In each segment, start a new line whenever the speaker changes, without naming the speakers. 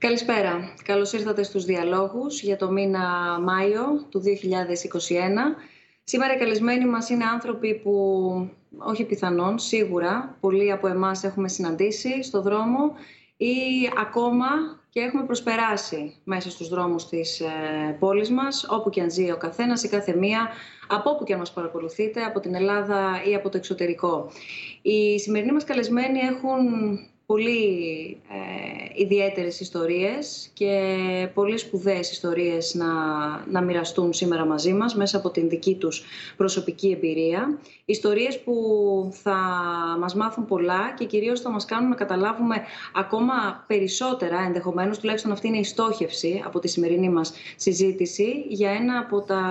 Καλησπέρα. Καλώς ήρθατε στους διαλόγους για το μήνα Μάιο του 2021. Σήμερα οι καλεσμένοι μας είναι άνθρωποι που, όχι πιθανόν, σίγουρα, πολλοί από εμάς έχουμε συναντήσει στο δρόμο ή ακόμα και έχουμε προσπεράσει μέσα στους δρόμους της ε, πόλης μας, όπου και αν ζει ο καθένας ή κάθε μία, από όπου και αν μας παρακολουθείτε, από την Ελλάδα ή από το εξωτερικό. Οι σημερινοί μας καλεσμένοι έχουν πολύ ε, ιδιαίτερες ιστορίες και πολύ σπουδαίες ιστορίες να, να μοιραστούν σήμερα μαζί μας μέσα από την δική τους προσωπική εμπειρία. Ιστορίες που θα μας μάθουν πολλά και κυρίως θα μας κάνουν να καταλάβουμε ακόμα περισσότερα, ενδεχομένως τουλάχιστον αυτή είναι η στόχευση από τη σημερινή μας συζήτηση για ένα από τα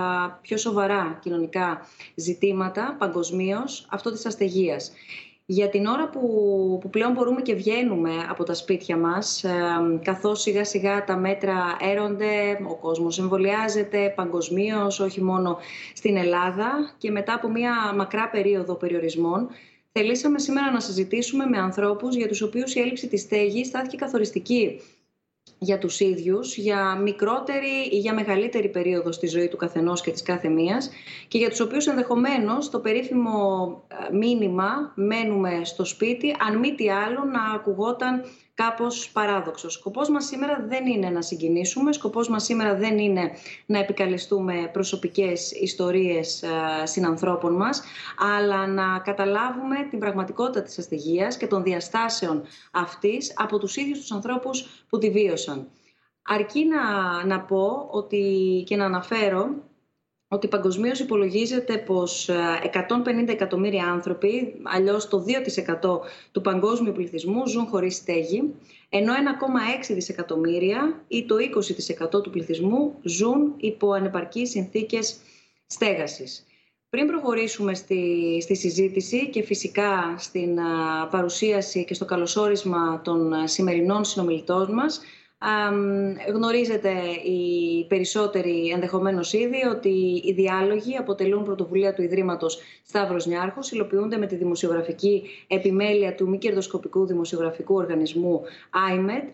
πιο σοβαρά κοινωνικά ζητήματα παγκοσμίως αυτό της αστεγίας για την ώρα που, που πλέον μπορούμε και βγαίνουμε από τα σπίτια μας, ε, καθώς σιγά σιγά τα μέτρα έρονται, ο κόσμος εμβολιάζεται παγκοσμίως, όχι μόνο στην Ελλάδα και μετά από μια μακρά περίοδο περιορισμών, θελήσαμε σήμερα να συζητήσουμε με ανθρώπους για τους οποίους η έλλειψη της στέγης στάθηκε καθοριστική για τους ίδιους, για μικρότερη ή για μεγαλύτερη περίοδο στη ζωή του καθενός και της κάθε μίας και για τους οποίους ενδεχομένως το περίφημο ε, μήνυμα «μένουμε στο σπίτι» αν μη τι άλλο να ακουγόταν κάπως παράδοξο. Σκοπός μας σήμερα δεν είναι να συγκινήσουμε, σκοπός μας σήμερα δεν είναι να επικαλεστούμε προσωπικές ιστορίες ε, συνανθρώπων μας, αλλά να καταλάβουμε την πραγματικότητα της αστυγίας και των διαστάσεων αυτής από τους ίδιους τους ανθρώπους που τη βίωσαν. Αρκεί να, να πω ότι, και να αναφέρω ότι παγκοσμίως υπολογίζεται πως 150 ε, εκατομμύρια άνθρωποι, αλλιώς το 2% του παγκόσμιου πληθυσμού, ζουν χωρίς στέγη, ενώ 1,6 δισεκατομμύρια ή το 20% του πληθυσμού ζουν υπό ανεπαρκείς συνθήκες στέγασης. Πριν προχωρήσουμε στη, στη συζήτηση και φυσικά στην παρουσίαση και στο καλωσόρισμα των σημερινών συνομιλητών μας, γνωρίζετε οι περισσότεροι ενδεχομένως ήδη ότι οι διάλογοι αποτελούν πρωτοβουλία του Ιδρύματος Σταύρος Νιάρχος, υλοποιούνται με τη δημοσιογραφική επιμέλεια του μη κερδοσκοπικού δημοσιογραφικού οργανισμού IMED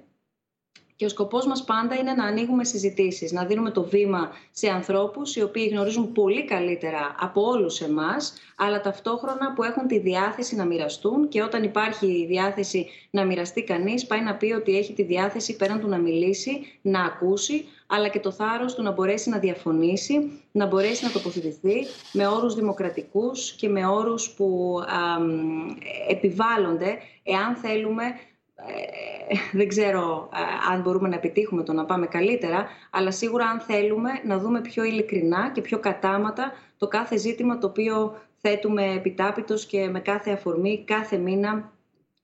και ο σκοπός μας πάντα είναι να ανοίγουμε συζητήσεις, να δίνουμε το βήμα σε ανθρώπους οι οποίοι γνωρίζουν πολύ καλύτερα από όλους εμάς, αλλά ταυτόχρονα που έχουν τη διάθεση να μοιραστούν. Και όταν υπάρχει η διάθεση να μοιραστεί κανείς, πάει να πει ότι έχει τη διάθεση πέραν του να μιλήσει, να ακούσει, αλλά και το θάρρος του να μπορέσει να διαφωνήσει, να μπορέσει να τοποθετηθεί με όρους δημοκρατικούς και με όρους που α, επιβάλλονται, εάν θέλουμε ε, δεν ξέρω ε, αν μπορούμε να επιτύχουμε το να πάμε καλύτερα, αλλά σίγουρα αν θέλουμε να δούμε πιο ειλικρινά και πιο κατάματα το κάθε ζήτημα το οποίο θέτουμε επιτάπητος και με κάθε αφορμή, κάθε μήνα,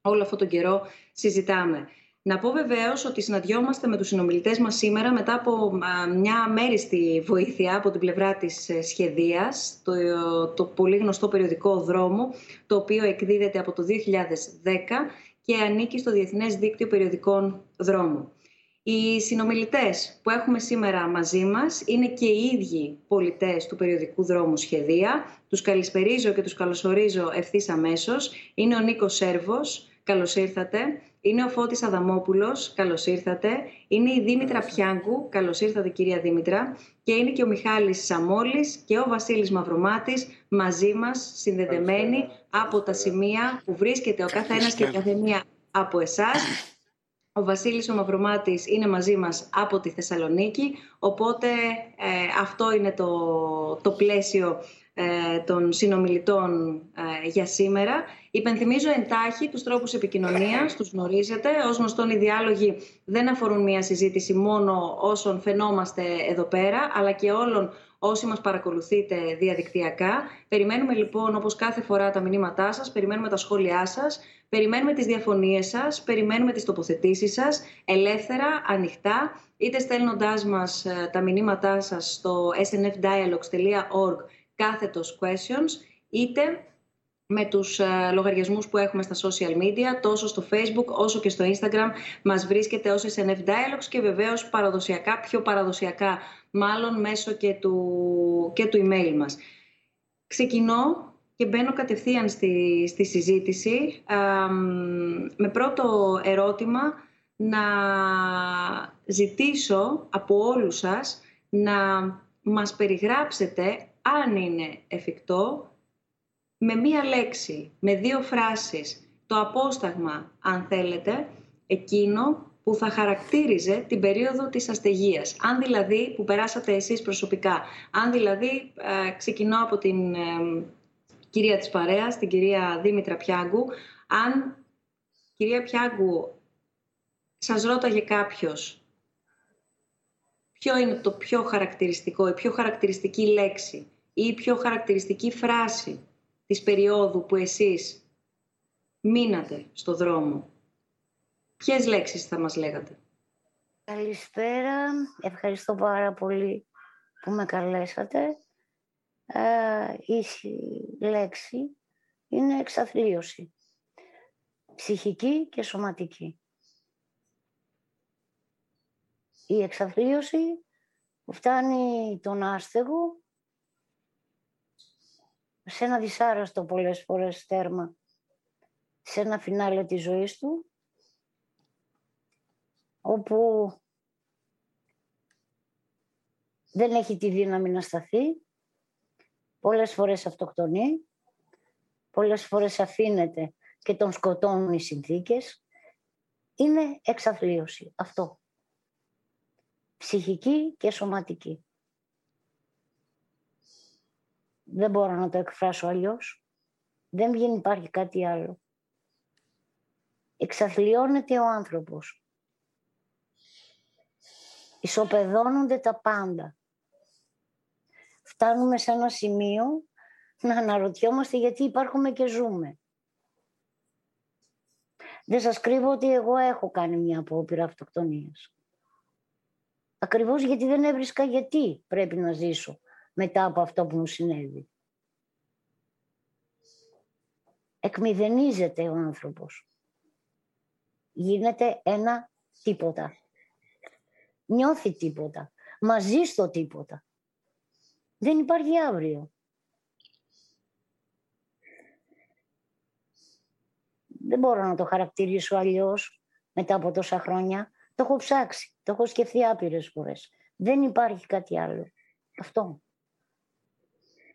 όλο αυτόν τον καιρό συζητάμε. Να πω βεβαίως ότι συναντιόμαστε με τους συνομιλητές μας σήμερα μετά από μια μέριστη βοήθεια από την πλευρά της ε, σχεδίας, το, το πολύ γνωστό περιοδικό «Δρόμο», το οποίο εκδίδεται από το 2010 και ανήκει στο Διεθνές Δίκτυο Περιοδικών Δρόμου. Οι συνομιλητές που έχουμε σήμερα μαζί μας είναι και οι ίδιοι πολιτές του περιοδικού δρόμου Σχεδία. Τους καλησπερίζω και τους καλωσορίζω ευθύς αμέσως. Είναι ο Νίκος Σέρβος, καλώς ήρθατε. Είναι ο Φώτης Αδαμόπουλος, καλώς ήρθατε. Είναι η Δήμητρα Πιάγκου, καλώς ήρθατε κυρία Δήμητρα. Και είναι και ο Μιχάλης Σαμόλης και ο Βασίλης Μαυρομάτης μαζί μας, συνδεδεμένοι από τα σημεία που βρίσκεται ο καθένας και η καθεμία από εσάς. Ο Βασίλης ο Μαυρομάτης είναι μαζί μας από τη Θεσσαλονίκη, οπότε ε, αυτό είναι το, το πλαίσιο ε, των συνομιλητών ε, για σήμερα. Υπενθυμίζω εντάχει τους τρόπους επικοινωνίας, τους γνωρίζετε. Ως γνωστόν οι διάλογοι δεν αφορούν μια συζήτηση μόνο όσων φαινόμαστε εδώ πέρα, αλλά και όλων όσοι μας παρακολουθείτε διαδικτυακά. Περιμένουμε λοιπόν όπως κάθε φορά τα μηνύματά σας, περιμένουμε τα σχόλιά σας, περιμένουμε τις διαφωνίες σας, περιμένουμε τις τοποθετήσεις σας, ελεύθερα, ανοιχτά, είτε στέλνοντάς μας ε, τα μηνύματά σας στο snfdialogues.org κάθετος questions, είτε με τους ε, λογαριασμούς που έχουμε στα social media, τόσο στο Facebook όσο και στο Instagram. Μας βρίσκεται ως SNF Dialogues και βεβαίως παραδοσιακά, πιο παραδοσιακά μάλλον μέσω και του, και του email μας. Ξεκινώ και μπαίνω κατευθείαν στη, στη συζήτηση με πρώτο ερώτημα να ζητήσω από όλους σας να μας περιγράψετε, αν είναι εφικτό, με μία λέξη, με δύο φράσεις, το απόσταγμα, αν θέλετε, εκείνο που θα χαρακτήριζε την περίοδο της αστεγίας. Αν δηλαδή, που περάσατε εσείς προσωπικά, αν δηλαδή ε, ξεκινώ από την ε, κυρία της παρέας, την κυρία Δήμητρα Πιάγκου, αν κυρία Πιάγκου σας ρώταγε κάποιος ποιο είναι το πιο χαρακτηριστικό, η πιο χαρακτηριστική λέξη ή η πιο χαρακτηριστική φράση της περίοδου που εσείς μείνατε στο δρόμο, ποιες λέξεις θα μας λέγατε;
Καλησπέρα. Ευχαριστώ πάρα πολύ που με καλέσατε. Ε, η λέξη είναι εξαθλίωση. Ψυχική και σωματική. Η εξαθλίωση που φτάνει τον άστεγο σε ένα δυσάρεστο πολλές φορές τέρμα, σε ένα φινάλε της ζωής του, όπου δεν έχει τη δύναμη να σταθεί, πολλές φορές αυτοκτονεί, πολλές φορές αφήνεται και τον σκοτώνουν οι συνθήκες, είναι εξαθλίωση αυτό. Ψυχική και σωματική. Δεν μπορώ να το εκφράσω αλλιώς. Δεν βγαίνει υπάρχει κάτι άλλο. Εξαθλιώνεται ο άνθρωπος. Ισοπεδώνονται τα πάντα. Φτάνουμε σε ένα σημείο να αναρωτιόμαστε γιατί υπάρχουμε και ζούμε. Δεν σας κρύβω ότι εγώ έχω κάνει μια απόπειρα αυτοκτονίας. Ακριβώς γιατί δεν έβρισκα γιατί πρέπει να ζήσω μετά από αυτό που μου συνέβη. Εκμηδενίζεται ο άνθρωπος. Γίνεται ένα τίποτα. Νιώθει τίποτα. Μαζί στο τίποτα. Δεν υπάρχει αύριο. Δεν μπορώ να το χαρακτηρίσω αλλιώς μετά από τόσα χρόνια. Το έχω ψάξει, το έχω σκεφτεί άπειρες φορές. Δεν υπάρχει κάτι άλλο. Αυτό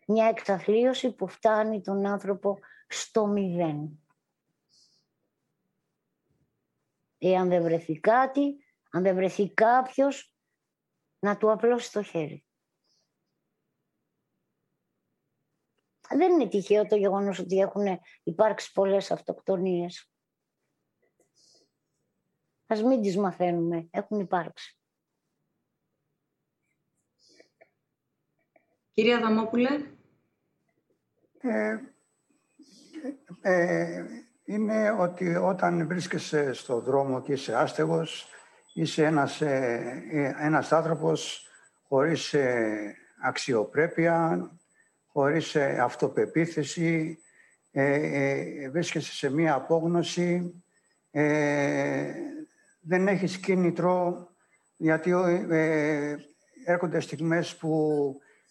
μια εξαθλίωση που φτάνει τον άνθρωπο στο μηδέν. Εάν δεν βρεθεί κάτι, αν δεν βρεθεί κάποιος, να του απλώσει το χέρι. Δεν είναι τυχαίο το γεγονός ότι έχουν υπάρξει πολλές αυτοκτονίες. Ας μην τις μαθαίνουμε, έχουν υπάρξει.
Κυρία Δαμόπουλε.
Ε, ε, είναι ότι όταν βρίσκεσαι στο δρόμο και είσαι άστεγος, είσαι ένας, ε, ένας άνθρωπος χωρίς αξιοπρέπεια, χωρίς αυτοπεποίθηση, βρίσκεσαι σε μία απόγνωση, δεν έχεις κίνητρο, γιατί έρχονται στιγμές που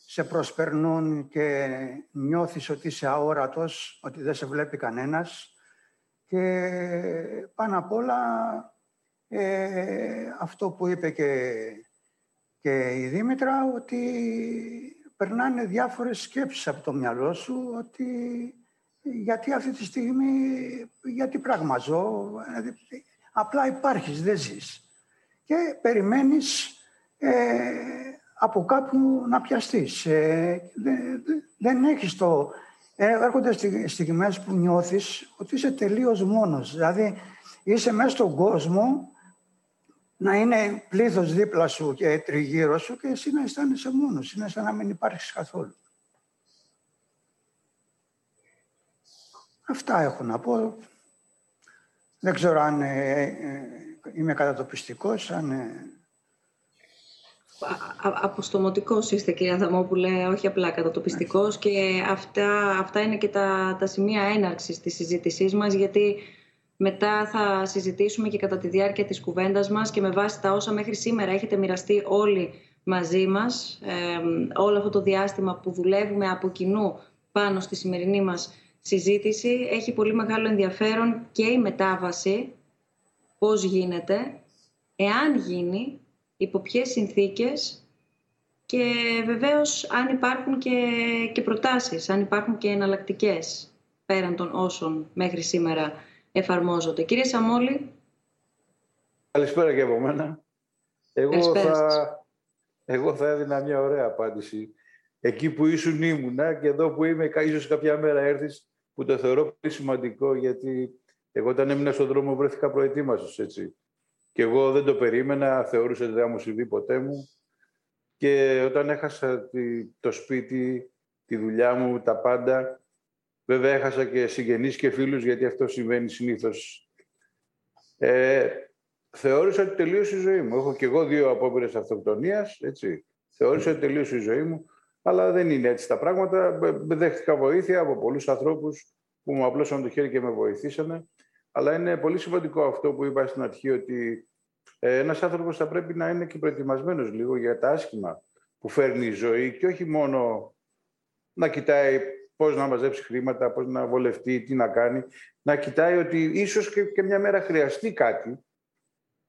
σε προσπερνούν και νιώθεις ότι είσαι αόρατος, ότι δεν σε βλέπει κανένας. Και πάνω απ' όλα ε, αυτό που είπε και, και η Δήμητρα ότι περνάνε διάφορες σκέψεις από το μυαλό σου ότι γιατί αυτή τη στιγμή, γιατί πράγμα ζω, δηλαδή, απλά υπάρχεις, δεν ζεις. Και περιμένεις ε, από κάπου να πιαστείς. Ε, δεν, δεν έχεις το... Ε, έρχονται στιγμές που νιώθεις ότι είσαι τελείως μόνος. Δηλαδή είσαι μέσα στον κόσμο να είναι πλήθος δίπλα σου και τριγύρω σου και εσύ να αισθάνεσαι μόνος. Είναι σαν να μην υπάρχεις καθόλου. Αυτά έχω να πω. Δεν ξέρω αν ε, ε είμαι κατατοπιστικός, αν
αποστομωτικός είστε κυρία Δαμόπουλε, όχι απλά κατατοπιστικός και αυτά, αυτά είναι και τα, τα σημεία έναρξης της συζήτησής μας γιατί μετά θα συζητήσουμε και κατά τη διάρκεια της κουβέντας μας και με βάση τα όσα μέχρι σήμερα έχετε μοιραστεί όλοι μαζί μας όλο αυτό το διάστημα που δουλεύουμε από κοινού πάνω στη σημερινή μας συζήτηση έχει πολύ μεγάλο ενδιαφέρον και η μετάβαση, πώς γίνεται εάν γίνει, υπό ποιες συνθήκες και βεβαίως αν υπάρχουν και, και προτάσεις, αν υπάρχουν και εναλλακτικές πέραν των όσων μέχρι σήμερα εφαρμόζονται. Κύριε Σαμόλη.
Καλησπέρα και από μένα. Εγώ θα, εγώ θα έδινα μια ωραία απάντηση. Εκεί που ήσουν ήμουνα και εδώ που είμαι, ίσως κάποια μέρα έρθεις, που το θεωρώ πολύ σημαντικό, γιατί εγώ όταν έμεινα στον δρόμο βρέθηκα προετοίμαστος, έτσι. Και εγώ δεν το περίμενα, θεωρούσα ότι δεν θα μου συμβεί ποτέ μου. Και όταν έχασα το σπίτι, τη δουλειά μου, τα πάντα, βέβαια έχασα και συγγενείς και φίλους, γιατί αυτό συμβαίνει συνήθως. Ε, θεώρησα ότι τελείωσε η ζωή μου. Έχω και εγώ δύο απόπειρες αυτοκτονίας, έτσι. Θεώρησα ότι τελείωσε η ζωή μου, αλλά δεν είναι έτσι τα πράγματα. Δέχτηκα βοήθεια από πολλούς ανθρώπους που μου απλώσαν το χέρι και με βοηθήσανε. Αλλά είναι πολύ σημαντικό αυτό που είπα στην αρχή, ότι ε, ένας άνθρωπος θα πρέπει να είναι και προετοιμασμένος λίγο για τα άσχημα που φέρνει η ζωή και όχι μόνο να κοιτάει πώς να μαζέψει χρήματα, πώς να βολευτεί, τι να κάνει. Να κοιτάει ότι ίσως και, μια μέρα χρειαστεί κάτι,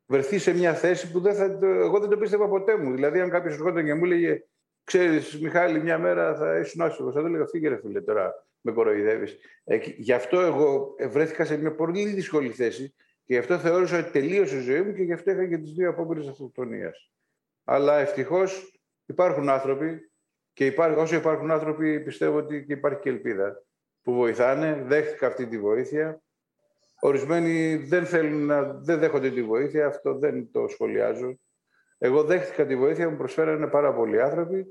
βρεθεί σε μια θέση που δεν θα, εγώ δεν το πίστευα ποτέ μου. Δηλαδή, αν κάποιος ερχόταν και μου έλεγε, ξέρεις, Μιχάλη, μια μέρα θα ήσουν άσχημο, θα του έλεγα, φύγε ρε φίλε τώρα, με κοροϊδεύεις. Ε, γι' αυτό εγώ βρέθηκα σε μια πολύ δύσκολη θέση και γι' αυτό θεώρησα ότι τελείωσε η ζωή μου και γι' αυτό είχα και τις δύο απόπειρες αυτοκτονίας. Αλλά ευτυχώς υπάρχουν άνθρωποι και υπάρχει, όσο υπάρχουν άνθρωποι, πιστεύω ότι και υπάρχει και ελπίδα που βοηθάνε. Δέχτηκα αυτή τη βοήθεια. Ορισμένοι δεν θέλουν να, δεν δέχονται τη βοήθεια, αυτό δεν το σχολιάζω. Εγώ δέχτηκα τη βοήθεια, μου προσφέρανε πάρα πολλοί άνθρωποι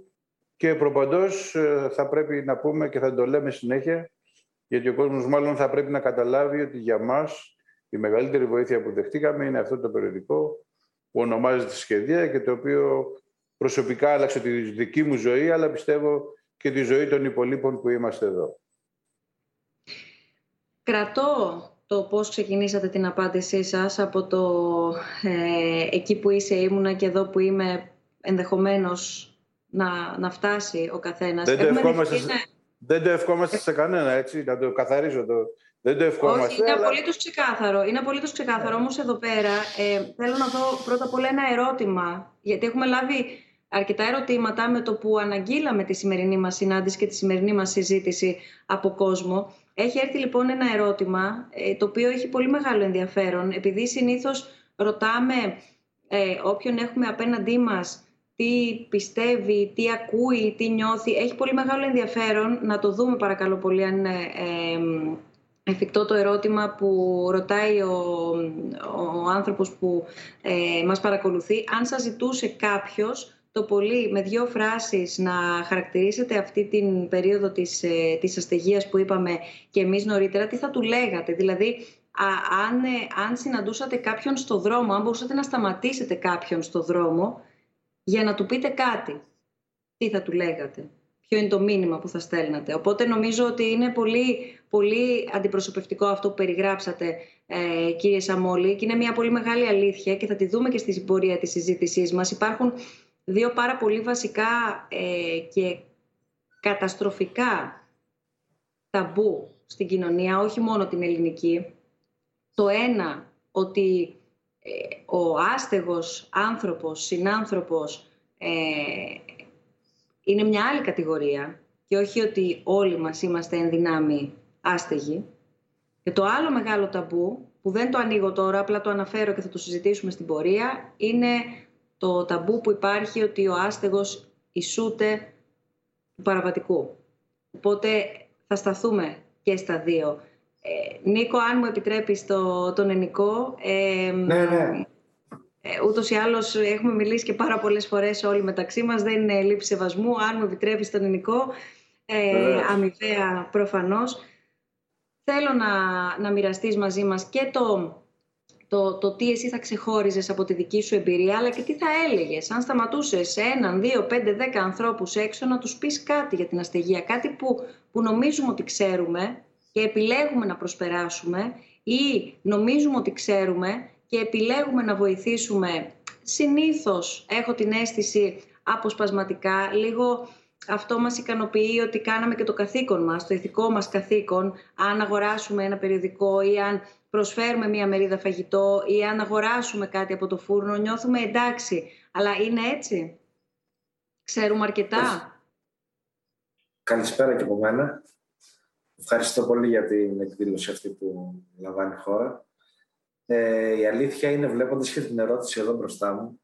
και προπαντός ε, θα πρέπει να πούμε και θα το λέμε συνέχεια, γιατί ο κόσμος μάλλον θα πρέπει να καταλάβει ότι για μας η μεγαλύτερη βοήθεια που δεχτήκαμε είναι αυτό το περιοδικό που ονομάζεται Σχεδία και το οποίο προσωπικά άλλαξε τη δική μου ζωή, αλλά πιστεύω και τη ζωή των υπολείπων που είμαστε εδώ.
Κρατώ το πώς ξεκινήσατε την απάντησή σας από το ε, εκεί που είσαι ήμουνα και εδώ που είμαι ενδεχομένως να, να φτάσει ο καθένας.
Δεν το, ευχόμαστε, σε, δεν το ευχόμαστε σε κανένα, έτσι, να το καθαρίζω. Το, δεν το ευχόμαστε.
Όχι, είναι αλλά... απολύτως ξεκάθαρο. Είναι απολύτως ξεκάθαρο. Όμως εδώ πέρα ε, θέλω να δω πρώτα απ' όλα ένα ερώτημα. Γιατί έχουμε λάβει αρκετά ερωτήματα με το που αναγγείλαμε τη σημερινή μας συνάντηση και τη σημερινή μας συζήτηση από κόσμο. Έχει έρθει λοιπόν ένα ερώτημα ε, το οποίο έχει πολύ μεγάλο ενδιαφέρον επειδή συνήθως ρωτάμε ε, όποιον έχουμε απέναντί μας τι πιστεύει, τι ακούει, τι νιώθει. Έχει πολύ μεγάλο ενδιαφέρον να το δούμε παρακαλώ πολύ αν είναι εφικτό το ερώτημα που ρωτάει ο, ο άνθρωπος που ε, μας παρακολουθεί. Αν σας ζητούσε κάποιος το πολύ με δύο φράσεις να χαρακτηρίσετε αυτή την περίοδο της, ε, της αστεγίας που είπαμε και εμείς νωρίτερα, τι θα του λέγατε; Δηλαδή, αν, ε, αν συναντούσατε κάποιον στο δρόμο, αν μπορούσατε να σταματήσετε κάποιον στο δρόμο για να του πείτε κάτι, τι θα του λέγατε; Ποιο είναι το μήνυμα που θα στέλνατε; Οπότε νομίζω ότι είναι πολύ, πολύ αντιπροσωπευτικό αυτό που περιγράψατε, ε, κύριε Σαμόλη, και είναι μια πολύ μεγάλη αλήθεια και θα τη δούμε και στη πορεία της συζήτησής μας. Υπάρχουν δύο πάρα πολύ βασικά ε, και καταστροφικά ταμπού στην κοινωνία, όχι μόνο την ελληνική. Το ένα, ότι ε, ο άστεγος άνθρωπος, συνάνθρωπος, ε, είναι μια άλλη κατηγορία και όχι ότι όλοι μας είμαστε ενδυνάμοι άστεγοι. Και το άλλο μεγάλο ταμπού, που δεν το ανοίγω τώρα, απλά το αναφέρω και θα το συζητήσουμε στην πορεία, είναι το ταμπού που υπάρχει ότι ο άστεγος ισούται του παραβατικού. Οπότε θα σταθούμε και στα δύο. Ε, Νίκο, αν μου επιτρέπεις το, τον ενικό, ε,
ναι, ναι.
Ε, ούτως ή άλλως έχουμε μιλήσει και πάρα πολλές φορές όλοι μεταξύ μας, δεν είναι λήψη σεβασμού. Αν μου επιτρέπεις τον ενικό, ε, αμοιβαία προφανώς. Θέλω να, να μοιραστείς μαζί μας και το το, το τι εσύ θα ξεχώριζες από τη δική σου εμπειρία, αλλά και τι θα έλεγες αν σταματούσες σε έναν, δύο, πέντε, δέκα ανθρώπους έξω να τους πεις κάτι για την αστεγία. Κάτι που, που νομίζουμε ότι ξέρουμε και επιλέγουμε να προσπεράσουμε, ή νομίζουμε ότι ξέρουμε και επιλέγουμε να βοηθήσουμε. Συνήθως έχω την αίσθηση αποσπασματικά, λίγο αυτό μας ικανοποιεί ότι κάναμε και το καθήκον μας, το ηθικό μας καθήκον, αν αγοράσουμε ένα περιοδικό ή αν προσφέρουμε μία μερίδα φαγητό ή αν αγοράσουμε κάτι από το φούρνο, νιώθουμε εντάξει. Αλλά είναι έτσι; Ξέρουμε αρκετά;
Καλησπέρα και από μένα. Ευχαριστώ πολύ για την εκδήλωση αυτή που λαμβάνει η χώρα. Ε, η αλήθεια είναι, βλέποντας και την ερώτηση εδώ μπροστά μου,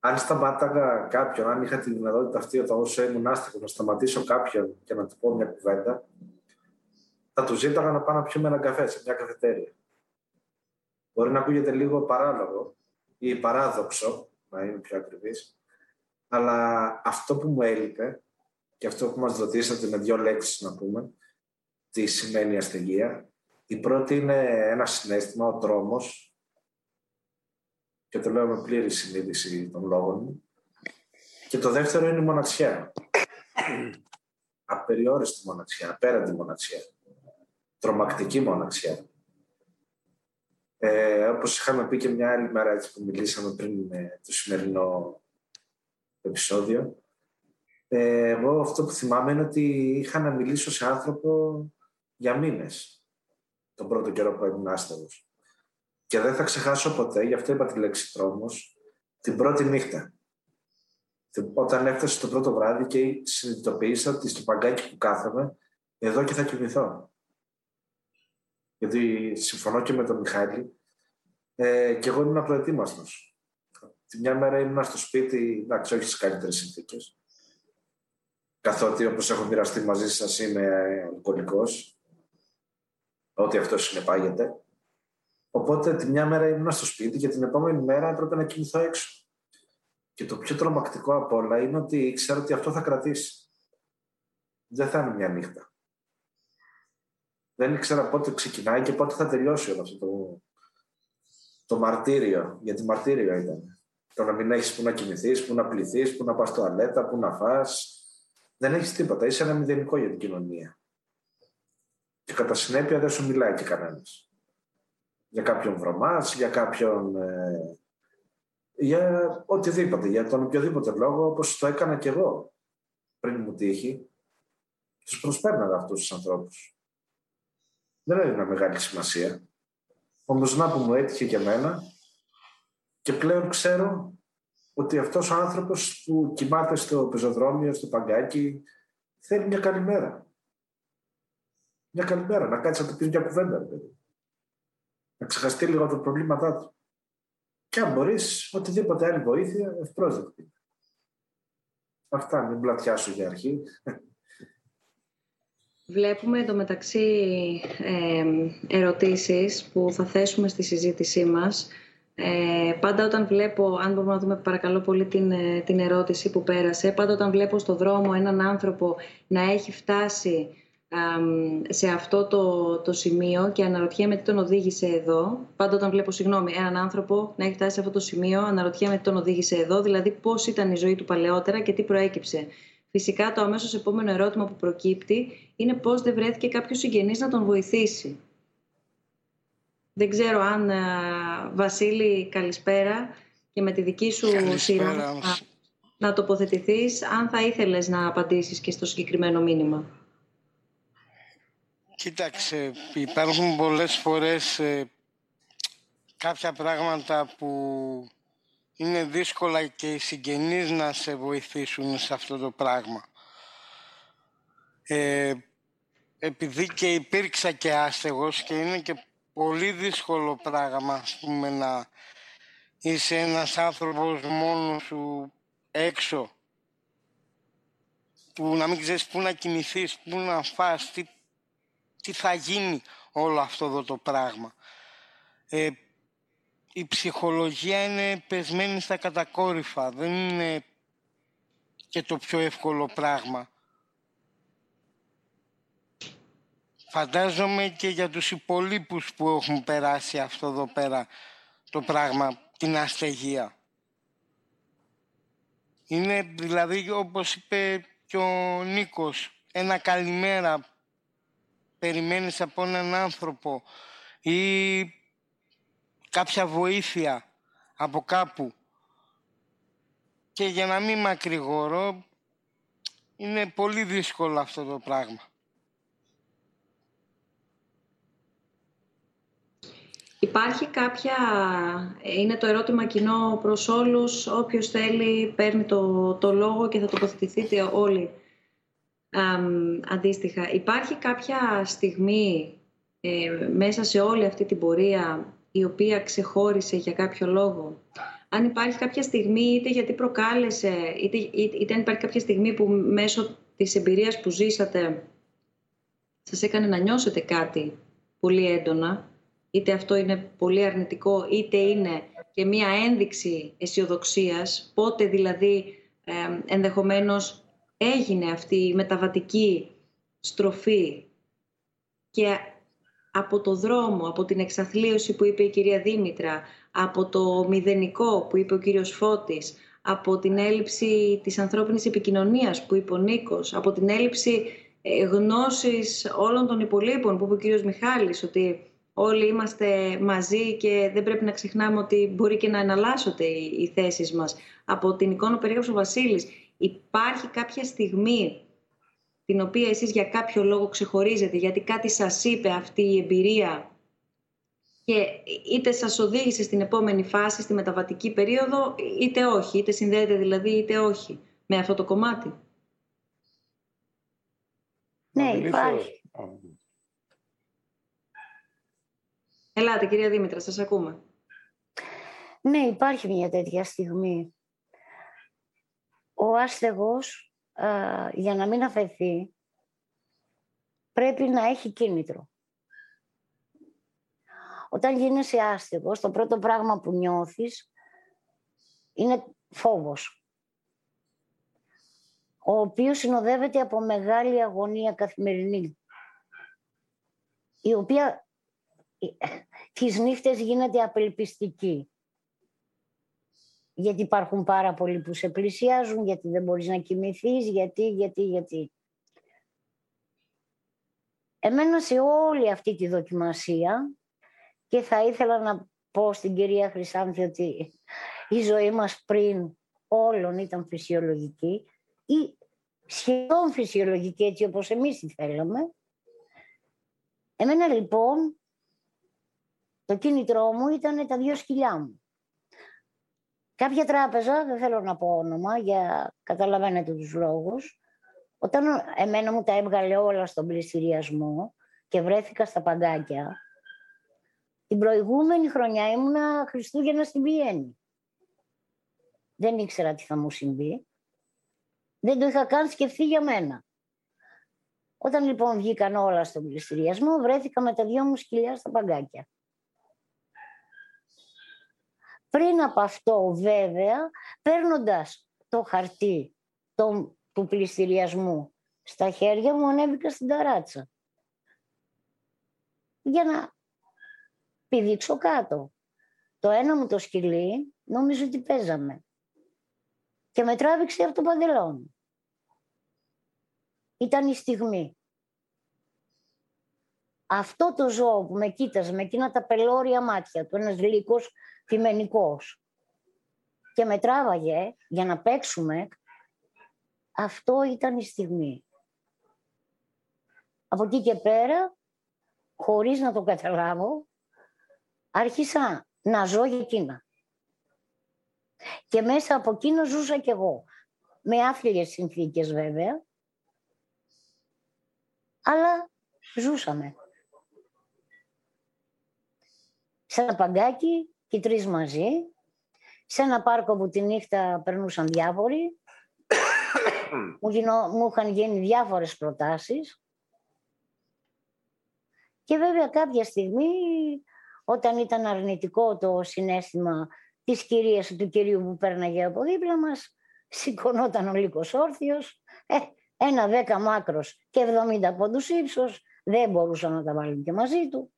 αν σταμάταγα κάποιον, αν είχα τη δυνατότητα αυτή όταν όσο ήμουν άστεγο να σταματήσω κάποιον και να του πω μια κουβέντα, θα τους ζήταγα να πάω να πιούμε ένα καφέ σε μια καφετέρια. Μπορεί να ακούγεται λίγο παράλογο ή παράδοξο, να είμαι πιο ακριβής, αλλά αυτό που μου έλειπε και αυτό που μας ρωτήσατε με δύο λέξεις να πούμε, τι σημαίνει ασθενεία. Η πρώτη είναι ένα συνέστημα, ο τρόμος, και το λέω με πλήρη συνείδηση των λόγων μου. Και το δεύτερο είναι η μοναξιά. Απεριόριστη μοναξιά, απέραντη μοναξιά. Τρομακτική μοναξιά. Ε, όπως είχαμε πει και μια άλλη μέρα έτσι που μιλήσαμε πριν με το σημερινό επεισόδιο, ε, εγώ αυτό που θυμάμαι είναι ότι είχα να μιλήσω σε άνθρωπο για μήνες τον πρώτο καιρό που ήμουν άστεγος. Και δεν θα ξεχάσω ποτέ, γι' αυτό είπα τη λέξη τρόμος, την πρώτη νύχτα. Όταν έφτασε το πρώτο βράδυ και συνειδητοποίησα ότι στο παγκάκι που κάθομαι, εδώ και θα κοιμηθώ. Γιατί συμφωνώ και με τον Μιχάλη, ε, και εγώ ήμουν προετοίμαστος. Τη μια μέρα ήμουν στο σπίτι, εντάξει, όχι στις καλύτερες συνθήκες. Καθότι, όπως έχω μοιραστεί μαζί σας, είμαι αλκοολικό. Ό,τι αυτό συνεπάγεται. Οπότε τη μια μέρα ήμουν στο σπίτι και την επόμενη μέρα έπρεπε να κοιμηθώ έξω. Και το πιο τρομακτικό απ' όλα είναι ότι ξέρω ότι αυτό θα κρατήσει. Δεν θα είναι μια νύχτα. Δεν ήξερα πότε ξεκινάει και πότε θα τελειώσει όλο αυτό το, το μαρτύριο. Γιατί μαρτύριο ήταν. Το να μην έχεις που να κοιμηθείς, που να πληθείς, που να πας τουαλέτα, που να φά. Δεν έχεις τίποτα. Είσαι ένα μηδενικό για την κοινωνία. Και κατά συνέπεια δεν σου μιλάει και κανένας για κάποιον βρωμάς, για κάποιον. Ε, για οτιδήποτε, για τον οποιοδήποτε λόγο, όπως το έκανα κι εγώ πριν μου τύχει, τους προσπέρναγα αυτούς τους ανθρώπους. Δεν έδινα μεγάλη σημασία. Όμω να που μου έτυχε και εμένα και πλέον ξέρω ότι αυτός ο άνθρωπος που κοιμάται στο πεζοδρόμιο, στο παγκάκι, θέλει μια καλημέρα. Μια καλημέρα, να κάτσει να του πεις μια κουβέντα να ξεχαστεί λίγο τα προβλήματά του. Και αν μπορείς, οτιδήποτε άλλη βοήθεια, ευπρόσδεκτη. Αυτά, μην πλατιάσω για αρχή.
Βλέπουμε εντωμεταξύ ε, ερωτήσεις που θα θέσουμε στη συζήτησή μας. Ε, πάντα όταν βλέπω, αν μπορούμε να δούμε παρακαλώ πολύ την, ε, την ερώτηση που πέρασε, πάντα όταν βλέπω στο δρόμο έναν άνθρωπο να έχει φτάσει σε αυτό το, το σημείο και αναρωτιέμαι τι τον οδήγησε εδώ. Πάντα όταν βλέπω, συγγνώμη, έναν άνθρωπο να έχει φτάσει σε αυτό το σημείο, αναρωτιέμαι τι τον οδήγησε εδώ, δηλαδή πώς ήταν η ζωή του παλαιότερα και τι προέκυψε. Φυσικά το αμέσως επόμενο ερώτημα που προκύπτει είναι πώς δεν βρέθηκε κάποιος συγγενής να τον βοηθήσει. Δεν ξέρω αν, Βασίλη, καλησπέρα και με τη δική σου σειρά να, να τοποθετηθείς, αν θα ήθελες να απαντήσεις και στο συγκεκριμένο μήνυμα.
Κοίταξε, υπάρχουν πολλές φορές ε, κάποια πράγματα που είναι δύσκολα και οι συγγενείς να σε βοηθήσουν σε αυτό το πράγμα. Ε, επειδή και υπήρξα και άστεγος και είναι και πολύ δύσκολο πράγμα, ας πούμε, να είσαι ένας άνθρωπος μόνος σου έξω που να μην ξέρεις πού να κινηθείς, πού να φας, τι τι θα γίνει όλο αυτό εδώ το πράγμα. Ε, η ψυχολογία είναι πεσμένη στα κατακόρυφα, δεν είναι και το πιο εύκολο πράγμα. Φαντάζομαι και για τους υπολείπους που έχουν περάσει αυτό εδώ πέρα το πράγμα, την αστεγία. Είναι δηλαδή όπως είπε και ο Νίκος, ένα καλημέρα περιμένεις από έναν άνθρωπο ή κάποια βοήθεια από κάπου. Και για να μην μακρηγορώ, είναι πολύ δύσκολο αυτό το πράγμα.
Υπάρχει κάποια, είναι το ερώτημα κοινό προς όλους, όποιος θέλει παίρνει το, το λόγο και θα τοποθετηθείτε όλοι αντίστοιχα. Υπάρχει κάποια στιγμή ε, μέσα σε όλη αυτή την πορεία η οποία ξεχώρισε για κάποιο λόγο. Αν υπάρχει κάποια στιγμή είτε γιατί προκάλεσε, είτε, είτε αν υπάρχει κάποια στιγμή που μέσω της εμπειρίας που ζήσατε σας έκανε να νιώσετε κάτι πολύ έντονα, είτε αυτό είναι πολύ αρνητικό, είτε είναι και μία ένδειξη αισιοδοξίας, πότε δηλαδή ε, ενδεχομένως έγινε αυτή η μεταβατική στροφή και από το δρόμο, από την εξαθλίωση που είπε η κυρία Δήμητρα, από το μηδενικό που είπε ο κύριος Φώτης, από την έλλειψη της ανθρώπινης επικοινωνίας που είπε ο Νίκος, από την έλλειψη ε, γνώσης όλων των υπολείπων που είπε ο κύριος Μιχάλης, ότι όλοι είμαστε μαζί και δεν πρέπει να ξεχνάμε ότι μπορεί και να εναλλάσσονται οι, οι θέσεις μας. Από την εικόνα που περίγραψε ο Βασίλης, υπάρχει κάποια στιγμή την οποία εσείς για κάποιο λόγο ξεχωρίζετε, γιατί κάτι σας είπε αυτή η εμπειρία και είτε σας οδήγησε στην επόμενη φάση, στη μεταβατική περίοδο, είτε όχι, είτε συνδέεται δηλαδή είτε όχι με αυτό το κομμάτι;
Ναι, υπάρχει.
Ελάτε, κυρία Δήμητρα, σας ακούμε.
Ναι, υπάρχει μια τέτοια στιγμή. Ο άστεγος, για να μην αφαιθεί, πρέπει να έχει κίνητρο. Όταν γίνεσαι άστεγος, το πρώτο πράγμα που νιώθεις είναι φόβος, ο οποίος συνοδεύεται από μεγάλη αγωνία καθημερινή, η οποία τις νύχτες γίνεται απελπιστική. Γιατί υπάρχουν πάρα πολλοί που σε πλησιάζουν, γιατί δεν μπορείς να κοιμηθείς, γιατί, γιατί, γιατί. Εμένα σε όλη αυτή τη δοκιμασία και θα ήθελα να πω στην κυρία Χρυσάνθη ότι η ζωή μας πριν όλων ήταν φυσιολογική ή σχεδόν φυσιολογική έτσι όπως εμείς τη θέλαμε. Εμένα λοιπόν το κίνητρό μου ήταν τα δύο σκυλιά μου. Κάποια τράπεζα, δεν θέλω να πω όνομα, για καταλαβαίνετε τους λόγους, όταν εμένα μου τα έβγαλε όλα στον πληστηριασμό και βρέθηκα στα παγκάκια, την προηγούμενη χρονιά ήμουνα Χριστούγεννα στην Βιέννη. Δεν ήξερα τι θα μου συμβεί. Δεν το είχα καν σκεφτεί για μένα. Όταν λοιπόν βγήκαν όλα στον πληστηριασμό, βρέθηκα με τα δυο μου σκυλιά στα παγκάκια. Πριν από αυτό βέβαια, παίρνοντας το χαρτί του πληστηριασμού στα χέρια μου, ανέβηκα στην ταράτσα. Για να πηδήξω κάτω. Το ένα μου το σκυλί νόμιζε ότι παίζαμε. Και με τράβηξε από το παντελόνι. Ήταν η στιγμή. Αυτό το ζώο που με κοίταζε με εκείνα τα πελώρια μάτια του, ένας λύκος φημενικός και με τράβαγε για να παίξουμε, αυτό ήταν η στιγμή. Από εκεί και πέρα, χωρίς να το καταλάβω, άρχισα να ζω για εκείνα. Και μέσα από εκείνο ζούσα κι εγώ. Με άθλιες συνθήκες βέβαια, αλλά ζούσαμε. Σε ένα παγκάκι και τρεις μαζί, σε ένα πάρκο που τη νύχτα περνούσαν διάφοροι. μου, γινώ, μου είχαν γίνει διάφορες προτάσεις. Και βέβαια κάποια στιγμή, όταν ήταν αρνητικό το συνέστημα της κυρίας του κυρίου που πέρναγε από δίπλα μας, σηκωνόταν ο λύκος όρθιος, ε, ένα δέκα μάκρος και 70 πόντους ύψος, δεν μπορούσαν να τα βάλουν και μαζί του.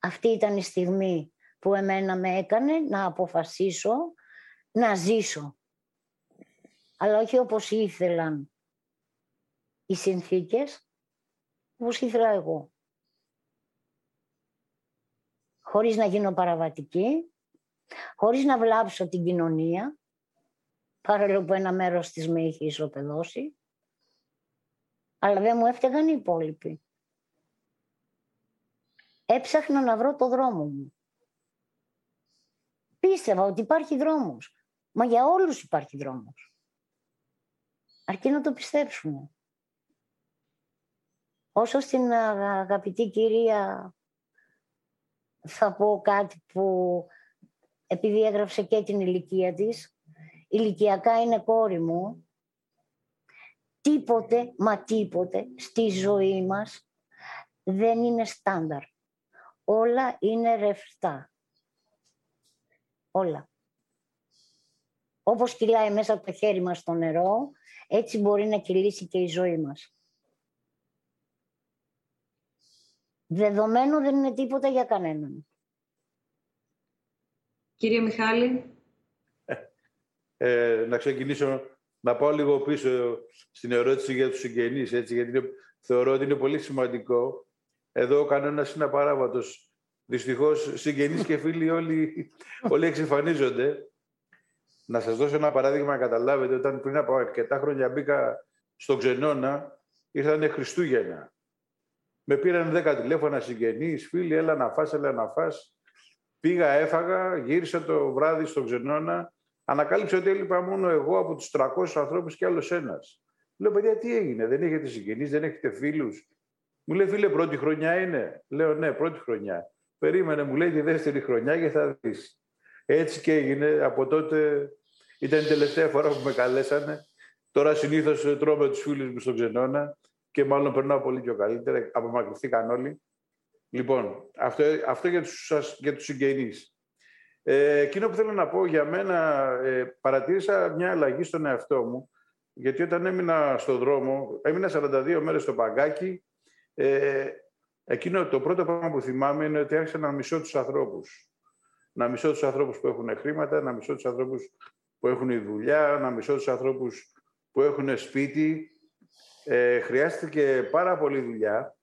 Αυτή ήταν η στιγμή που εμένα με έκανε να αποφασίσω να ζήσω. Αλλά όχι όπως ήθελαν οι συνθήκες, όπως ήθελα εγώ. Χωρίς να γίνω παραβατική, χωρίς να βλάψω την κοινωνία, παρόλο που ένα μέρος της με είχε ισοπεδώσει, αλλά δεν μου έφταιγαν οι υπόλοιποι. Έψαχνα να βρω το δρόμο μου. Πίστευα ότι υπάρχει δρόμος. Μα για όλους υπάρχει δρόμος. Αρκεί να το πιστέψουμε. Όσο στην αγαπητή κυρία θα πω κάτι που επειδή έγραψε και την ηλικία της, ηλικιακά είναι κόρη μου, τίποτε, μα τίποτε στη ζωή μας δεν είναι στάνταρ. Όλα είναι ρευστά. Όλα. Όπως κυλάει μέσα από το χέρι μας το νερό, έτσι μπορεί να κυλήσει και η ζωή μας. Δεδομένο δεν είναι τίποτα για κανέναν.
Κύριε Μιχάλη.
Ε, να ξεκινήσω να πάω λίγο πίσω στην ερώτηση για τους συγγενείς, έτσι, γιατί θεωρώ ότι είναι πολύ σημαντικό. Εδώ ο κανένας είναι απαράβατος. Δυστυχώς συγγενείς και φίλοι όλοι, όλοι εξεφανίζονται. Να σας δώσω ένα παράδειγμα να καταλάβετε. Όταν πριν από αρκετά χρόνια μπήκα στο Ξενώνα, ήρθανε Χριστούγεννα. Με πήραν δέκα τηλέφωνα συγγενείς, φίλοι, έλα να φας, έλα να φας. Πήγα, έφαγα, γύρισα το βράδυ στο Ξενώνα, ανακάλυψα ότι έλειπα μόνο εγώ από τους 300 ανθρώπους και άλλος ένας. Λέω, παιδιά, τι έγινε, δεν έχετε συγγενείς, δεν έχετε φίλους; Μου λέει, φίλε, πρώτη χρονιά είναι; Λέω, ναι, πρώτη χρονιά. Περίμενε, μου λέει τη δεύτερη χρονιά και θα δεις. Έτσι και έγινε. Από τότε ήταν η τελευταία φορά που με καλέσανε. Τώρα συνήθως τρώω με τους φίλους μου στον Ξενώνα και μάλλον περνάω πολύ πιο καλύτερα. Απομακρυνθήκαν όλοι. Λοιπόν, αυτό, αυτό για τους, για τους συγγενείς. Ε, εκείνο που θέλω να πω για μένα, ε, παρατήρησα μια αλλαγή στον εαυτό μου, γιατί όταν έμεινα στον δρόμο, έμεινα 42 μέρες στο παγκάκι, ε, εκείνο το πρώτο πράγμα που θυμάμαι είναι ότι άρχισα να μισώ τους ανθρώπους. Να μισώ τους ανθρώπους που έχουν χρήματα, να μισώ τους ανθρώπους που έχουν δουλειά, να μισώ τους ανθρώπους που έχουν σπίτι. Ε, χρειάστηκε πάρα πολύ δουλειά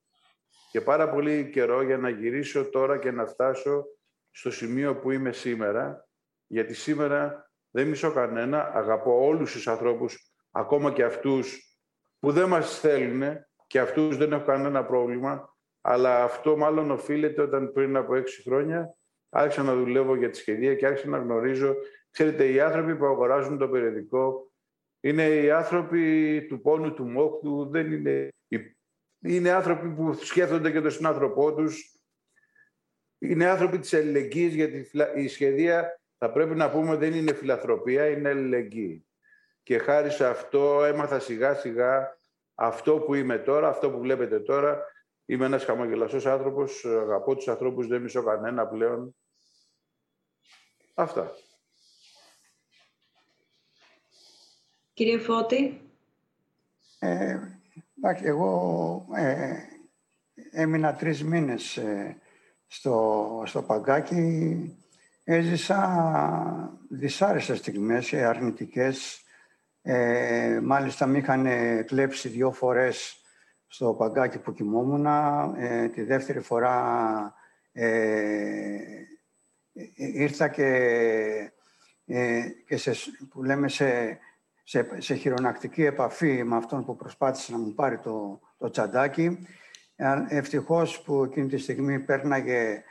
και πάρα πολύ καιρό για να γυρίσω τώρα και να φτάσω στο σημείο που είμαι σήμερα, γιατί σήμερα δεν μισώ κανένα, αγαπώ όλους τους ανθρώπους, ακόμα και αυτούς που δεν μας θέλουν και αυτούς δεν έχω κανένα πρόβλημα, αλλά αυτό μάλλον οφείλεται όταν πριν από έξι χρόνια άρχισα να δουλεύω για τη σχεδία και άρχισα να γνωρίζω, ξέρετε, οι άνθρωποι που αγοράζουν το περιοδικό είναι οι άνθρωποι του πόνου, του μόχτου, δεν είναι είναι άνθρωποι που σκέφτονται και τον συνάνθρωπό τους. Είναι άνθρωποι της αλληλεγγύης, γιατί η σχεδία θα πρέπει να πούμε δεν είναι φιλαθροπία, είναι αλληλεγγύη. Και χάρη σε αυτό έμαθα σιγά σιγά αυτό που είμαι τώρα, αυτό που βλέπετε τώρα. Είμαι ένας χαμογελαστός άνθρωπος, αγαπώ τους ανθρώπους, δεν μισώ κανένα πλέον. Αυτά.
Κύριε Φώτη.
Ε, Εντάξει, εγώ ε, έμεινα τρεις μήνες ε, στο, στο Παγκάκι. Έζησα δυσάρεστες στιγμές, ε, αρνητικές. Ε, μάλιστα με είχαν κλέψει δύο φορές στο Παγκάκι που κοιμόμουν. Ε, τη δεύτερη φορά ήρθα και, και σε, που λέμε σε σε, σε χειρονακτική επαφή με αυτόν που προσπάθησε να μου πάρει το, το τσαντάκι. Ευτυχώς που εκείνη τη στιγμή πέρναγε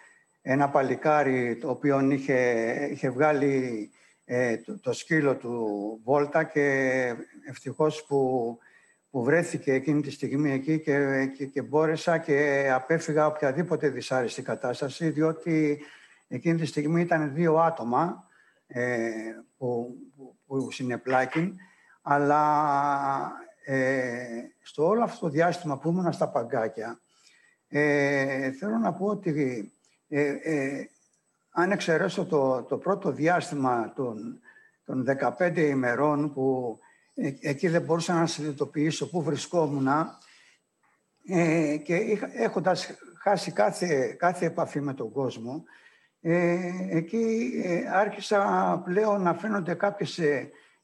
ένα παλικάρι το οποίο είχε, είχε βγάλει ε, το, σκύλο του Βόλτα και ευτυχώς που, που βρέθηκε εκείνη τη στιγμή εκεί και, και, και μπόρεσα και απέφυγα οποιαδήποτε δυσάρεστη κατάσταση διότι εκείνη τη στιγμή ήταν δύο άτομα ε, που, που, που αλλά ε, στο όλο αυτό το διάστημα που ήμουν στα παγκάκια, ε, θέλω να πω ότι ε, ε, αν εξαιρέσω το, το πρώτο διάστημα των, των 15 ημερών που ε, εκεί δεν μπορούσα να συνειδητοποιήσω πού βρισκόμουν ε, και είχα, έχοντας χάσει κάθε, κάθε επαφή με τον κόσμο, εκεί άρχισα πλέον να φαίνονται κάποιες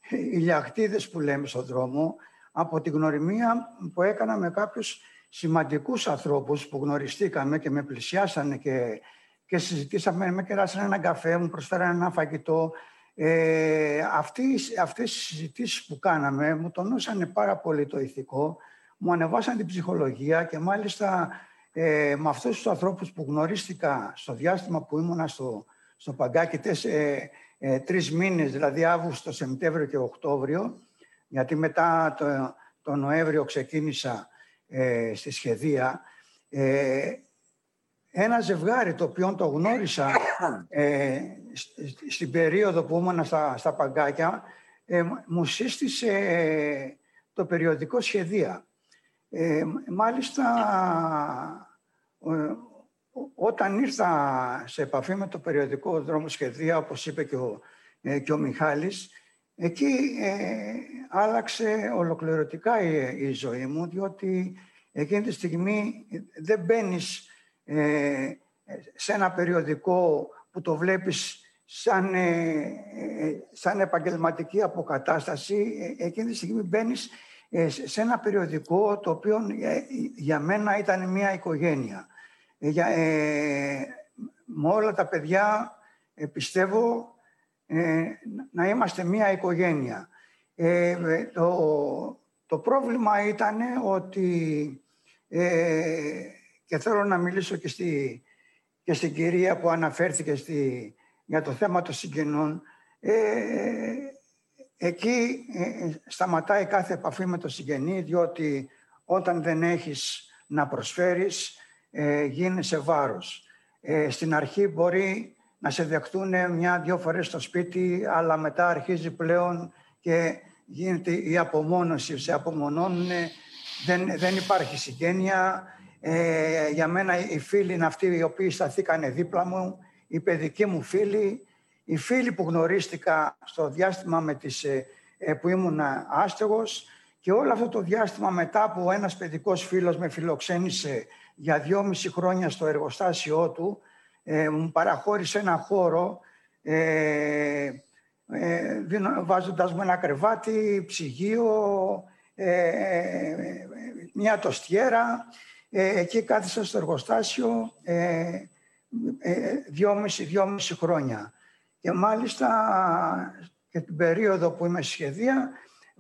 οι λιαχτίδες που λέμε στον δρόμο από την γνωριμία που έκανα με κάποιους σημαντικούς ανθρώπους που γνωριστήκαμε και με πλησιάσανε και, και συζητήσαμε, με κεράσανε ένα καφέ, μου προσφέρανε ένα φαγητό. Ε, αυτές, αυτές οι συζητήσεις που κάναμε μου τονώσανε πάρα πολύ το ηθικό, μου ανεβάσαν την ψυχολογία και μάλιστα ε, με αυτούς τους ανθρώπους που γνωρίστηκα στο διάστημα που ήμουνα στο, στο Παγκάκι τες, ε, ε, τρεις μήνες, δηλαδή Αύγουστο, Σεπτέμβριο και Οκτώβριο, γιατί μετά το, το Νοέμβριο ξεκίνησα ε, στη σχεδία, ε, ένα ζευγάρι το οποίο το γνώρισα ε, στην περίοδο που ήμουν στα, στα Παγκάκια, ε, μου σύστησε το περιοδικό σχεδία. Ε, μάλιστα, όταν ήρθα σε επαφή με το περιοδικό δρόμο σχεδία, όπως είπε και ο, ε, και ο Μιχάλης, εκεί ε, άλλαξε ολοκληρωτικά η, ζωή μου, διότι εκείνη τη στιγμή δεν μπαίνει σε ένα περιοδικό που το βλέπεις σαν, σαν επαγγελματική αποκατάσταση. Εκείνη τη στιγμή μπαίνεις ε, σε ένα περιοδικό το οποίο ε, για μένα ήταν μια οικογένεια. Ε, για, με όλα τα παιδιά πιστεύω να είμαστε μια οικογένεια. το, το πρόβλημα ήταν ότι και θέλω να μιλήσω και, στη, και στην κυρία που αναφέρθηκε στη, για το θέμα των συγγενών Εκεί ε, ε, σταματάει κάθε επαφή με το συγγενή, διότι όταν δεν έχεις να προσφέρεις, ε, γίνεσαι βάρος. Ε, στην αρχή μπορεί να σε δεχτούν μια-δυο φορές στο σπίτι, αλλά μετά αρχίζει πλέον και γίνεται η απομόνωση. Σε απομονώνουν, δεν, δεν υπάρχει συγγένεια. Ε, για μένα οι φίλοι είναι αυτοί οι οποίοι σταθήκανε δίπλα μου, οι παιδικοί μου φίλοι, οι φίλοι που γνωρίστηκα στο διάστημα με τις, ε, ε, που ήμουν άστεγος. Και όλο αυτό το διάστημα μετά που ένας παιδικός φίλος με φιλοξένησε για δυόμιση χρόνια στο εργοστάσιό του, ε, μου παραχώρησε ένα χώρο ε, ε, βάζοντας μου ένα κρεβάτι, ψυγείο, ε, μια τοστιέρα. Εκεί κάθισα στο εργοστάσιο δυόμιση, δυόμιση χρόνια. Και μάλιστα και την περίοδο που είμαι σχεδία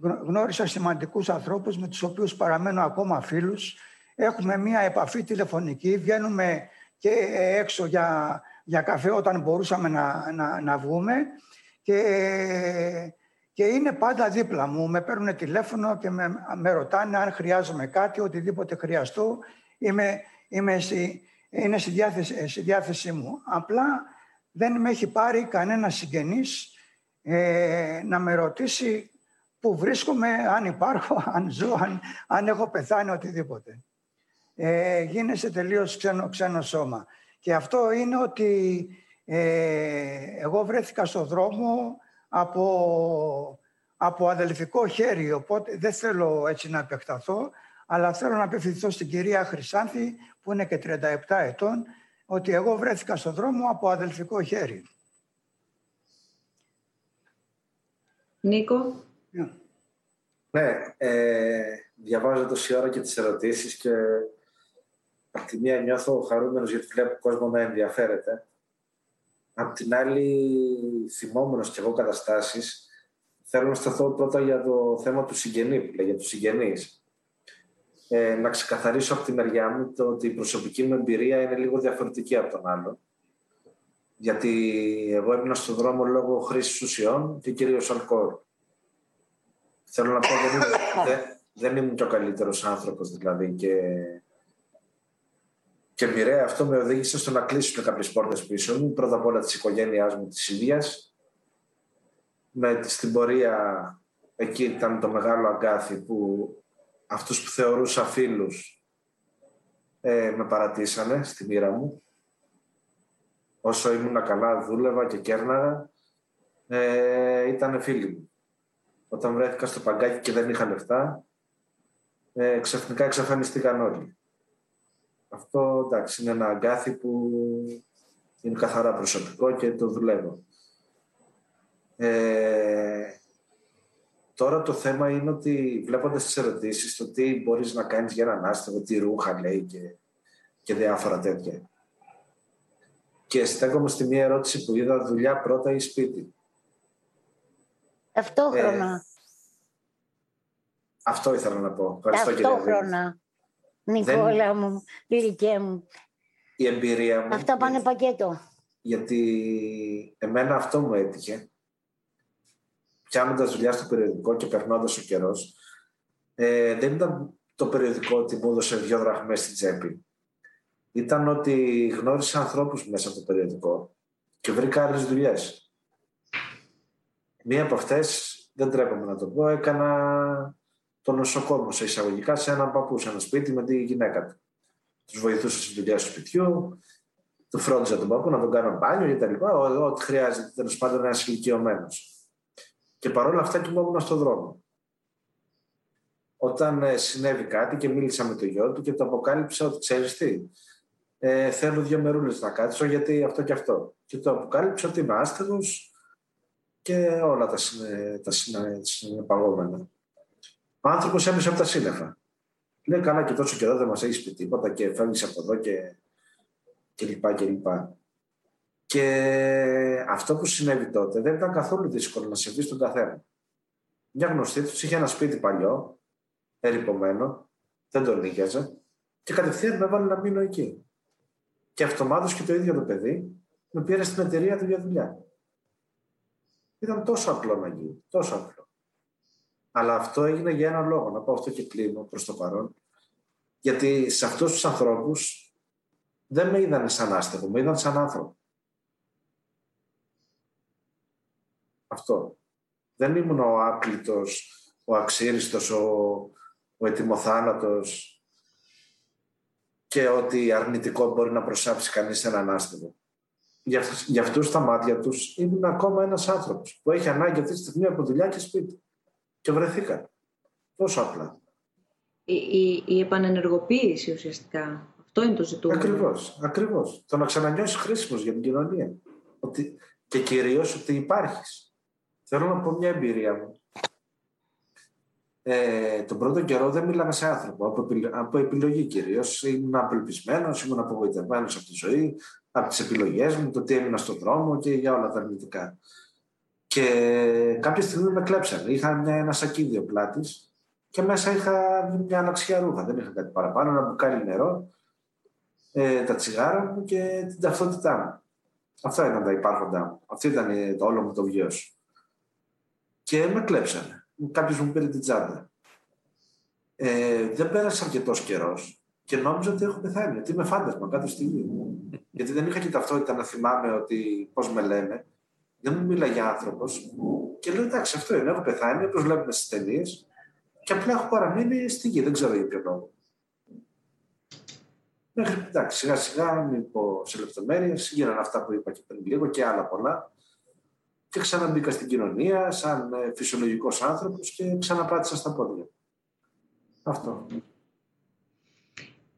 γνώρισα σημαντικούς ανθρώπους με τους οποίους παραμένω ακόμα φίλους. Έχουμε μία επαφή τηλεφωνική, βγαίνουμε και έξω για, για καφέ όταν μπορούσαμε να, να, να βγούμε και, και είναι πάντα δίπλα μου. Με παίρνουν τηλέφωνο και με, με ρωτάνε αν χρειάζομαι κάτι, οτιδήποτε χρειαστώ. Είμαι, είμαι είναι στη διάθεση, στη διάθεσή μου. Απλά δεν με έχει πάρει κανένα συγγενής ε, να με ρωτήσει πού βρίσκομαι, αν υπάρχω, αν ζω, αν, αν έχω πεθάνει, οτιδήποτε. Ε, γίνεσαι τελείως ξένο, ξένο σώμα. Και αυτό είναι ότι ε, εγώ βρέθηκα στο δρόμο από, από αδελφικό χέρι, οπότε δεν θέλω έτσι να επεκταθώ, αλλά θέλω να απευθυνθώ στην κυρία Χρυσάνθη, που είναι και 37 ετών, ότι εγώ βρέθηκα στον δρόμο από αδελφικό χέρι.
Νίκο.
Ναι, ε, διαβάζω τόση ώρα και τις ερωτήσεις και από τη μία νιώθω χαρούμενος γιατί βλέπω κόσμο να ενδιαφέρεται. Απ' την άλλη, θυμόμενος και εγώ καταστάσεις, θέλω να σταθώ πρώτα για το θέμα του συγγενή, που λέει, για τους συγγενείς ε, να ξεκαθαρίσω από τη μεριά μου το ότι η προσωπική μου εμπειρία είναι λίγο διαφορετική από τον άλλο. Γιατί εγώ έμεινα στον δρόμο λόγω χρήσης ουσιών και κυρίως αλκοόλ. Θέλω να πω, δεν ήμουν, δεν, δεν ήμουν και ο καλύτερος άνθρωπος δηλαδή. Και, και μοιραία αυτό με οδήγησε στο να κλείσουν κάποιες πόρτες πίσω μου. Πρώτα απ' όλα της οικογένειάς μου, της ίδια. Με στην πορεία εκεί ήταν το μεγάλο αγκάθι που αυτούς που θεωρούσα φίλους ε, με παρατήσανε στη μοίρα μου. Όσο ήμουν καλά, δούλευα και κέρναγα, ε, ήταν φίλοι μου. Όταν βρέθηκα στο παγκάκι και δεν είχα λεφτά, ε, ξαφνικά εξαφανιστήκαν όλοι. Αυτό εντάξει είναι ένα αγκάθι που είναι καθαρά προσωπικό και το δουλεύω. Ε, Τώρα το θέμα είναι ότι βλέποντας τις ερωτήσεις, το τι μπορείς να κάνεις για έναν άστεγο, τι ρούχα λέει και, και διάφορα τέτοια. Και στέκομαι στη μία ερώτηση που είδα δουλειά πρώτα ή σπίτι;
Ταυτόχρονα.
Ε, αυτό ήθελα να πω.
Ευχαριστώ, Ταυτόχρονα. Νικόλα δεν... μου, ηλικία μου.
Η εμπειρία μου...
Αυτά πάνε πακέτο.
Γιατί εμένα αυτό μου έτυχε. Πιάνοντα δουλειά στο περιοδικό και περνώντας ο καιρός, ε, δεν ήταν το περιοδικό ότι μου έδωσε δύο δραχμές στην τσέπη. Ήταν ότι γνώρισα ανθρώπους μέσα από το περιοδικό και βρήκα άλλες δουλειές. Μία από αυτές, δεν τρέπομαι να το πω, έκανα το νοσοκόμο σε εισαγωγικά σε έναν παππού, σε ένα σπίτι με τη γυναίκα του. Τους βοηθούσα στη δουλειά του σπιτιού, του φρόντιζα τον παππού να τον κάνω μπάνιο κτλ. Ό,τι χρειάζεται τέλος πάντων ένας ηλικιωμένος. Και παρόλα αυτά κοιμόμουν στον δρόμο. Όταν ε, συνέβη κάτι και μίλησα με το γιο του και το αποκάλυψα ότι ξέρεις τι, ε, θέλω δύο μερούλες να κάτσω γιατί αυτό και αυτό. Και το αποκάλυψα ότι είμαι άστεγος και όλα τα, τα συνεπαγόμενα. Ο άνθρωπος έμεινε από τα σύννεφα. Λέει καλά και τόσο καιρό δεν μας έχεις πει τίποτα και φεύγεις από εδώ και, και λοιπά και λοιπά. Και αυτό που συνέβη τότε δεν ήταν καθόλου δύσκολο να συμβεί στον καθένα. Μια γνωστή τους είχε ένα σπίτι παλιό, ερυπωμένο, δεν τον νίκιαζε και κατευθείαν με έβαλε να μείνω εκεί. Και αυτομάτως και το ίδιο το παιδί με πήρε στην εταιρεία του για δουλειά. Ήταν τόσο απλό να γίνει, τόσο απλό. Αλλά αυτό έγινε για ένα λόγο. Να πω αυτό και κλείνω προς το παρόν. Γιατί σε αυτούς τους ανθρώπους δεν με είδαν σαν άστεγο, με είδαν σαν άνθρωπο. Αυτό. Δεν ήμουν ο άπλητος, ο αξίριστος, ο, ο ετοιμοθάνατος και ότι αρνητικό μπορεί να προσάψει κανείς έναν άστεγο. Για, για αυτούς τα μάτια τους ήμουν ακόμα ένας άνθρωπος που έχει ανάγκη αυτή τη στιγμή από δουλειά και σπίτι και βρεθήκαν. Τόσο απλά.
Η, η, η επανενεργοποίηση ουσιαστικά. Αυτό είναι το ζητούμενο.
Ακριβώς, ακριβώς. Το να ξανανιώσεις χρήσιμος για την κοινωνία. Ότι, και κυρίως ότι υπάρχεις. Θέλω να πω μια εμπειρία μου. Ε, τον πρώτο καιρό δεν μίλαμε σε άνθρωπο, από, από επιλογή κυρίως. Ήμουν απελπισμένος, ήμουν απογοητευμένος από τη ζωή, από τις επιλογές μου, το τι έμεινα στον δρόμο και για όλα τα αρνητικά. Και κάποια στιγμή με κλέψανε. Είχα μια, ένα σακίδιο πλάτης και μέσα είχα μια αναξιά ρούχα. Δεν είχα κάτι παραπάνω, ένα μπουκάλι νερό, ε, τα τσιγάρα μου και την ταυτότητά μου. Αυτά ήταν τα υπάρχοντά μου. Αυτό ήταν το όλο μου το βιός. Και με κλέψανε. Κάποιος μου πήρε την τσάντα. Ε, δεν πέρασε αρκετός καιρός και νόμιζα ότι έχω πεθάνει. Ότι είμαι φάντασμα κάτω στη γη. Γιατί δεν είχα και ταυτότητα να θυμάμαι ότι πώς με λένε δεν μου μιλάει για άνθρωπος. Και λέω εντάξει, αυτό είναι. Έχω πεθάνει όπως βλέπουμε στις ταινίες και απλά έχω παραμείνει στη γη. Δεν ξέρω για ποιο λόγο. Μέχρι εντάξει, σιγά σιγά, μην πω σε λεπτομέρειες, γίνανε αυτά που είπα και πριν λίγο και άλλα πολλά. Και ξαναμπήκα στην κοινωνία σαν ε, φυσιολογικός άνθρωπος και ξαναπάτησα στα πόδια. Αυτό.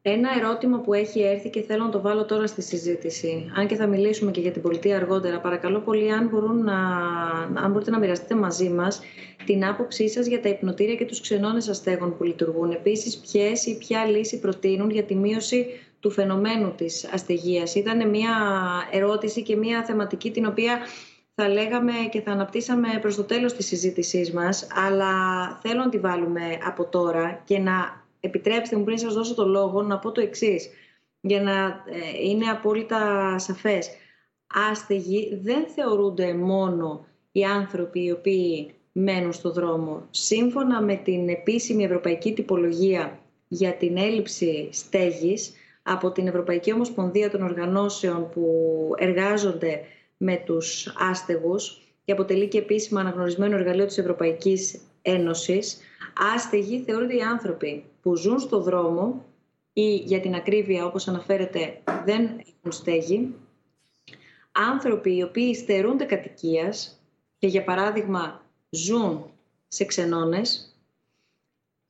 Ένα ερώτημα που έχει έρθει και θέλω να το βάλω τώρα στη συζήτηση, αν και θα μιλήσουμε και για την πολιτεία αργότερα, παρακαλώ πολύ αν, μπορούν να, αν μπορείτε να μοιραστείτε μαζί μας την άποψή σας για τα υπνοτήρια και τους ξενώνες αστέγων που λειτουργούν. Επίσης, ποιες ή ποια λύση προτείνουν για τη μείωση του φαινομένου της αστεγίας. Ήταν μια ερώτηση και μια θεματική την οποία θα λέγαμε και θα αναπτύσσαμε προς το τέλος της συζήτησής μας, αλλά θέλω να τη βάλουμε από τώρα και να επιτρέψτε μου πριν σας δώσω το λόγο να πω το εξής, για να ε, είναι απόλυτα σαφές. Άστεγοι δεν θεωρούνται μόνο οι άνθρωποι οι οποίοι μένουν στο δρόμο. Σύμφωνα με την επίσημη ευρωπαϊκή τυπολογία για την έλλειψη στέγης από την Ευρωπαϊκή Ομοσπονδία των Οργανώσεων που εργάζονται με τους άστεγους και αποτελεί και επίσημα αναγνωρισμένο εργαλείο της Ευρωπαϊκής Ένωσης, άστεγοι θεωρούνται οι άνθρωποι που ζουν στο δρόμο ή για την ακρίβεια όπως αναφέρεται δεν έχουν στέγη, άνθρωποι οι οποίοι στερούνται κατοικίας και για παράδειγμα ζουν σε ξενώνες,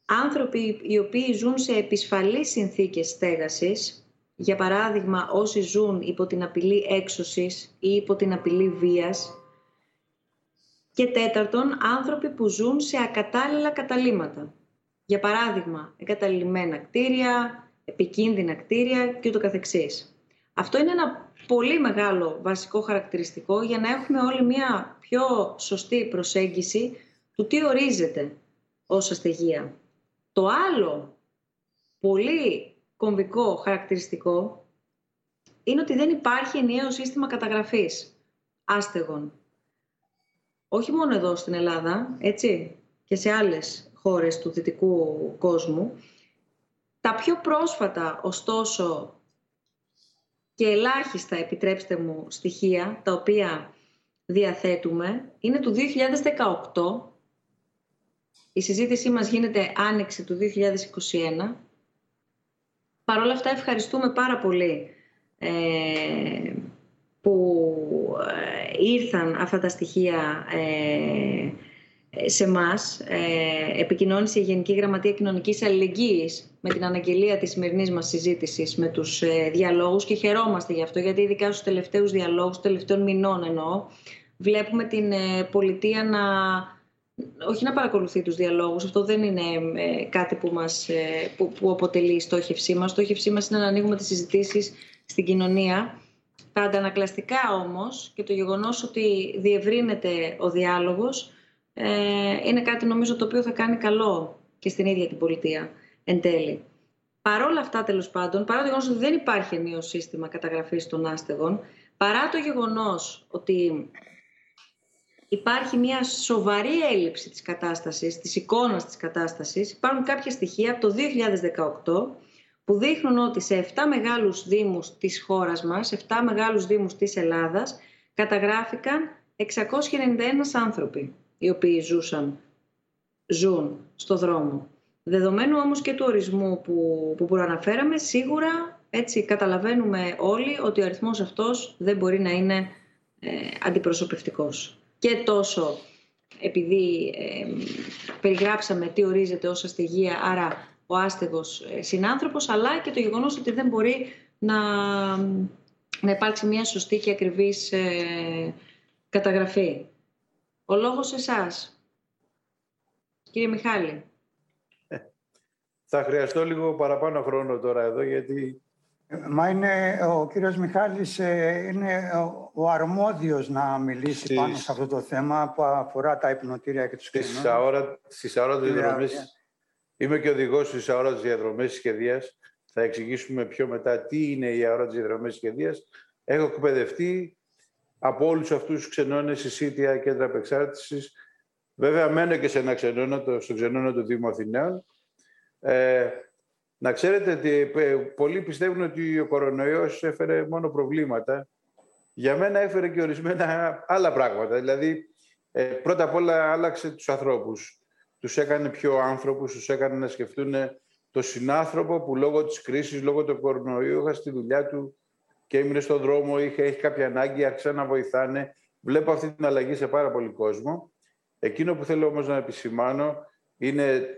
άνθρωποι οι οποίοι ζουν σε επισφαλείς συνθήκες στέγασης, για παράδειγμα όσοι ζουν υπό την απειλή έξωσης ή υπό την απειλή βίας, και τέταρτον, άνθρωποι που ζουν σε ακατάλληλα καταλήματα. Για παράδειγμα, εγκαταλειμμένα κτίρια, επικίνδυνα κτίρια και ούτω καθεξής. Αυτό είναι ένα πολύ μεγάλο βασικό χαρακτηριστικό για να έχουμε όλοι μια πιο σωστή προσέγγιση του τι ορίζεται ως αστεγία. Το άλλο πολύ κομβικό χαρακτηριστικό είναι ότι δεν υπάρχει ενιαίο σύστημα καταγραφής άστεγων. Όχι μόνο εδώ στην Ελλάδα, έτσι, και σε άλλες χώρες του δυτικού κόσμου. Τα πιο πρόσφατα, ωστόσο, και ελάχιστα, επιτρέψτε μου, στοιχεία, τα οποία διαθέτουμε, είναι του 2018. Η συζήτησή μας γίνεται άνοιξη του 2021. Παρ' όλα αυτά ευχαριστούμε πάρα πολύ ε, που ε, ήρθαν αυτά τα στοιχεία ε, σε εμά. Ε, επικοινώνησε η Γενική Γραμματεία Κοινωνικής Αλληλεγγύης με την αναγγελία της σημερινής μας συζήτησης με τους ε, διαλόγους και χαιρόμαστε γι' αυτό γιατί ειδικά στους τελευταίους διαλόγους, τελευταίων μηνών εννοώ, βλέπουμε την ε, πολιτεία να όχι να παρακολουθεί τους διαλόγους, αυτό δεν είναι ε, κάτι που, μας, ε, που, που αποτελεί η στόχευσή μας. Η στόχευσή μας είναι να ανοίγουμε τις συζητήσεις στην κοινωνία. Τα αντανακλαστικά όμως και το γεγονός ότι διευρύνεται ο διάλογος είναι κάτι νομίζω το οποίο θα κάνει καλό και στην ίδια την πολιτεία εν τέλει. Παρ' όλα αυτά, τέλος πάντων, παρά το γεγονός ότι δεν υπάρχει ενίο σύστημα καταγραφής των άστεγων, παρά το γεγονός ότι υπάρχει μια σοβαρή έλλειψη της κατάστασης, της εικόνας της κατάστασης. Υπάρχουν κάποια στοιχεία από το 2018 που δείχνουν ότι σε 7 μεγάλους δήμους της χώρας μας, 7 μεγάλους δήμους της Ελλάδας, καταγράφηκαν 691 άνθρωποι οι οποίοι ζούσαν, ζουν στο δρόμο. Δεδομένου όμως και του ορισμού που, που προαναφέραμε, σίγουρα έτσι καταλαβαίνουμε όλοι ότι ο αριθμός αυτός δεν μπορεί να είναι ε, αντιπροσωπευτικός και τόσο επειδή περιγράψαμε τι ορίζεται ως αστεγία, άρα ο άστεγος ε, συνάνθρωπος, αλλά και το γεγονός ότι δεν μπορεί να, να υπάρξει μια σωστή και ακριβής ε, καταγραφή. Ο λόγος εσάς, κύριε Μιχάλη.
Ε, θα χρειαστώ λίγο παραπάνω χρόνο τώρα εδώ, γιατί
Μα είναι, ο κύριος Μιχάλης ε, είναι ο αρμόδιος να μιλήσει πάνω σε αυτό το θέμα που αφορά τα υπνοτήρια και τους
στις αόρα, στις αόρατες διαδρομές, είμαι και οδηγός στις αόρατες διαδρομές σχεδίας. Θα εξηγήσουμε πιο μετά τι είναι οι αόρατες διαδρομές σχεδίας. Έχω εκπαιδευτεί από όλους αυτούς τους ξενώνες, εισήτια, κέντρα απεξάρτησης. Βέβαια, μένω και σε ένα ξενώνα, στο ξενώνα του Δήμου Αθηναίων. Ε, να ξέρετε ότι ε, πολλοί πιστεύουν ότι ο κορονοϊός έφερε μόνο προβλήματα. Για μένα έφερε και ορισμένα άλλα πράγματα. Δηλαδή, ε, πρώτα απ' όλα άλλαξε τους ανθρώπους. Τους έκανε πιο άνθρωπους, τους έκανε να σκεφτούν το συνάνθρωπο που λόγω της κρίσης, λόγω του κορονοϊού, είχα στη δουλειά του και έμεινε στον δρόμο, είχε, έχει κάποια ανάγκη, άρχισαν να βοηθάνε. Βλέπω αυτή την αλλαγή σε πάρα πολύ κόσμο. Εκείνο που θέλω όμως να επισημάνω είναι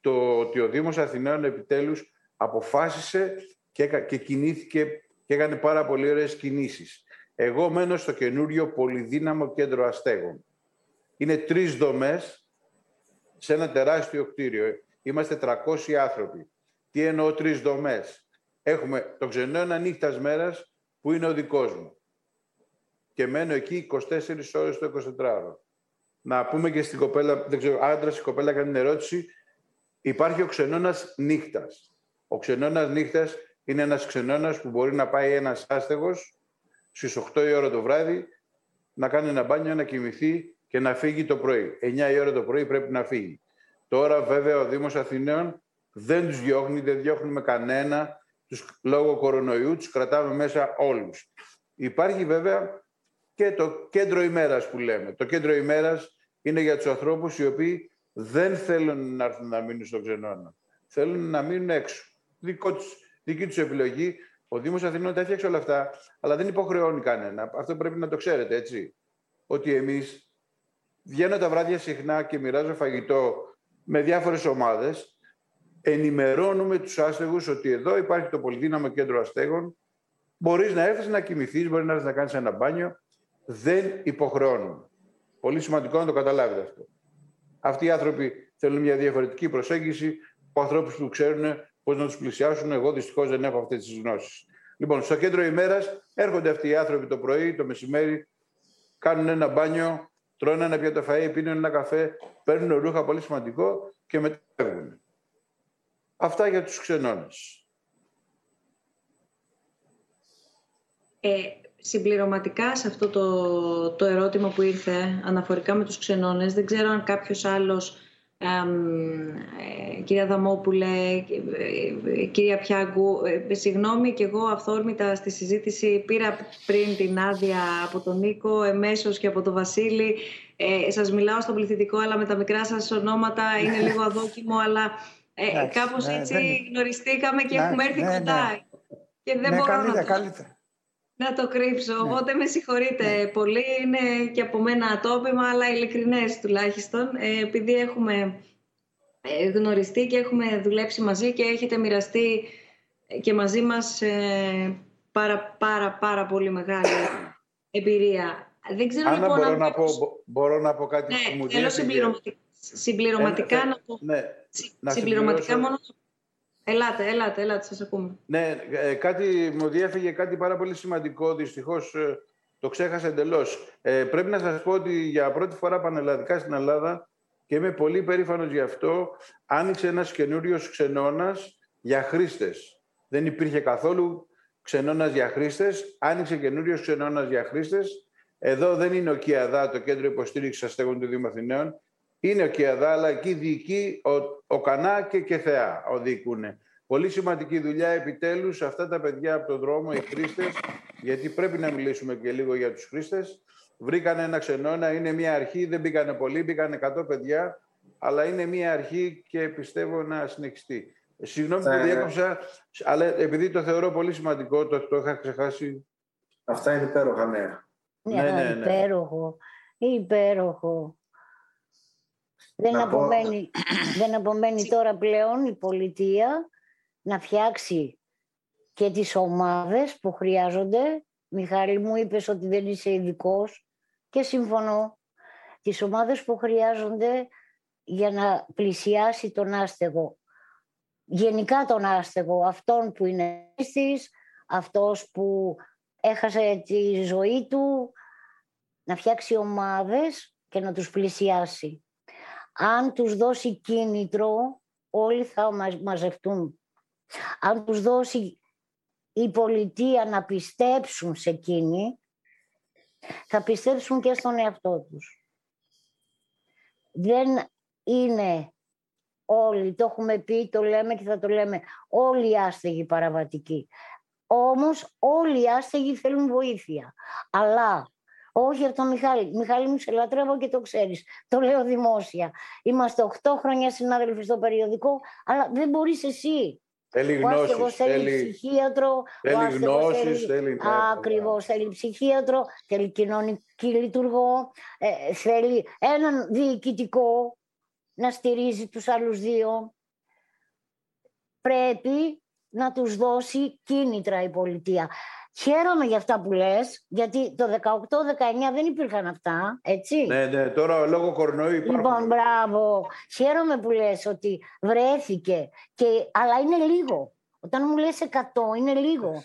το ότι ο Δήμος Αθηναίων επιτέλους αποφάσισε και, και κινήθηκε και έκανε πάρα πολύ ωραίες κινήσεις. Εγώ μένω στο καινούριο πολυδύναμο κέντρο αστέγων. Είναι τρεις δομές σε ένα τεράστιο κτίριο. Είμαστε 300 άνθρωποι. Τι εννοώ τρεις δομές; Έχουμε το ξενώνα νύχτας μέρας που είναι ο δικός μου. Και μένω εκεί 24 ώρες το 24ωρο. Να πούμε και στην κοπέλα, δεν ξέρω, άντρας η κοπέλα κάνει την ερώτηση, Υπάρχει ο ξενώνας νύχτας. Ο ξενώνας νύχτας είναι ένας ξενώνας που μπορεί να πάει ένας άστεγος στις 8 η ώρα το βράδυ να κάνει ένα μπάνιο, να κοιμηθεί και να φύγει το πρωί. 9 η ώρα το πρωί πρέπει να φύγει. Τώρα βέβαια ο Δήμος Αθηναίων δεν τους διώχνει, δεν διώχνουμε κανένα τους, λόγω κορονοϊού, τους κρατάμε μέσα όλους. Υπάρχει βέβαια και το κέντρο ημέρας που λέμε. Το κέντρο ημέρας είναι για τους ανθρώπους οι οποίοι δεν θέλουν να έρθουν να μείνουν στο ξενώνα. Θέλουν να μείνουν έξω. Δικό τους, δική τους επιλογή. Ο Δήμος Αθηνών τα έφτιαξε όλα αυτά, αλλά δεν υποχρεώνει κανένα. Αυτό πρέπει να το ξέρετε, έτσι. Ότι εμείς βγαίνω τα βράδια συχνά και μοιράζω φαγητό με διάφορες ομάδες. Ενημερώνουμε τους άστεγους ότι εδώ υπάρχει το πολυδύναμο κέντρο αστέγων. Μπορείς να έρθεις να κοιμηθείς, μπορείς να έρθεις να κάνεις ένα μπάνιο. Δεν υποχρεώνουμε. Πολύ σημαντικό να το καταλάβετε αυτό. Αυτοί οι άνθρωποι θέλουν μια διαφορετική προσέγγιση από ανθρώπους που ξέρουν πώς να τους πλησιάσουν. Εγώ δυστυχώς δεν έχω αυτές τις γνώσεις. Λοιπόν, στο κέντρο ημέρας έρχονται αυτοί οι άνθρωποι το πρωί, το μεσημέρι, κάνουν ένα μπάνιο, τρώνε ένα πιάτο φαΐ, πίνουν ένα καφέ, παίρνουν ρούχα πολύ σημαντικό και μετά φεύγουν. Αυτά για τους ξενώνες.
Ε, συμπληρωματικά σε αυτό το, το ερώτημα που ήρθε αναφορικά με τους ξενώνες, δεν ξέρω αν κάποιος άλλος, ε, κυρία Δαμόπουλε, ε, ε, κυρία Πιάγκου, ε, συγγνώμη και εγώ αυθόρμητα στη συζήτηση πήρα πριν την άδεια από τον Νίκο, εμέσως και από τον Βασίλη. Ε, σας μιλάω στο πληθυντικό, αλλά με τα μικρά σας ονόματα είναι λίγο αδόκιμο, αλλά ε, κάπως ναι, έτσι γνωριστήκαμε και ναι, έχουμε έρθει ναι, κοντά. Ναι. Και δεν μπορώ καλύτερα, να... καλύτερα να το κρύψω. Ναι. Οπότε με συγχωρείτε ναι. πολύ. Είναι και από μένα ατόπιμα, αλλά ειλικρινές τουλάχιστον. Ε, επειδή έχουμε ε, γνωριστεί και έχουμε δουλέψει μαζί και έχετε μοιραστεί και μαζί μας ε, πάρα, πάρα, πάρα πολύ μεγάλη εμπειρία. Δεν ξέρω
Άννα, λοιπόν, μπορώ, να πω, μπορώ να πω κάτι
ναι, που μου θέλω συμπληρωματικά, συμπληρωματικά ε, να πω.
Ναι,
συμπληρωματικά μόνο Ελάτε, ελάτε, ελάτε, σας ακούμε.
Ναι, ε, κάτι, μου διέφυγε κάτι πάρα πολύ σημαντικό, δυστυχώς ε, το ξέχασα εντελώς. Ε, πρέπει να σας πω ότι για πρώτη φορά πανελλαδικά στην Ελλάδα και είμαι πολύ περήφανος γι' αυτό, άνοιξε ένας καινούριος ξενώνας για χρήστες. Δεν υπήρχε καθόλου ξενώνας για χρήστες, άνοιξε καινούριος ξενώνας για χρήστες. Εδώ δεν είναι ο ΚΙΑΔΑ, το Κέντρο Υποστήριξης Αστέγων του Δήμου Αθηναίων, είναι ο ΚΙΑΔΑ, αλλά εκεί διοικεί ο, ο Κανά και και Θεά οδηγούν. Πολύ σημαντική δουλειά επιτέλους αυτά τα παιδιά από τον δρόμο, οι χρήστες, γιατί πρέπει να μιλήσουμε και λίγο για τους χρήστες. Βρήκανε ένα ξενώνα, είναι μια αρχή, δεν μπήκανε πολλοί, μπήκανε 100 παιδιά, αλλά είναι μια αρχή και πιστεύω να συνεχιστεί. Συγγνώμη που διέκοψα, αλλά επειδή το θεωρώ πολύ σημαντικό, το, το είχα ξεχάσει.
Αυτά είναι υπέροχα νέα.
Ναι, ναι, ναι, ναι. Υπέροχο. Υπέροχο. Δεν, απομένει, δεν απομένει τώρα πλέον η πολιτεία να φτιάξει και τις ομάδες που χρειάζονται. Μιχάλη μου είπες ότι δεν είσαι ειδικός και συμφωνώ. Τις ομάδες που χρειάζονται για να πλησιάσει τον άστεγο. Γενικά τον άστεγο, αυτόν που είναι αίσθης, αυτός που έχασε τη ζωή του, να φτιάξει ομάδες και να τους πλησιάσει αν τους δώσει κίνητρο, όλοι θα μαζευτούν. Αν τους δώσει η πολιτεία να πιστέψουν σε εκείνη, θα πιστέψουν και στον εαυτό τους. Δεν είναι όλοι, το έχουμε πει, το λέμε και θα το λέμε, όλοι οι άστεγοι παραβατικοί. Όμως όλοι οι άστεγοι θέλουν βοήθεια. Αλλά όχι από τον Μιχάλη. Μιχάλη μου σε λατρεύω και το ξέρεις. Το λέω δημόσια. Είμαστε 8 χρόνια συνάδελφοι στο περιοδικό, αλλά δεν μπορείς εσύ.
Θέλει γνώσεις,
ο θέλει, θέλει ψυχίατρο,
θέλει γνώσεις, θέλει...
Ακριβώς, θέλει ψυχίατρο, θέλει κοινωνική λειτουργό, ε, θέλει έναν διοικητικό να στηρίζει τους άλλους δύο. Πρέπει να τους δώσει κίνητρα η πολιτεία. Χαίρομαι για αυτά που λες, γιατί το 18-19 δεν υπήρχαν αυτά, έτσι.
Ναι, ναι, τώρα λόγω κορονοϊού υπάρχουν.
Λοιπόν, μπράβο. Χαίρομαι που λες ότι βρέθηκε, και... αλλά είναι λίγο. Όταν μου λες 100 είναι λίγο.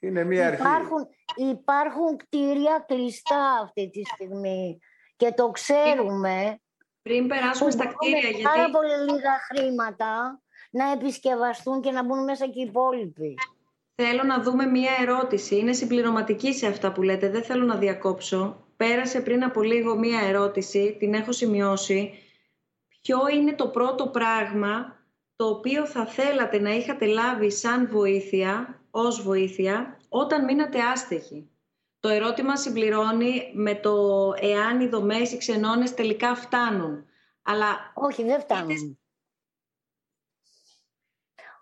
Είναι μία αρχή.
Υπάρχουν, υπάρχουν κτίρια κλειστά αυτή τη στιγμή και το ξέρουμε.
Πριν περάσουμε στα κτίρια, γιατί...
Πάρα πολύ λίγα χρήματα να επισκευαστούν και να μπουν μέσα και οι υπόλοιποι.
Θέλω να δούμε μία ερώτηση. Είναι συμπληρωματική σε αυτά που λέτε. Δεν θέλω να διακόψω. Πέρασε πριν από λίγο μία ερώτηση. Την έχω σημειώσει. Ποιο είναι το πρώτο πράγμα το οποίο θα θέλατε να είχατε λάβει σαν βοήθεια, ως βοήθεια, όταν μείνατε άστεχοι; Το ερώτημα συμπληρώνει με το εάν οι δομές, οι ξενώνες τελικά φτάνουν. Αλλά...
Όχι, δεν φτάνουν.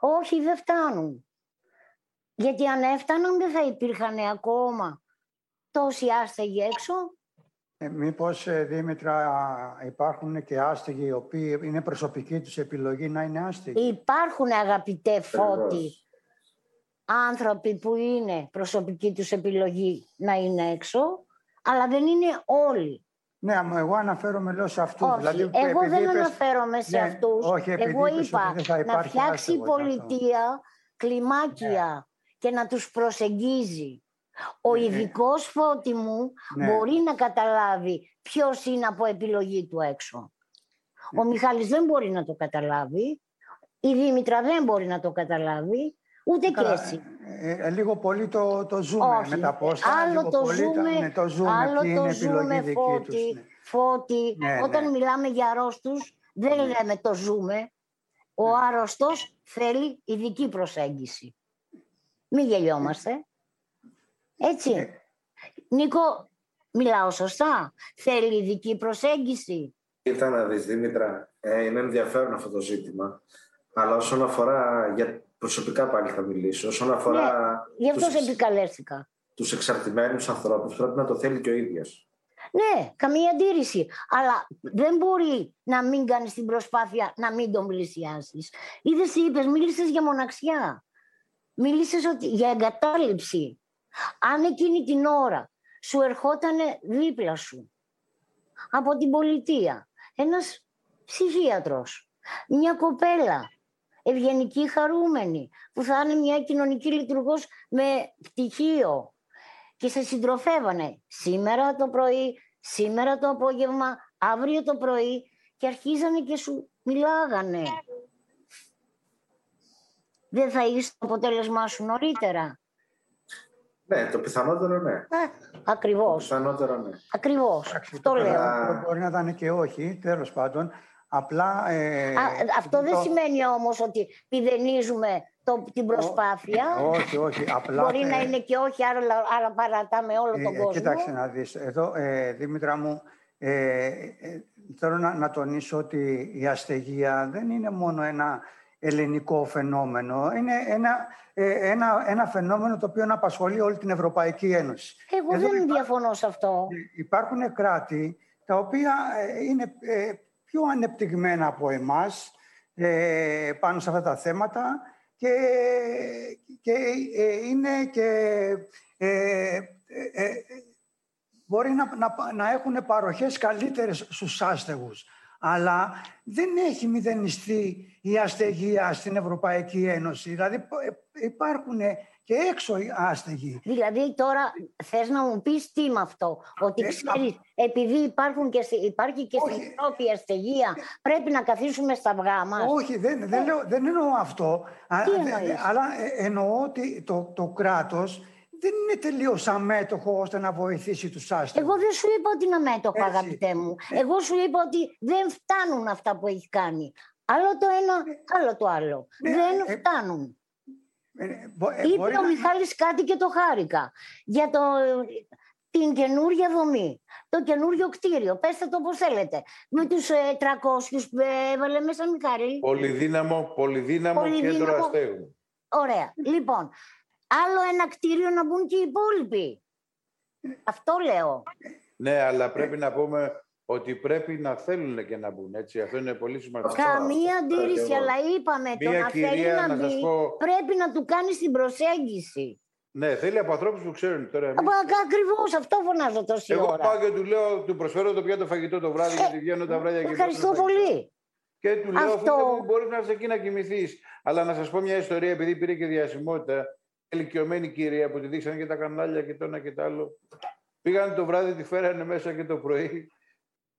Όχι, δεν φτάνουν. Γιατί αν έφταναν δεν θα υπήρχαν ακόμα τόσοι άστεγοι έξω.
Ε, μήπως, ε, Δήμητρα, υπάρχουν και άστεγοι οι οποίοι είναι προσωπική τους επιλογή να είναι άστεγοι;
Υπάρχουν, αγαπητέ Φώτη, άνθρωποι που είναι προσωπική τους επιλογή να είναι έξω, αλλά δεν είναι όλοι.
Ναι, εγώ αναφέρομαι λέω σε αυτούς.
Όχι,
δηλαδή,
εγώ δεν αναφέρομαι σε ναι, αυτούς.
Όχι,
εγώ είπα να φτιάξει πολιτεία κλιμάκια και να τους προσεγγίζει. Ο ναι. ειδικός φώτη μου ναι. μπορεί να καταλάβει ποιος είναι από επιλογή του έξω. Ο ναι. Μιχάλης δεν μπορεί να το καταλάβει. Η Δήμητρα δεν μπορεί να το καταλάβει, ούτε και εσύ.
Ε, ε, λίγο πολύ το, το ζούμε με τα πόστα.
Άλλο το
πολύ
ζούμε,
ναι, το ζούμε,
άλλο
ποιοι
το
είναι
ζούμε
επιλογή
φώτη,
δική τους. Ναι.
φώτη.
Ναι,
Όταν
ναι.
μιλάμε για αρρώστους, δεν λέμε το ζούμε. Ο
Ναι.
άρρωστος θέλει ειδική προσέγγιση. Μην γελιόμαστε. Έτσι.
Ναι.
Νίκο, μιλάω σωστά; Θέλει ειδική προσέγγιση;
Κοίτα να δεις Δήμητρα, ε, είναι ενδιαφέρον αυτό το ζήτημα. Αλλά όσον αφορά, για προσωπικά πάλι θα μιλήσω, όσον αφορά
Γι' αυτό
τους,
σε επικαλέστηκα.
τους εξαρτημένους ανθρώπους πρέπει να το θέλει και ο ίδιος.
Ναι, καμία αντίρρηση. Αλλά δεν μπορεί να μην κάνεις την προσπάθεια να μην τον πλησιάσεις. Είδες τι είπες, μίλησες για μοναξιά. Μίλησες ότι... για εγκατάλειψη. Αν εκείνη την ώρα σου ερχόταν δίπλα σου από την πολιτεία ένας ψυχίατρος, μια κοπέλα ευγενική χαρούμενη που θα είναι μια κοινωνική λειτουργός με πτυχίο και σε συντροφεύανε σήμερα το πρωί, σήμερα το απόγευμα, αύριο το πρωί και αρχίζανε και σου μιλάγανε. Δεν θα είσαι το αποτέλεσμά σου νωρίτερα.
Ναι, το πιθανότερο ναι.
Ε,
Το
ακριβώς,
πιθανότερο ναι.
ακριβώς.
Εντάξει,
Αυτό
το
λέω.
πιθανότερο Μπορεί να ήταν και όχι, τέλος πάντων. Απλά... ε,
Α, αυτό δεν
το-
σημαίνει όμως ότι πηδενίζουμε το, την προσπάθεια.
Όχι, όχι. Απλά...
Μπορεί να
ε,
είναι και όχι, άρα, άρα παρατάμε όλο τον
Ε,
κόσμο.
Κοίταξε να δεις. Εδώ, ε, Δήμητρα μου, ε, ε, θέλω να, να τονίσω ότι η αστεγία δεν είναι μόνο ένα ελληνικό φαινόμενο. Είναι ένα, ε, ένα, ένα φαινόμενο το οποίο απασχολεί όλη την Ευρωπαϊκή Ένωση.
Εγώ
Εδώ
δεν
υπά-
διαφωνώ σε αυτό.
Υπάρχουν κράτη τα οποία ε, είναι ε, πιο ανεπτυγμένα από εμάς ε, πάνω σε αυτά τα θέματα και, και ε, είναι και ε, ε, ε, μπορεί να, να, να έχουν παροχές καλύτερες στους άστεγους. Αλλά δεν έχει μηδενιστεί η αστεγία στην Ευρωπαϊκή Ένωση. Δηλαδή ε, υπάρχουν και έξω οι άστεγοι.
Δηλαδή τώρα θες να μου πεις τι με αυτό, ότι
Ε,
ξέρεις, επειδή υπάρχουν και, στη- υπάρχει και στην
Όχι.
Ευρώπη η αστεγία, πρέπει να καθίσουμε στα αυγά μας;
Όχι, δεν, δεν, λέω, δεν εννοώ αυτό. Α,
Τι
δε-
εννοείς;
δε- αλλά ε, εννοώ ότι το, το κράτος δεν είναι τελείως αμέτωχο ώστε να βοηθήσει τους άστεγους.
Εγώ δεν σου είπα ότι είναι αμέτωχο,
Έτσι.
αγαπητέ μου.
Ε.
Εγώ σου είπα ότι δεν φτάνουν αυτά που έχει κάνει. Άλλο το ένα, άλλο το άλλο.
Ναι,
δεν
ε,
φτάνουν.
Ε, μπο- ε,
Είπε
μπορεί
ο
να-
Μιχάλης κάτι και το χάρηκα. Για το, την καινούργια δομή, το καινούριο κτίριο. Πέστε το όπως θέλετε. Με τους ε, 300 που έβαλε μέσα Μιχάλη.
Πολυδύναμο, πολυδύναμο,
Πολυδύναμο.
κέντρο αστέγου.
Ωραία. Λοιπόν, άλλο ένα κτίριο να μπουν και οι υπόλοιποι. Αυτό λέω.
Ναι, αλλά πρέπει να πούμε ότι πρέπει να θέλουν και να μπουν. Έτσι. Αυτό είναι πολύ σημαντικό.
Αυτό-
Καμία
αυτό
αντίρρηση,
και εγώ.
αλλά είπαμε το
Μία
να θέλει
κυρία,
να
να
μπει,
σας πω-
πρέπει να του κάνει την προσέγγιση.
Ναι, θέλει από ανθρώπους που ξέρουν. Τώρα, εμείς-
Ακριβώς αυτό φωνάζω τόση
εγώ
ώρα.
πάω και του λέω, του προσφέρω το πιάτο φαγητό το βράδυ, γιατί βγαίνω τα βράδια και
Ε, Ευχαριστώ
παίρνω φαγητό.
πολύ.
Και του λέω,
Αυτό-
Αυτό... μπορείς να είσαι εκεί να κοιμηθείς. Αλλά να σας πω μια ιστορία, επειδή πήρε και διασημότητα. Ηλικιωμένη κυρία που τη δείξανε και τα κανάλια και το ένα και το άλλο. Πήγαν το βράδυ, τη φέρανε μέσα και το πρωί.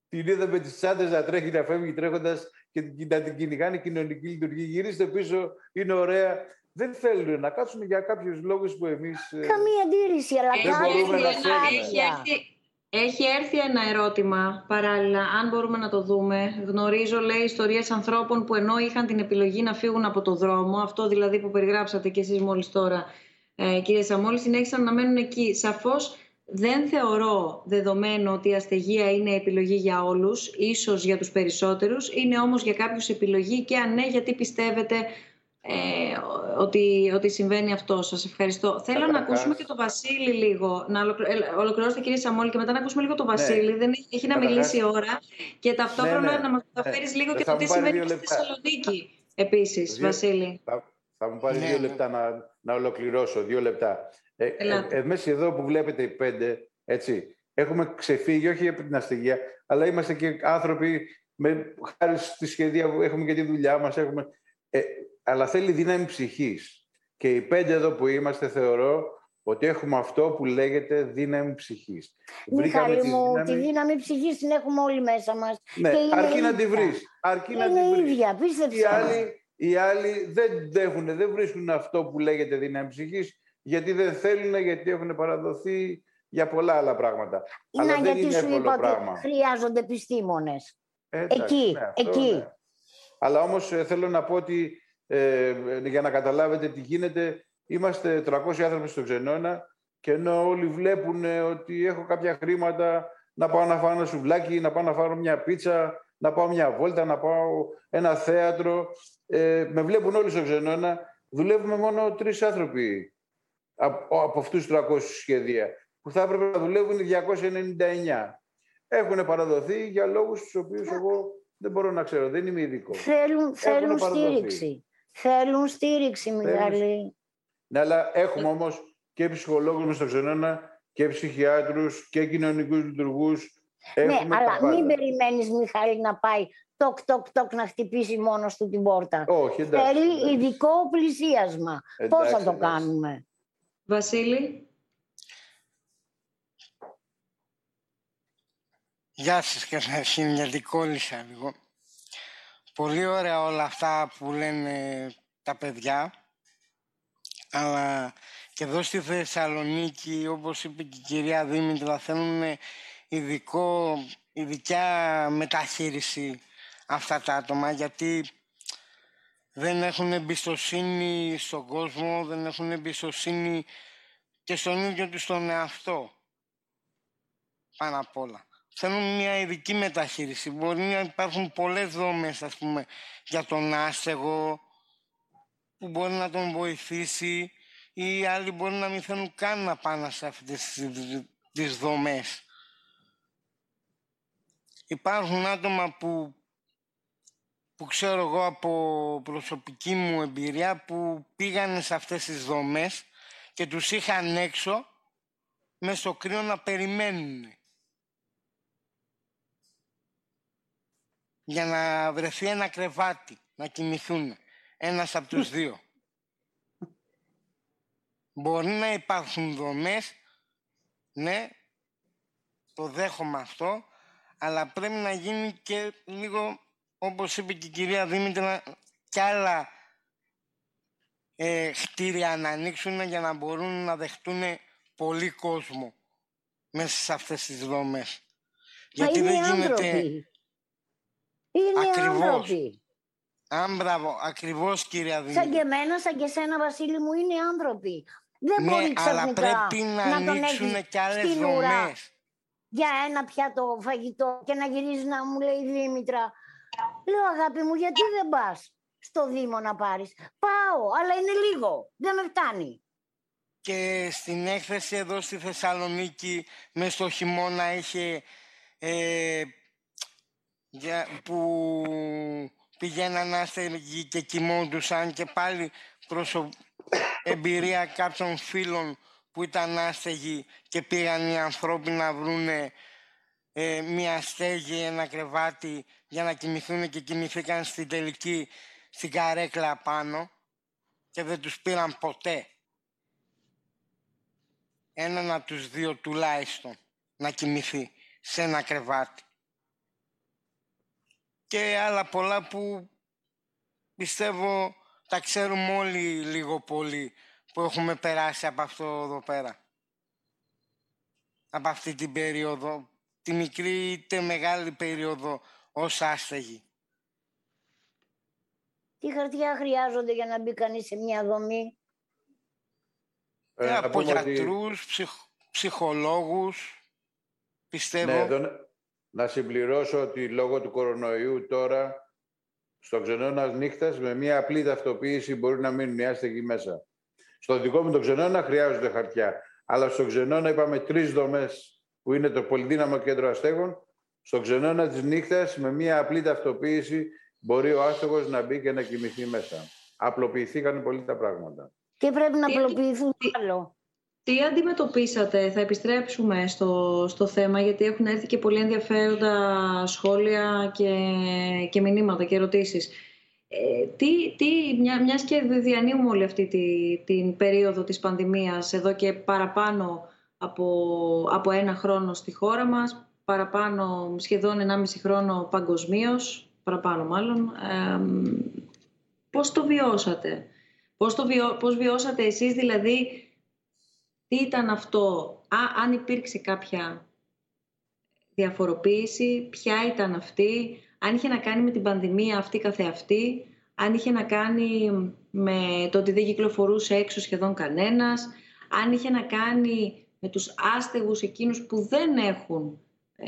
Την είδα με τις τσάντες να τρέχει, να φεύγει τρέχοντας και την- να την κυνηγάνε κοινωνική λειτουργία. Γυρίστε πίσω, είναι ωραία. Δεν θέλουν να κάτσουν για κάποιους λόγους που εμείς.
Καμία αντίρρηση, αλλά
Δεν
κάνει
μπορούμε
την
να
ένα-
θέλουμε.
έχει, έρθει, έχει έρθει ένα ερώτημα παράλληλα, αν μπορούμε να το δούμε. Γνωρίζω, λέει, ιστορίες ανθρώπων που ενώ είχαν την επιλογή να φύγουν από το δρόμο, αυτό δηλαδή που περιγράψατε κι εσείς μόλις τώρα, ε, κύριε Σαμόλη, συνέχισαν να μένουν εκεί. Σαφώς δεν θεωρώ δεδομένο ότι η αστεγία είναι επιλογή για όλους, ίσως για τους περισσότερους, είναι όμως για κάποιους επιλογή και αν ναι, γιατί πιστεύετε ε, ότι, ότι συμβαίνει αυτό. Σας ευχαριστώ. Θέλω να
Καταρχάς-
ακούσουμε και τον Βασίλη λίγο. Να ολοκλη- ε, ολοκληρώσετε κύριε Σαμόλη και μετά να ακούσουμε λίγο τον Βασίλη. Δεν έχει, έχει να
Καταρχάς-
μιλήσει η ώρα. Και ταυτόχρονα
Ναι, ναι.
να μας
Ναι.
μεταφέρεις λίγο
Ε,
και
θα
το
μου
τι
πάρει
συμβαίνει
δύο
στη
λεπτά.
Θεσσαλονίκη. Επίσης,
Δύο-
Βασίλη.
Θα, θα μου πάρει
Ναι,
δύο
ναι.
λεπτά να, να ολοκληρώσω. Δύο λεπτά. Ε, ε,
Ελάτε.
εμείς εδώ που βλέπετε οι πέντε, έτσι, έχουμε ξεφύγει όχι από την αστυγία, αλλά είμαστε και άνθρωποι με χάρη στη σχεδία που έχουμε και τη δουλειά μας. Έχουμε, ε, αλλά θέλει δύναμη ψυχής. Και οι πέντε εδώ που είμαστε θεωρώ ότι έχουμε αυτό που λέγεται δύναμη ψυχής.
Μιχάλη
τη
μου,
δύναμη-
τη δύναμη ψυχής την έχουμε όλοι μέσα μας.
Ναι,
και είναι
αρκεί να τη
ίδια.
βρεις. Αρκεί να τη
Είναι
βρεις.
ίδια,
Οι
πίστεψε. με.
άλλοι, Οι άλλοι δεν δέχουν, δεν βρίσκουν αυτό που λέγεται δύναμη ψυχής, γιατί δεν θέλουν, γιατί έχουν παραδοθεί για πολλά άλλα πράγματα.
Είναι Αλλά δεν γιατί είναι σου είπα πράγμα. ότι χρειάζονται επιστήμονες. εκεί, ναι, εκεί. Ναι.
Αλλά όμως ε, θέλω να πω ότι ε, για να καταλάβετε τι γίνεται, είμαστε 300 άνθρωποι στο Ξενώνα και ενώ όλοι βλέπουν ότι έχω κάποια χρήματα να πάω να φάω ένα σουβλάκι, να πάω να φάω μια πίτσα, να πάω μια βόλτα, να πάω ένα θέατρο. Ε, με βλέπουν όλοι στο Ξενώνα. Δουλεύουμε μόνο τρεις άνθρωποι από, από αυτούς τους 300 σχέδια, που θα έπρεπε να δουλεύουν 299. Έχουν παραδοθεί για λόγους τους οποίους εγώ δεν μπορώ να ξέρω, δεν είμαι ειδικό.
Θέλουν, θέλουν στήριξη. Θέλουν στήριξη, Μιχάλη.
Ναι, αλλά έχουμε όμως και ψυχολόγους μες στο Ξενώνα και ψυχιάτρους και κοινωνικούς λειτουργούς.
Ναι, αλλά μην περιμένεις, Μιχάλη, να πάει τοκ, τοκ, τοκ να χτυπήσει μόνος του την πόρτα.
Όχι, εντάξει.
Θέλει ειδικό πλησίασμα. Πώς θα το κάνουμε;
Βασίλη.
Γεια σας καταρχήν, γιατί κόλλησα λίγο. Πολύ ωραία όλα αυτά που λένε τα παιδιά, αλλά και εδώ στη Θεσσαλονίκη, όπως είπε και η κυρία Δήμητρα, θέλουν ειδικό, ειδικά μεταχείριση αυτά τα άτομα, γιατί δεν έχουν εμπιστοσύνη στον κόσμο, δεν έχουν εμπιστοσύνη και στον ίδιο τους τον εαυτό. Πάνω απ' όλα. Θέλουν μια ειδική μεταχείριση. Μπορεί να υπάρχουν πολλές δόμες, ας πούμε, για τον άστεγο, που μπορεί να τον βοηθήσει ή άλλοι μπορεί να μην θέλουν καν να πάνε σε αυτές τις δομές. Υπάρχουν άτομα που που ξέρω εγώ από προσωπική μου εμπειρία που πήγανε σε αυτές τις δομές και τους είχαν έξω μες στο κρύο να περιμένουν. Για να βρεθεί ένα κρεβάτι, να κοιμηθούν. Ένας από τους δύο. Μπορεί να υπάρχουν δομές, ναι, το δέχομαι αυτό, αλλά πρέπει να γίνει και λίγο όπως είπε και η κυρία Δήμητρα, κι άλλα ε, κτίρια να ανοίξουν για να μπορούν να δεχτούν πολύ κόσμο μέσα σε αυτές τις δομές.
Γιατί δεν γίνεται είναι ακριβώς. Άνθρωποι.
Αν μπράβο, ακριβώς κυρία Δήμητρα.
Σαν και εμένα, σαν και σένα Βασίλη μου, είναι άνθρωποι. Δεν ναι, μπορεί ξαφνικά
αλλά πρέπει να, να ανοίξουν κι άλλες δομές.
Για ένα πιάτο φαγητό και να γυρίζει να μου λέει Δήμητρα, Λέω αγάπη μου γιατί δεν πας στο Δήμο να πάρεις; Πάω, αλλά είναι λίγο, δεν με φτάνει.
Και στην έκθεση εδώ στη Θεσσαλονίκη μες στο χειμώνα είχε ε, για, που πηγαίναν άστεγοι και κοιμόντουσαν και πάλι προσω... εμπειρία κάποιων φίλων που ήταν άστεγοι και πήγαν οι ανθρώποι να βρούνε ε, μια στέγη, ένα κρεβάτι για να κοιμηθούν και κοιμηθήκαν στην τελική στην καρέκλα πάνω και δεν τους πήραν ποτέ. Έναν από τους δύο τουλάχιστον να κοιμηθεί σε ένα κρεβάτι. Και άλλα πολλά που πιστεύω τα ξέρουμε όλοι λίγο πολύ που έχουμε περάσει από αυτό εδώ πέρα. Από αυτή την περίοδο τη μικρή είτε μεγάλη περίοδο ως άστεγη.
Τι χαρτιά χρειάζονται για να μπει κανείς σε μια δομή;
Ε, ε από γιατρούς, ψυχ, ψυχολόγους, πιστεύω. Ναι, εδώ,
να συμπληρώσω ότι λόγω του κορονοϊού τώρα στο ξενώνα νύχτας με μια απλή ταυτοποίηση μπορεί να μείνουν οι άστεγοι μέσα. Στο δικό μου το ξενώνα χρειάζονται χαρτιά. Αλλά στο ξενώνα είπαμε τρεις δομές που είναι το Πολυδύναμο Κέντρο Αστέγων, στο ξενώνα της νύχτας με μία απλή ταυτοποίηση μπορεί ο άστεγος να μπει και να κοιμηθεί μέσα. Απλοποιηθήκαν πολύ τα πράγματα.
Και πρέπει να απλοποιηθούν τι, άλλο.
Τι αντιμετωπίσατε, θα επιστρέψουμε στο, στο θέμα, γιατί έχουν έρθει και πολύ ενδιαφέροντα σχόλια και, και μηνύματα και ερωτήσεις. Ε, τι, τι, μια, μιας και διανύουμε όλη αυτή τη, την περίοδο της πανδημίας εδώ και παραπάνω από, από ένα χρόνο στη χώρα μας, παραπάνω, σχεδόν 1,5 χρόνο παγκοσμίως, παραπάνω μάλλον. πώς το βιώσατε; Πώς, το βιώ, πώς βιώσατε εσείς δηλαδή, τι ήταν αυτό, Α, αν υπήρξε κάποια διαφοροποίηση, ποια ήταν αυτή, αν είχε να κάνει με την πανδημία αυτή καθεαυτή, αν είχε να κάνει με το ότι δεν κυκλοφορούσε έξω σχεδόν κανένας, αν είχε να κάνει με τους άστεγους εκείνους που δεν έχουν, ε,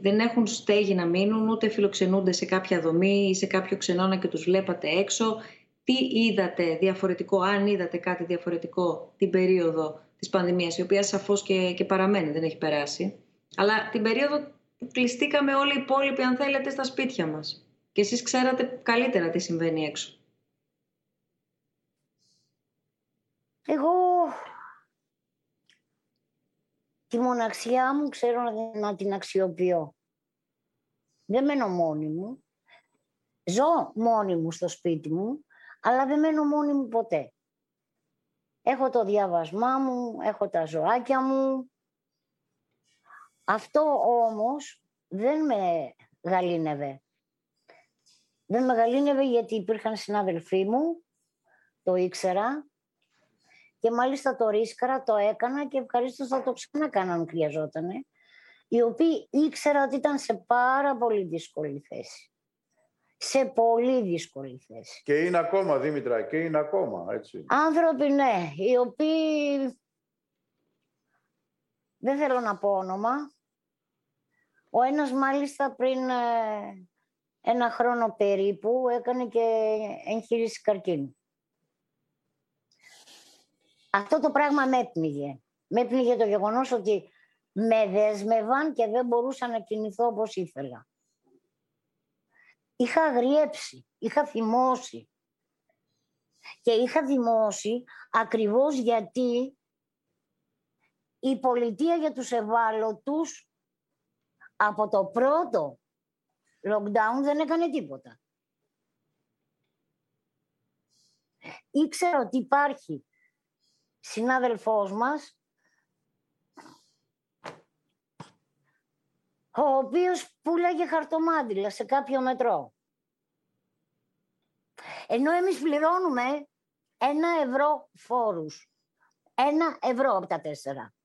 δεν έχουν στέγη να μείνουν, ούτε φιλοξενούνται σε κάποια δομή ή σε κάποιο ξενώνα και τους βλέπατε έξω. Τι είδατε διαφορετικό, αν είδατε κάτι διαφορετικό την περίοδο της πανδημίας, η οποία σαφώς και, και παραμένει, δεν έχει περάσει. Αλλά την περίοδο που κλειστήκαμε όλοι οι υπόλοιποι, αν θέλετε, στα σπίτια μας. Και εσείς ξέρατε καλύτερα τι συμβαίνει έξω.
Εγώ τη μοναξιά μου ξέρω να την αξιοποιώ. Δεν μένω μόνη μου. Ζω μόνη μου στο σπίτι μου, αλλά δεν μένω μόνη μου ποτέ. Έχω το διάβασμά μου, έχω τα ζωάκια μου. Αυτό όμως δεν με γαλήνευε. Δεν με γαλήνευε γιατί υπήρχαν συνάδελφοί μου, το ήξερα και μάλιστα το ρίσκαρα, το έκανα και ευχαρίστως θα το ξανακάνα αν χρειαζόταν. Οι οποίοι ήξερα ότι ήταν σε πάρα πολύ δύσκολη θέση. Σε πολύ δύσκολη θέση.
Και είναι ακόμα, Δήμητρα, και είναι ακόμα, έτσι.
Άνθρωποι, ναι, οι οποίοι... Δεν θέλω να πω όνομα. Ο ένας μάλιστα πριν ε, ένα χρόνο περίπου έκανε και εγχείρηση καρκίνου. Αυτό το πράγμα με έπνιγε. Με έπνιγε το γεγονός ότι με δέσμευαν και δεν μπορούσα να κινηθώ όπως ήθελα. Είχα αγριέψει, είχα θυμώσει. Και είχα θυμώσει ακριβώς γιατί η πολιτεία για τους ευάλωτους από το πρώτο lockdown δεν έκανε τίποτα. Ήξερα ότι υπάρχει συνάδελφός μας, ο οποίος πουλάγε χαρτομάτιλα σε κάποιο μετρό. Ενώ εμείς πληρώνουμε ένα ευρώ φόρους. Ένα ευρώ από τα τέσσερα.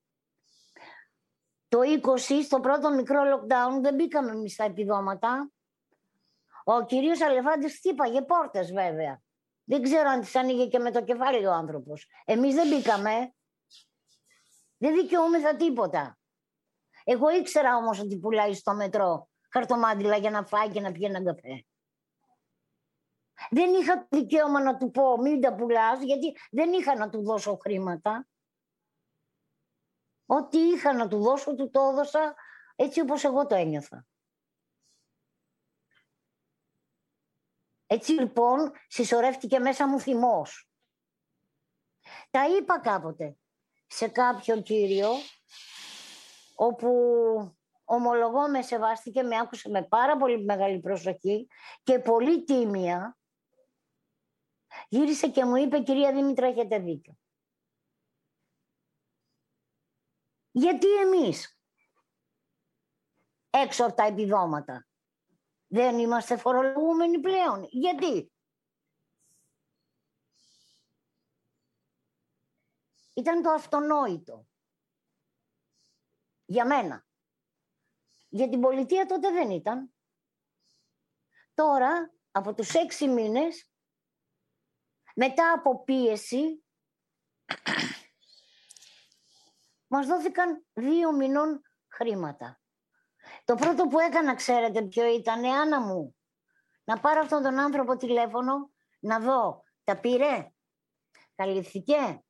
Το 20, στο πρώτο μικρό lockdown, δεν μπήκαμε εμείς στα επιδόματα. Ο κυρίος Αλεφάντης χτύπαγε πόρτες βέβαια. Δεν ξέρω αν τις άνοιγε και με το κεφάλι ο άνθρωπος. Εμείς δεν μπήκαμε. Δεν δικαιούμεθα τίποτα. Εγώ ήξερα όμως ότι πουλάει στο μετρό χαρτομάτιλα για να φάει και να πιει έναν καφέ. Δεν είχα δικαίωμα να του πω μην τα πουλάς, γιατί δεν είχα να του δώσω χρήματα. Ό,τι είχα να του δώσω, του το έδωσα έτσι όπως εγώ το ένιωθα. Έτσι λοιπόν συσσωρεύτηκε μέσα μου θυμός. Τα είπα κάποτε σε κάποιον κύριο όπου ομολογώ με σεβάστηκε, με άκουσε με πάρα πολύ μεγάλη προσοχή και πολύ τίμια γύρισε και μου είπε «Κυρία Δήμητρα, έχετε δίκιο». Γιατί εμείς έξω από τα επιδόματα δεν είμαστε φορολογούμενοι πλέον. Γιατί; Ήταν το αυτονόητο. Για μένα. Για την πολιτεία τότε δεν ήταν. Τώρα, από τους έξι μήνες, μετά από πίεση, μας δόθηκαν δύο μηνών χρήματα. Το πρώτο που έκανα, ξέρετε ποιο ήταν, Άννα μου, να πάρω αυτόν τον άνθρωπο τηλέφωνο, να δω, τα πήρε, καλυφθήκε.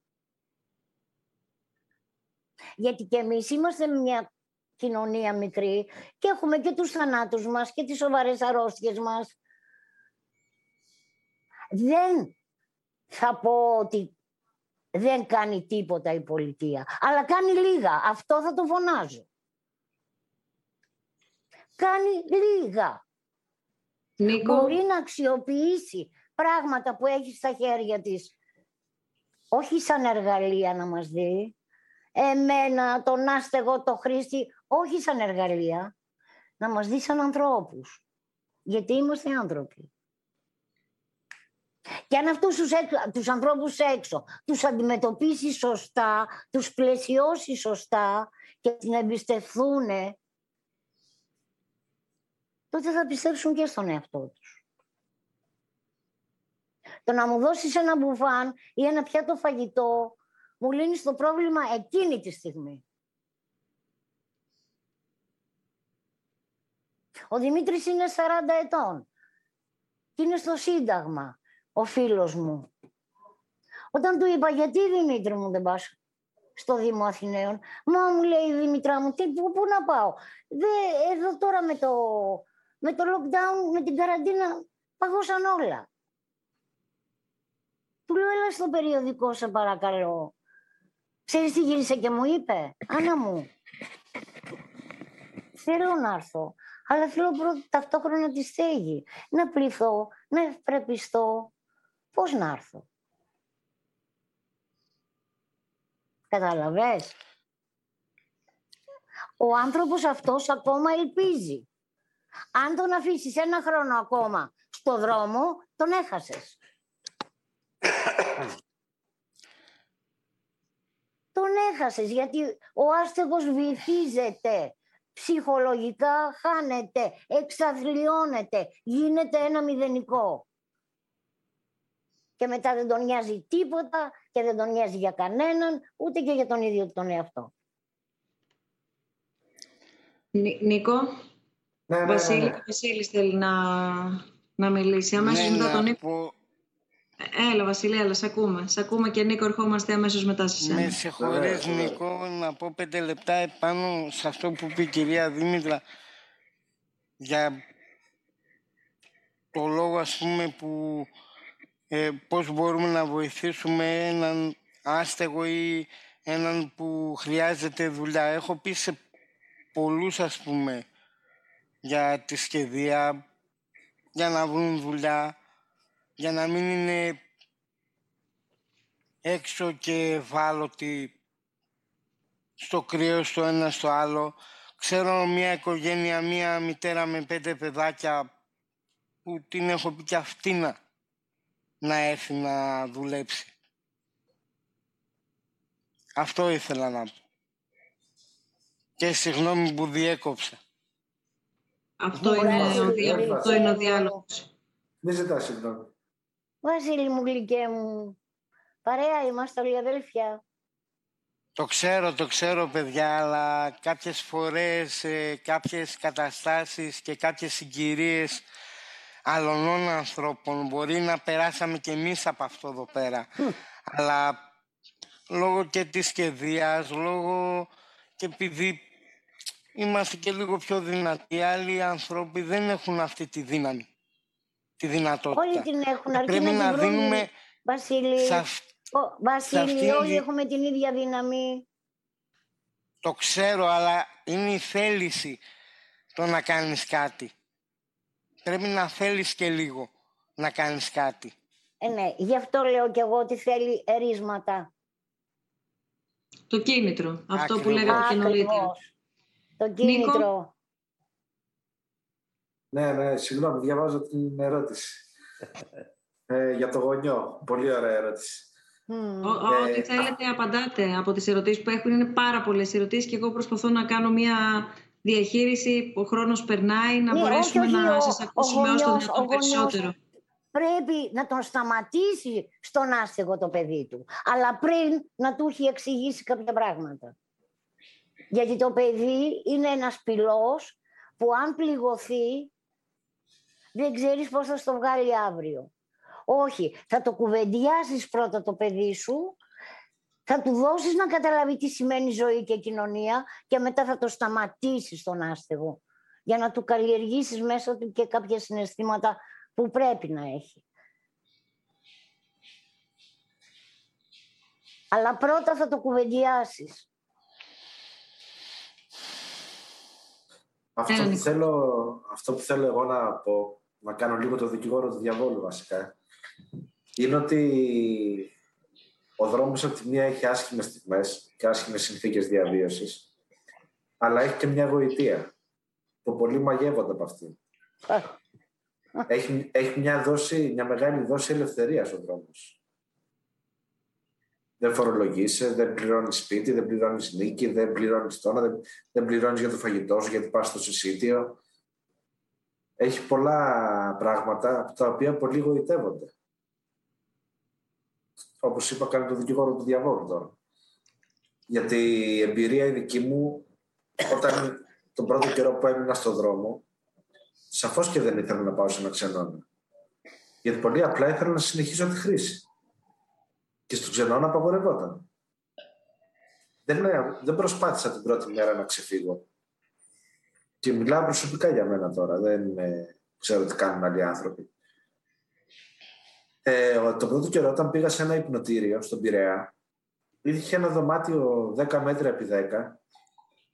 Γιατί και εμείς είμαστε μια κοινωνία μικρή και έχουμε και τους θανάτους μας και τις σοβαρές αρρώστιες μας. Δεν θα πω ότι δεν κάνει τίποτα η πολιτεία, αλλά κάνει λίγα. Αυτό θα το φωνάζω κάνει λίγα.
Νίκο.
Μπορεί να αξιοποιήσει πράγματα που έχει στα χέρια της. Όχι σαν εργαλεία να μας δει. Εμένα, τον άστεγο, το χρήστη, όχι σαν εργαλεία. Να μας δει σαν ανθρώπους. Γιατί είμαστε άνθρωποι. Και αν αυτούς τους, έξω, τους ανθρώπους έξω τους αντιμετωπίσεις σωστά, τους πλαισιώσεις σωστά και την εμπιστευθούν, τότε θα πιστέψουν και στον εαυτό τους. Το να μου δώσεις ένα μπουφάν ή ένα πιάτο φαγητό μου λύνει το πρόβλημα εκείνη τη στιγμή. Ο Δημήτρης είναι 40 ετών και είναι στο Σύνταγμα ο φίλος μου. Όταν του είπα γιατί Δημήτρη μου δεν πας στο Δήμο Αθηναίων, μα μου λέει η Δημητρά μου, τι, πού, πού να πάω; Δε, εδώ τώρα με το, με το lockdown, με την καραντίνα, παγώσαν όλα. Του λέω, έλα στο περιοδικό, σε παρακαλώ. Ξέρεις τι γύρισε και μου είπε, Άννα μου, θέλω να έρθω, αλλά θέλω πρώτα ταυτόχρονα τη στέγη. Να πληθώ, να ευπρεπιστώ, Πώς να έρθω; Καταλαβες; Ο άνθρωπος αυτός ακόμα ελπίζει. Αν τον αφήσεις ένα χρόνο ακόμα στο δρόμο, τον έχασες. τον έχασες γιατί ο άστεγος βυθίζεται. Ψυχολογικά χάνεται, εξαθλιώνεται, γίνεται ένα μηδενικό και μετά δεν τον νοιάζει τίποτα και δεν τον νοιάζει για κανέναν, ούτε και για τον ίδιο τον εαυτό.
Νίκο, ναι, ναι, Βασίλη, ναι, ναι. Βασίλης θέλει να, να μιλήσει. Αμέσως ναι, μετά τον Νίκο. Έλα Βασίλη, έλα, σε ακούμε. Σε ακούμε και Νίκο, ερχόμαστε αμέσως μετά σε σένα.
Με συγχωρείς Νίκο, να πω πέντε λεπτά επάνω σε αυτό που είπε η κυρία Δήμητρα για το λόγο ας πούμε που ε, πώς μπορούμε να βοηθήσουμε έναν άστεγο ή έναν που χρειάζεται δουλειά. Έχω πει σε πολλούς ας πούμε για τη σχεδία, για να βρουν δουλειά, για να μην είναι έξω και ευάλωτοι στο κρύο, στο ένα στο άλλο. Ξέρω μια οικογένεια, μια μητέρα με πέντε παιδάκια που την έχω πει και αυτήνα να έρθει να δουλέψει. Αυτό ήθελα να πω. Και συγγνώμη που διέκοψα.
Αυτό, είναι, ο, αυτό είναι ο διάλογος.
Δεν ζητάς συγγνώμη.
Βασίλη μου, γλυκέ μου. Παρέα είμαστε όλοι αδέλφια.
Το ξέρω, το ξέρω παιδιά, αλλά κάποιες φορές, ε, κάποιες καταστάσεις και κάποιες συγκυρίες άλλων ανθρώπων. Μπορεί να περάσαμε κι εμείς από αυτό εδώ πέρα. Αλλά λόγω και της σχεδίας, λόγω και επειδή είμαστε και λίγο πιο δυνατοί, άλλοι άνθρωποι δεν έχουν αυτή τη δύναμη, τη δυνατότητα.
Όλοι την έχουν, αρκεί
Πρέπει να,
να
δίνουμε...
Βασίλη, Βασίλη όλοι έχουμε την ίδια δύναμη.
Το ξέρω, αλλά είναι η θέληση το να κάνεις κάτι πρέπει να θέλεις και λίγο να κάνεις κάτι.
Ε, ναι, γι' αυτό λέω και εγώ ότι θέλει ερίσματα.
Το κίνητρο, αυτό που λέγαμε και νωρίτερα.
Το κίνητρο.
Ναι, ναι, συγγνώμη, διαβάζω την ερώτηση. ε, για το γονιό. Πολύ ωραία ερώτηση.
Mm. Ό,τι θέλετε απαντάτε από τις ερωτήσεις που έχουν. Είναι πάρα πολλές ερωτήσεις και εγώ προσπαθώ να κάνω μια διαχείριση, ο χρόνος περνάει, να ναι, μπορέσουμε όχι, όχι, να σας ακούσουμε όσο το δυνατόν περισσότερο.
Πρέπει να τον σταματήσει στον άστεγο το παιδί του. Αλλά πριν να του έχει εξηγήσει κάποια πράγματα. Γιατί το παιδί είναι ένας πυλός που αν πληγωθεί δεν ξέρεις πώς θα στο βγάλει αύριο. Όχι, θα το κουβεντιάσεις πρώτα το παιδί σου θα του δώσεις να καταλάβει τι σημαίνει ζωή και κοινωνία και μετά θα το σταματήσεις τον άστεγο για να του καλλιεργήσεις μέσα του και κάποια συναισθήματα που πρέπει να έχει. Αλλά πρώτα θα το κουβεντιάσεις.
Αυτό που, θέλω, αυτό που θέλω εγώ να πω, να κάνω λίγο το δικηγόρο του διαβόλου βασικά, είναι ότι ο δρόμος από τη μία έχει άσχημες στιγμές και άσχημες συνθήκες διαβίωσης, αλλά έχει και μια γοητεία που πολλοί μαγεύονται από αυτή. έχει, έχει μια, δόση, μια μεγάλη δόση ελευθερίας ο δρόμος. Δεν φορολογείσαι, δεν πληρώνεις σπίτι, δεν πληρώνεις νίκη, δεν πληρώνεις τόνα, δεν, δεν πληρώνεις για το φαγητό σου, γιατί πας στο συσίτιο. Έχει πολλά πράγματα από τα οποία πολλοί γοητεύονται. Όπως είπα, κάνει το δικηγόρο του διαβόλου τώρα. Γιατί η εμπειρία η δική μου, όταν τον πρώτο καιρό που έμεινα στον δρόμο, σαφώς και δεν ήθελα να πάω σε ένα ξενώνα. Γιατί πολύ απλά ήθελα να συνεχίσω τη χρήση. Και στο ξενώνα απαγορευόταν. Δεν, δεν προσπάθησα την πρώτη μέρα να ξεφύγω. Και μιλάω προσωπικά για μένα τώρα. Δεν ξέρω τι κάνουν άλλοι άνθρωποι. Ε, το πρώτο καιρό όταν πήγα σε ένα υπνοτήριο στον Πειραιά, είχε ένα δωμάτιο 10 μέτρα επί 10,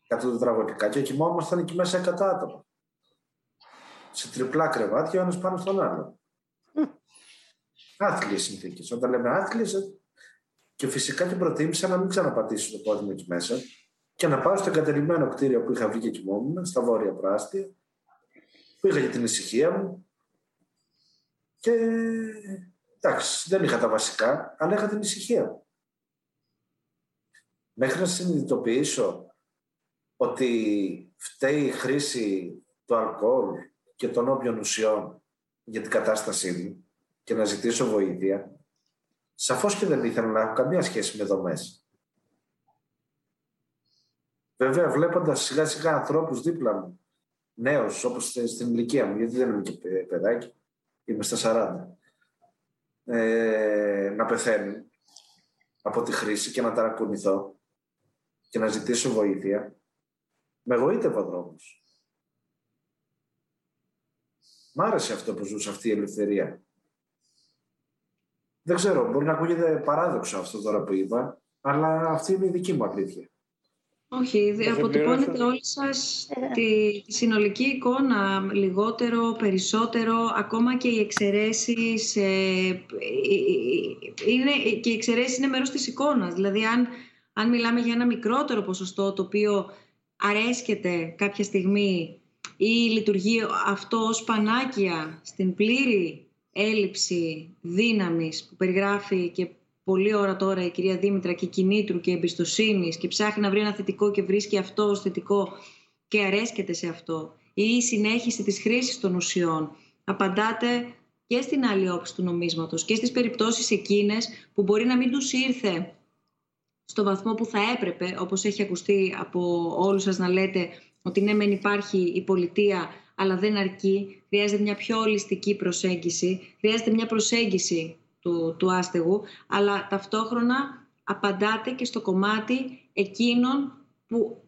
κάτω τετραγωνικά και κοιμόμασταν εκεί μέσα 100 άτομα. Σε τριπλά κρεβάτια, ο ένας πάνω στον άλλο. Άθλιες συνθήκες. Όταν λέμε άθλιες, και φυσικά και προτίμησα να μην ξαναπατήσω το πόδι μου εκεί μέσα και να πάω στο εγκατελειμμένο κτίριο που είχα βγει και κοιμόμουν, στα βόρεια πράστια, που είχα και την ησυχία μου. Και εντάξει, δεν είχα τα βασικά, αλλά είχα την ησυχία μου. Μέχρι να συνειδητοποιήσω ότι φταίει η χρήση του αλκοόλ και των όποιων ουσιών για την κατάστασή μου και να ζητήσω βοήθεια, Σαφώς και δεν ήθελα να έχω καμία σχέση με δομές. Βέβαια, βλέποντας σιγά σιγά ανθρώπους δίπλα μου, νέους όπως στην ηλικία μου, γιατί δεν είμαι και παιδάκι, είμαι στα 40, ε, να πεθαίνουν από τη χρήση και να ταρακουνηθώ και να ζητήσω βοήθεια, με εγωίτευε ο δρόμο. Μ' άρεσε αυτό που ζούσα αυτή η ελευθερία. Δεν ξέρω, μπορεί να ακούγεται παράδοξο αυτό τώρα που είπα, αλλά αυτή είναι η δική μου αλήθεια.
Όχι, αποτυπώνετε όλοι σας ε. τη, συνολική εικόνα, λιγότερο, περισσότερο, ακόμα και οι εξαιρέσεις. Ε, είναι, και οι εξαιρέσεις είναι μέρος της εικόνας. Δηλαδή, αν, αν μιλάμε για ένα μικρότερο ποσοστό, το οποίο αρέσκεται κάποια στιγμή ή λειτουργεί αυτό ως πανάκια στην πλήρη έλλειψη δύναμης που περιγράφει και πολλή ώρα τώρα η κυρία Δήμητρα και κινήτρου και εμπιστοσύνης και ψάχνει να βρει ένα θετικό και βρίσκει αυτό ως θετικό και αρέσκεται σε αυτό ή η συνέχιση της χρήσης των ουσιών απαντάτε και στην άλλη όψη του νομίσματος και στις περιπτώσεις εκείνες που μπορεί να μην τους ήρθε στο βαθμό που θα έπρεπε, όπως έχει ακουστεί από όλους σας να λέτε ότι ναι μεν υπάρχει η πολιτεία αλλά δεν αρκεί. Χρειάζεται μια πιο ολιστική προσέγγιση. Χρειάζεται μια προσέγγιση του, του άστεγου, αλλά ταυτόχρονα απαντάτε και στο κομμάτι εκείνων που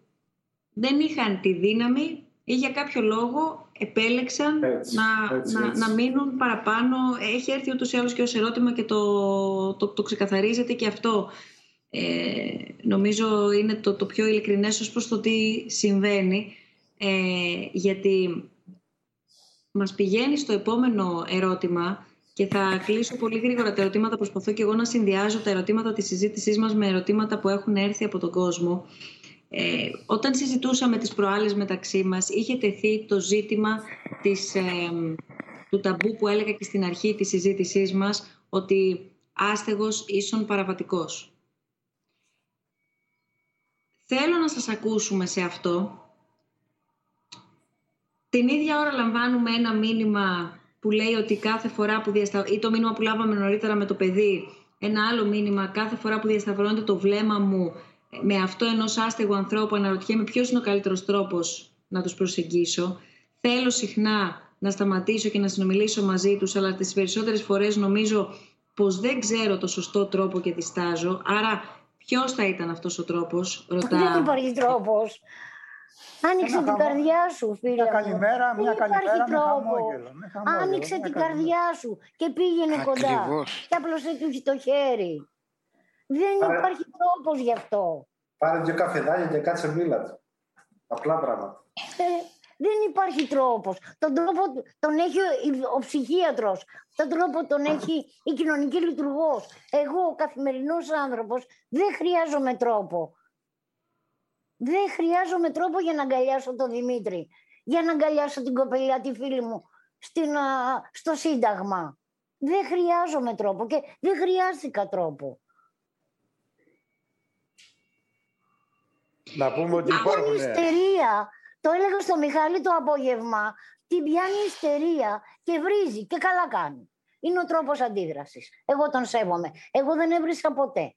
δεν είχαν τη δύναμη ή για κάποιο λόγο επέλεξαν να, να, να μείνουν παραπάνω. Έχει έρθει ούτως ή άλλως και ως ερώτημα και το, το, το ξεκαθαρίζεται και αυτό. Ε, νομίζω είναι το, το πιο ειλικρινές ως προς το τι συμβαίνει. Ε, γιατί μας πηγαίνει στο επόμενο ερώτημα και θα κλείσω πολύ γρήγορα τα ερωτήματα. Προσπαθώ και εγώ να συνδυάζω τα ερωτήματα της συζήτησής μας με ερωτήματα που έχουν έρθει από τον κόσμο. Ε, όταν συζητούσαμε τις προάλλες μεταξύ μας, είχε τεθεί το ζήτημα της, ε, του ταμπού που έλεγα και στην αρχή της συζήτησής μας, ότι άστεγος ίσον παραβατικός. Θέλω να σας ακούσουμε σε αυτό την ίδια ώρα λαμβάνουμε ένα μήνυμα που λέει ότι κάθε φορά που διαστα... ή το μήνυμα που λάβαμε νωρίτερα με το παιδί, ένα άλλο μήνυμα, κάθε φορά που διασταυρώνεται το βλέμμα μου με αυτό ενός άστεγου ανθρώπου, αναρωτιέμαι ποιος είναι ο καλύτερος τρόπος να τους προσεγγίσω. Θέλω συχνά να σταματήσω και να συνομιλήσω μαζί τους, αλλά τις περισσότερες φορές νομίζω πως δεν ξέρω το σωστό τρόπο και διστάζω. Άρα, ποιος θα ήταν αυτός ο τρόπος, ρωτάω.
Δεν υπάρχει τρόπος. Άνοιξε την καρδιά σου, φίλε.
Μια καλημέρα, μια καλημέρα με χαμόγελο,
Άνοιξε την καρδιά σου και πήγαινε κοντά. Και απλώσε του το χέρι. Δεν υπάρχει τρόπος γι' αυτό.
Πάρε δύο καφεδάκια και κάτσε μίλα του. Απλά πράγματα.
Ε, δεν υπάρχει τρόπος. Τον τρόπο τον έχει ο ψυχίατρος. Τον τρόπο τον έχει η κοινωνική λειτουργός. Εγώ, ο καθημερινός άνθρωπος, δεν χρειάζομαι τρόπο. Δεν χρειάζομαι τρόπο για να αγκαλιάσω τον Δημήτρη. Για να αγκαλιάσω την κοπελιά, τη φίλη μου. στην, στο Σύνταγμα. Δεν χρειάζομαι τρόπο και δεν χρειάστηκα τρόπο.
Να πούμε ότι υπάρχουν...
Η ιστερία, το έλεγα στο Μιχάλη το απόγευμα, την πιάνει ιστερία και βρίζει και καλά κάνει. Είναι ο τρόπος αντίδρασης. Εγώ τον σέβομαι. Εγώ δεν έβρισα ποτέ.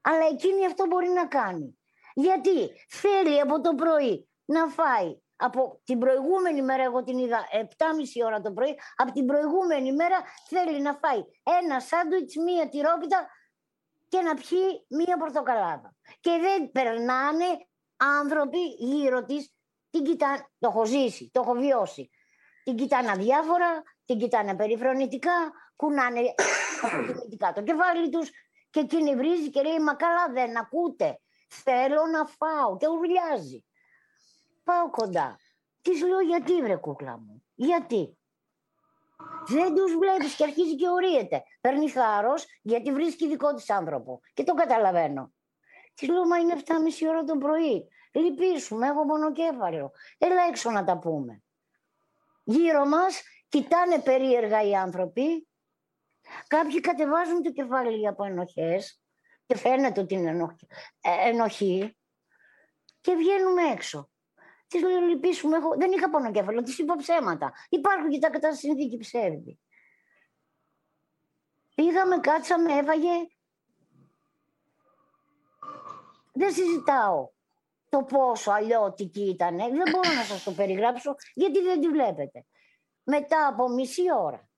Αλλά εκείνη αυτό μπορεί να κάνει. Γιατί θέλει από το πρωί να φάει από την προηγούμενη μέρα, εγώ την είδα 7,5 ώρα το πρωί, από την προηγούμενη μέρα θέλει να φάει ένα σάντουιτς, μία τυρόπιτα και να πιει μία πορτοκαλάδα. Και δεν περνάνε άνθρωποι γύρω της, την κοιτάνε, το έχω ζήσει, το έχω βιώσει. Την κοιτάνε αδιάφορα, την κοιτάνε περιφρονητικά, κουνάνε το κεφάλι τους και εκείνη βρίζει και λέει «Μα καλά δεν ακούτε, θέλω να φάω» και ουρλιάζει. Πάω κοντά. Της λέω γιατί βρε κούκλα μου, γιατί; Δεν τους βλέπεις και αρχίζει και ορίεται. Παίρνει θάρρος γιατί βρίσκει δικό της άνθρωπο. Και το καταλαβαίνω. Της λέω, Μα είναι 7.30 ώρα το πρωί. Λυπήσουμε, έχω μονοκέφαλο. Έλα έξω να τα πούμε. Γύρω μας κοιτάνε περίεργα οι άνθρωποι. Κάποιοι κατεβάζουν το κεφάλι από ενοχέ και φαίνεται ότι είναι ε, ενοχή και βγαίνουμε έξω. Της λέω λυπήσουμε, έχω... δεν είχα πονοκέφαλο, της είπα ψέματα. Υπάρχουν και τα κατά συνθήκη ψεύδι. Πήγαμε, κάτσαμε, έβαγε. Δεν συζητάω το πόσο αλλιώτικη ήταν. Δεν μπορώ να σας το περιγράψω γιατί δεν τη βλέπετε. Μετά από μισή ώρα.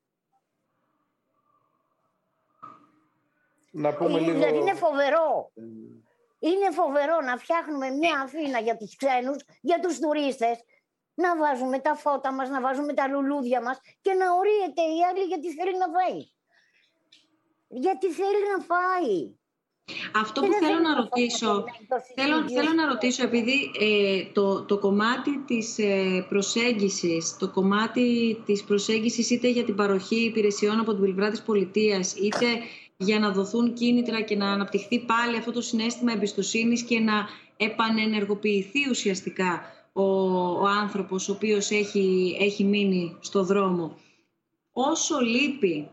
Να πούμε λίγο...
Δηλαδή είναι φοβερό. Είναι φοβερό να φτιάχνουμε μια Αθήνα για τους ξένους, για τους τουρίστες, να βάζουμε τα φώτα μας, να βάζουμε τα λουλούδια μας και να ορίεται η άλλη γιατί θέλει να φάει. Γιατί θέλει να φάει.
Αυτό που θέλω να ρωτήσω, θέλω, θέλω να ρωτήσω επειδή ε, το, το κομμάτι της ε, προσέγγισης, το κομμάτι της προσέγγισης είτε για την παροχή υπηρεσιών από την πλευρά της πολιτείας, είτε για να δοθούν κίνητρα και να αναπτυχθεί πάλι αυτό το συνέστημα εμπιστοσύνης και να επανενεργοποιηθεί ουσιαστικά ο, ο άνθρωπος ο οποίος έχει, έχει μείνει στο δρόμο. Όσο λείπει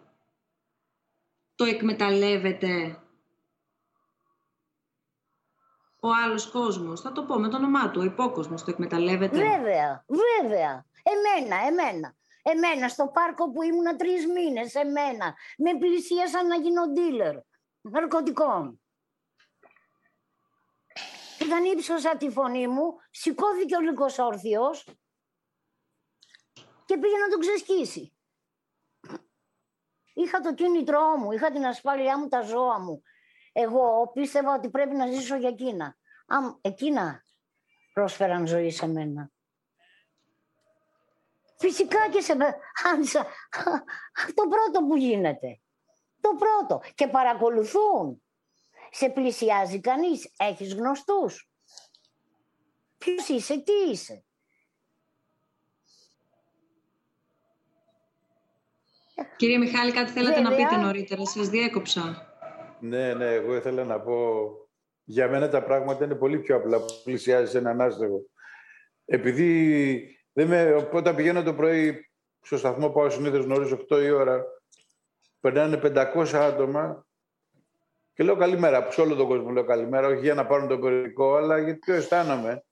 το εκμεταλλεύεται ο άλλος κόσμος. Θα το πω με το όνομά του, ο υπόκοσμος το εκμεταλλεύεται.
Βέβαια, βέβαια. Εμένα, εμένα. Εμένα στο πάρκο που ήμουνα τρεις μήνες, εμένα. Με πλησίασαν να γίνω dealer ναρκωτικών. Όταν ύψωσα τη φωνή μου, σηκώθηκε ο λύκος όρθιος και πήγε να τον ξεσκίσει. Είχα το κίνητρό μου, είχα την ασφάλειά μου, τα ζώα μου. Εγώ πίστευα ότι πρέπει να ζήσω για εκείνα. Α, εκείνα πρόσφεραν ζωή σε μένα. Φυσικά και σε Άνσα, το πρώτο που γίνεται. Το πρώτο. Και παρακολουθούν. Σε πλησιάζει κανείς. Έχεις γνωστούς. Ποιος είσαι, τι είσαι.
Κύριε Μιχάλη, κάτι θέλατε να πείτε νωρίτερα; Σας διέκοψα.
Ναι, ναι, εγώ ήθελα να πω... Για μένα τα πράγματα είναι πολύ πιο απλά που πλησιάζεις έναν άστεγο. Επειδή δεν με, όταν πηγαίνω το πρωί στο σταθμό, πάω συνήθως νωρίς 8 η ώρα, περνάνε 500 άτομα και λέω καλημέρα. Σε όλο τον κόσμο λέω καλημέρα, όχι για να πάρουν το περιοδικό, αλλά γιατί το αισθάνομαι.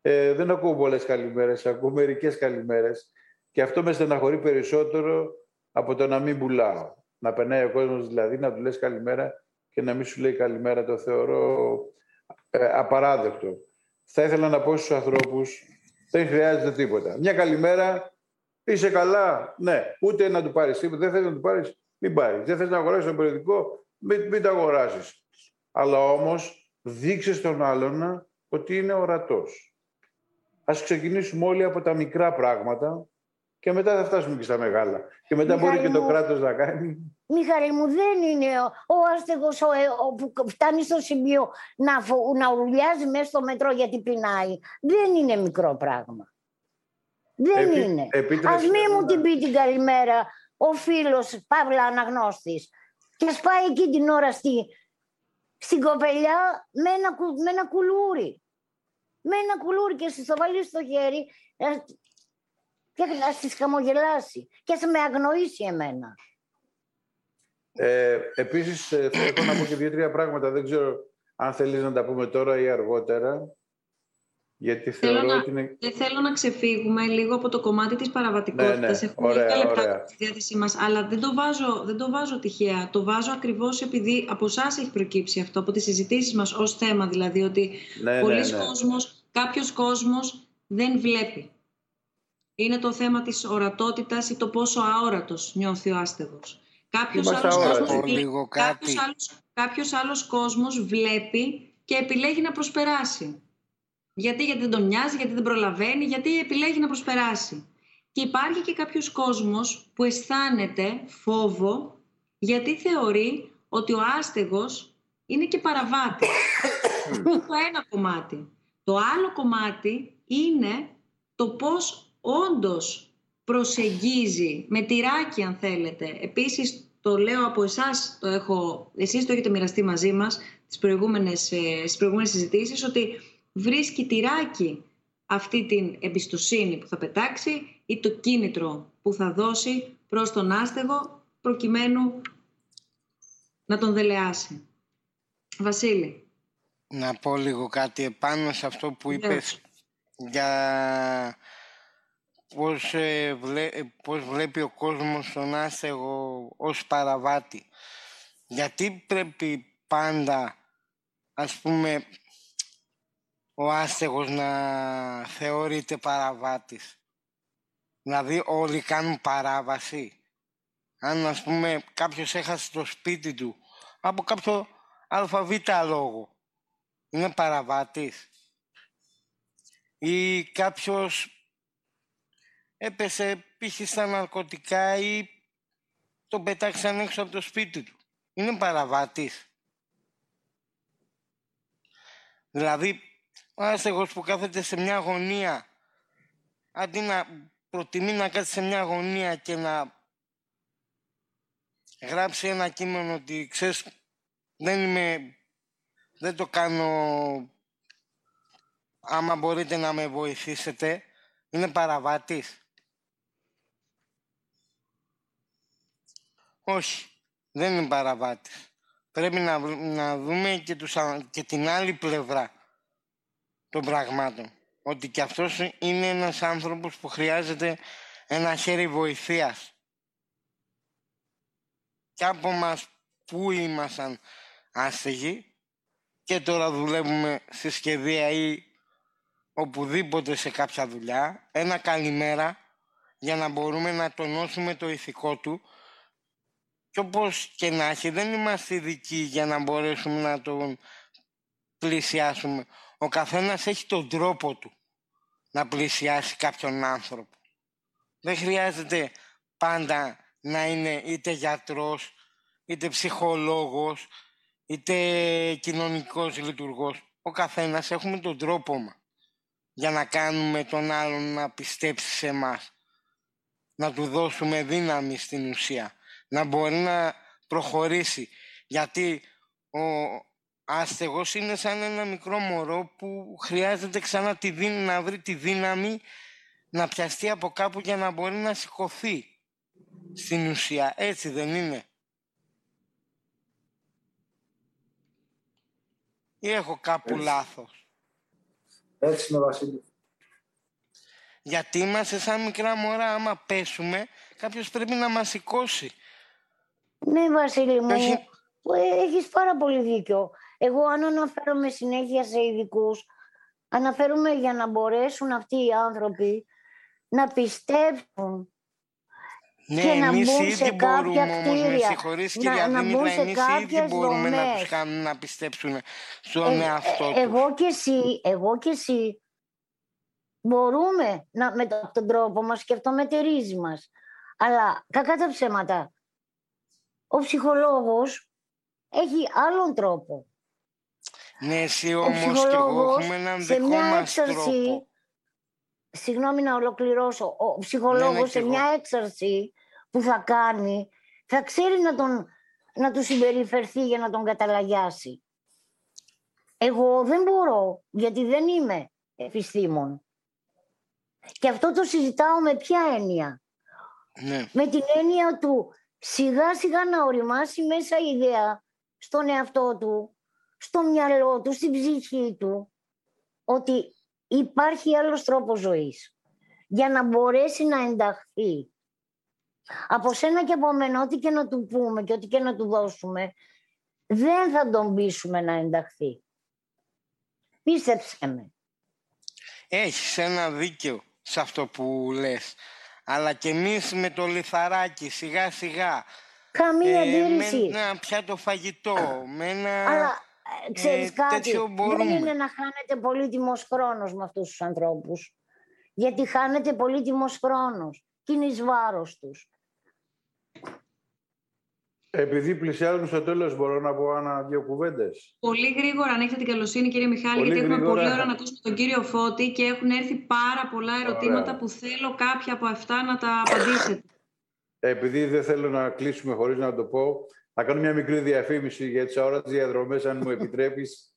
Ε, δεν ακούω πολλές καλημέρες, ακούω μερικές καλημέρες. Και αυτό με στεναχωρεί περισσότερο από το να μην πουλάω. Να περνάει ο κόσμος δηλαδή, να του λες καλημέρα και να μην σου λέει καλημέρα, το θεωρώ ε, απαράδεκτο. Θα ήθελα να πω στους ανθρώπους δεν χρειάζεται τίποτα. Μια καλημέρα, είσαι καλά. Ναι, ούτε να του πάρεις τίποτα. Δεν θες να του πάρεις, μην πάρεις. Δεν θες να αγοράσεις το περιοδικό, μην, μην το αγοράσει. Αλλά όμως δείξες στον άλλον ότι είναι ορατός. Α ξεκινήσουμε όλοι από τα μικρά πράγματα και μετά θα φτάσουμε και στα μεγάλα. Και μετά μπορεί και το κράτος να κάνει.
Μιχαλή μου, δεν είναι ο, ο άστεγος ο, ο, που φτάνει στο σημείο να, να ουρλιάζει μέσα στο μετρό γιατί πεινάει. Δεν είναι μικρό πράγμα. Δεν είναι. Ας μη μου την πει την καλημέρα ο φίλος Παύλα Αναγνώστης και σπάει εκεί την ώρα στη, στην κοπελιά με ένα, με ένα κουλούρι. Με ένα κουλούρι και στο βάλεις στο χέρι ε, και να στις χαμογελάσει και να με αγνοήσει εμένα.
Ε, επίσης, ε, θέλω να πω και δύο-τρία πράγματα. Δεν ξέρω αν θέλεις να τα πούμε τώρα ή αργότερα. Γιατί
θέλω
θεωρώ
να,
ότι είναι...
Δεν θέλω να ξεφύγουμε λίγο από το κομμάτι της παραβατικότητας.
Ναι, ναι.
Έχουμε
Ωραία,
λίγα λεπτά
ωραία.
στη διάθεσή μας, αλλά δεν το, βάζω, δεν το βάζω τυχαία. Το βάζω ακριβώς επειδή από εσάς έχει προκύψει αυτό, από τις συζητήσεις μας ως θέμα δηλαδή, ότι
Ναι, ναι,
πολλοί
ναι.
κόσμος, κάποιος κόσμος δεν βλέπει. Είναι το θέμα της ορατότητας ή το πόσο αόρατος νιώθει ο άστεγος. Κάποιος
Είμαστε
άλλος,
αόρατοι.
κόσμος,
Πω λίγο
κάποιος,
κάτι.
άλλος, κάποιος άλλος κόσμος βλέπει και επιλέγει να προσπεράσει. Γιατί, γιατί δεν τον νοιάζει, γιατί δεν προλαβαίνει, γιατί επιλέγει να προσπεράσει. Και υπάρχει και κάποιος κόσμος που αισθάνεται φόβο γιατί θεωρεί ότι ο άστεγος είναι και παραβάτης. Αυτό είναι το ένα κομμάτι. Το άλλο κομμάτι είναι το πώς όντως προσεγγίζει, με τυράκι αν θέλετε. Επίσης το λέω από εσάς, το έχω, εσείς το έχετε μοιραστεί μαζί μας τις προηγούμενες, ε, στις προηγούμενες συζητήσεις, ότι βρίσκει τυράκι αυτή την εμπιστοσύνη που θα πετάξει ή το κίνητρο που θα δώσει προς τον άστεγο προκειμένου να τον δελεάσει. Βασίλη.
Να πω λίγο κάτι επάνω σε αυτό που
Ναι.
είπες για πώς, ε, βλέ- ε, πώς βλέπει ο κόσμος τον άστεγο ως παραβάτη. Γιατί πρέπει πάντα, ας πούμε, ο άστεγος να θεωρείται παραβάτης; Δηλαδή όλοι κάνουν παράβαση. Αν ας πούμε κάποιος έχασε το σπίτι του από κάποιο αλφαβήτα λόγο, είναι παραβάτης. Ή κάποιος έπεσε π.χ. στα ναρκωτικά ή τον πετάξαν έξω από το σπίτι του. Είναι παραβάτης. Δηλαδή, ο άστεγος που κάθεται σε μια γωνία, αντί να προτιμεί να κάτσει σε μια γωνία και να γράψει ένα κείμενο ότι ξέρεις, δεν είμαι, δεν το κάνω άμα μπορείτε να με βοηθήσετε, είναι παραβάτης. Όχι, δεν είναι παραβάτης. Πρέπει να, βρ- να δούμε και, τους, α- και την άλλη πλευρά των πραγμάτων. Ότι και αυτός είναι ένας άνθρωπος που χρειάζεται ένα χέρι βοηθείας. Και από μας που ήμασταν άστεγοι και τώρα δουλεύουμε στη σχεδία ή οπουδήποτε σε κάποια δουλειά, ένα καλημέρα για να μπορούμε να τονώσουμε το ηθικό του και όπως και να έχει δεν είμαστε ειδικοί για να μπορέσουμε να τον πλησιάσουμε. Ο καθένας έχει τον τρόπο του να πλησιάσει κάποιον άνθρωπο. Δεν χρειάζεται πάντα να είναι είτε γιατρός, είτε ψυχολόγος, είτε κοινωνικός λειτουργός. Ο καθένας έχουμε τον τρόπο μας για να κάνουμε τον άλλον να πιστέψει σε εμάς. Να του δώσουμε δύναμη στην ουσία. Να μπορεί να προχωρήσει. Γιατί ο άστεγος είναι σαν ένα μικρό μωρό που χρειάζεται ξανά τη δύναμη, να βρει τη δύναμη να πιαστεί από κάπου για να μπορεί να σηκωθεί. Στην ουσία. Έτσι δεν είναι. Ή έχω κάπου
Έτσι.
λάθος.
Έτσι είναι, Βασίλη.
Γιατί είμαστε σαν μικρά μωρά, άμα πέσουμε, κάποιος πρέπει να μας σηκώσει.
Ναι, Βασίλη μου,
Όχι.
ε, έχεις πάρα πολύ δίκιο. Εγώ αν αναφέρομαι συνέχεια σε ειδικούς, αναφέρομαι για να μπορέσουν αυτοί οι άνθρωποι να πιστέψουν
Ναι,
και να
εμείς
μπουν
ήδη
σε κάποια
μπορούμε όμως, με
κτίρια,
συγχωρείς
να-
κυρία
να
Δήμητρα,
μπουν σε
εμείς ήδη
κάποιες
μπορούμε να
δομές.
τους κάνουμε να πιστέψουν στον
Ε,
εαυτό
ε,
τους.
εγώ και εσύ, εγώ και εσύ μπορούμε να, με το- τον τρόπο μας και αυτό μετερίζει μας. Αλλά κακά τα ψέματα. Ο ψυχολόγος έχει άλλον τρόπο.
Ναι, εσύ
Ο
όμως και εγώ
ψυχολόγος
έχουμε έναν
σε
δικό
μια
μας
έξαρση,
τρόπο.
συγγνώμη να ολοκληρώσω, ο ψυχολόγος
Ναι, ναι,
σε
κι
μια έξαρση που θα κάνει, θα ξέρει να, τον, να του συμπεριφερθεί για να τον καταλαγιάσει. Εγώ δεν μπορώ, γιατί δεν είμαι επιστήμον. Και αυτό το συζητάω με ποια έννοια;
Ναι.
Με την έννοια του σιγά σιγά να οριμάσει μέσα η ιδέα στον εαυτό του, στο μυαλό του, στην ψυχή του, ότι υπάρχει άλλος τρόπος ζωής για να μπορέσει να ενταχθεί. Από σένα και από μένα, ό,τι και να του πούμε και ό,τι και να του δώσουμε, δεν θα τον πείσουμε να ενταχθεί. Πίστεψε με.
Έχεις ένα δίκιο σε αυτό που λες. Αλλά και εμείς με το λιθαράκι σιγά σιγά.
Καμία ε, αντίρρηση.
Με ένα πιάτο φαγητό, με ένα...
Αλλά ε, ξέρεις κάτι, δεν είναι να χάνετε πολύτιμος χρόνος με αυτούς τους ανθρώπους. Γιατί χάνετε πολύτιμος χρόνος και είναι εις βάρος τους.
Επειδή πλησιάζουμε στο τέλος, μπορώ να πω ένα δύο κουβέντες.
Πολύ γρήγορα, αν έχετε την καλοσύνη, κύριε Μιχάλη, πολύ γιατί έχουμε πολύ ώρα να ακούσουμε τον κύριο Φώτη και έχουν έρθει πάρα πολλά ερωτήματα που θέλω κάποια από αυτά να τα απαντήσετε.
Επειδή δεν θέλω να κλείσουμε χωρίς να το πω, θα κάνω μια μικρή διαφήμιση για τις αόρατες διαδρομές, αν μου επιτρέπεις.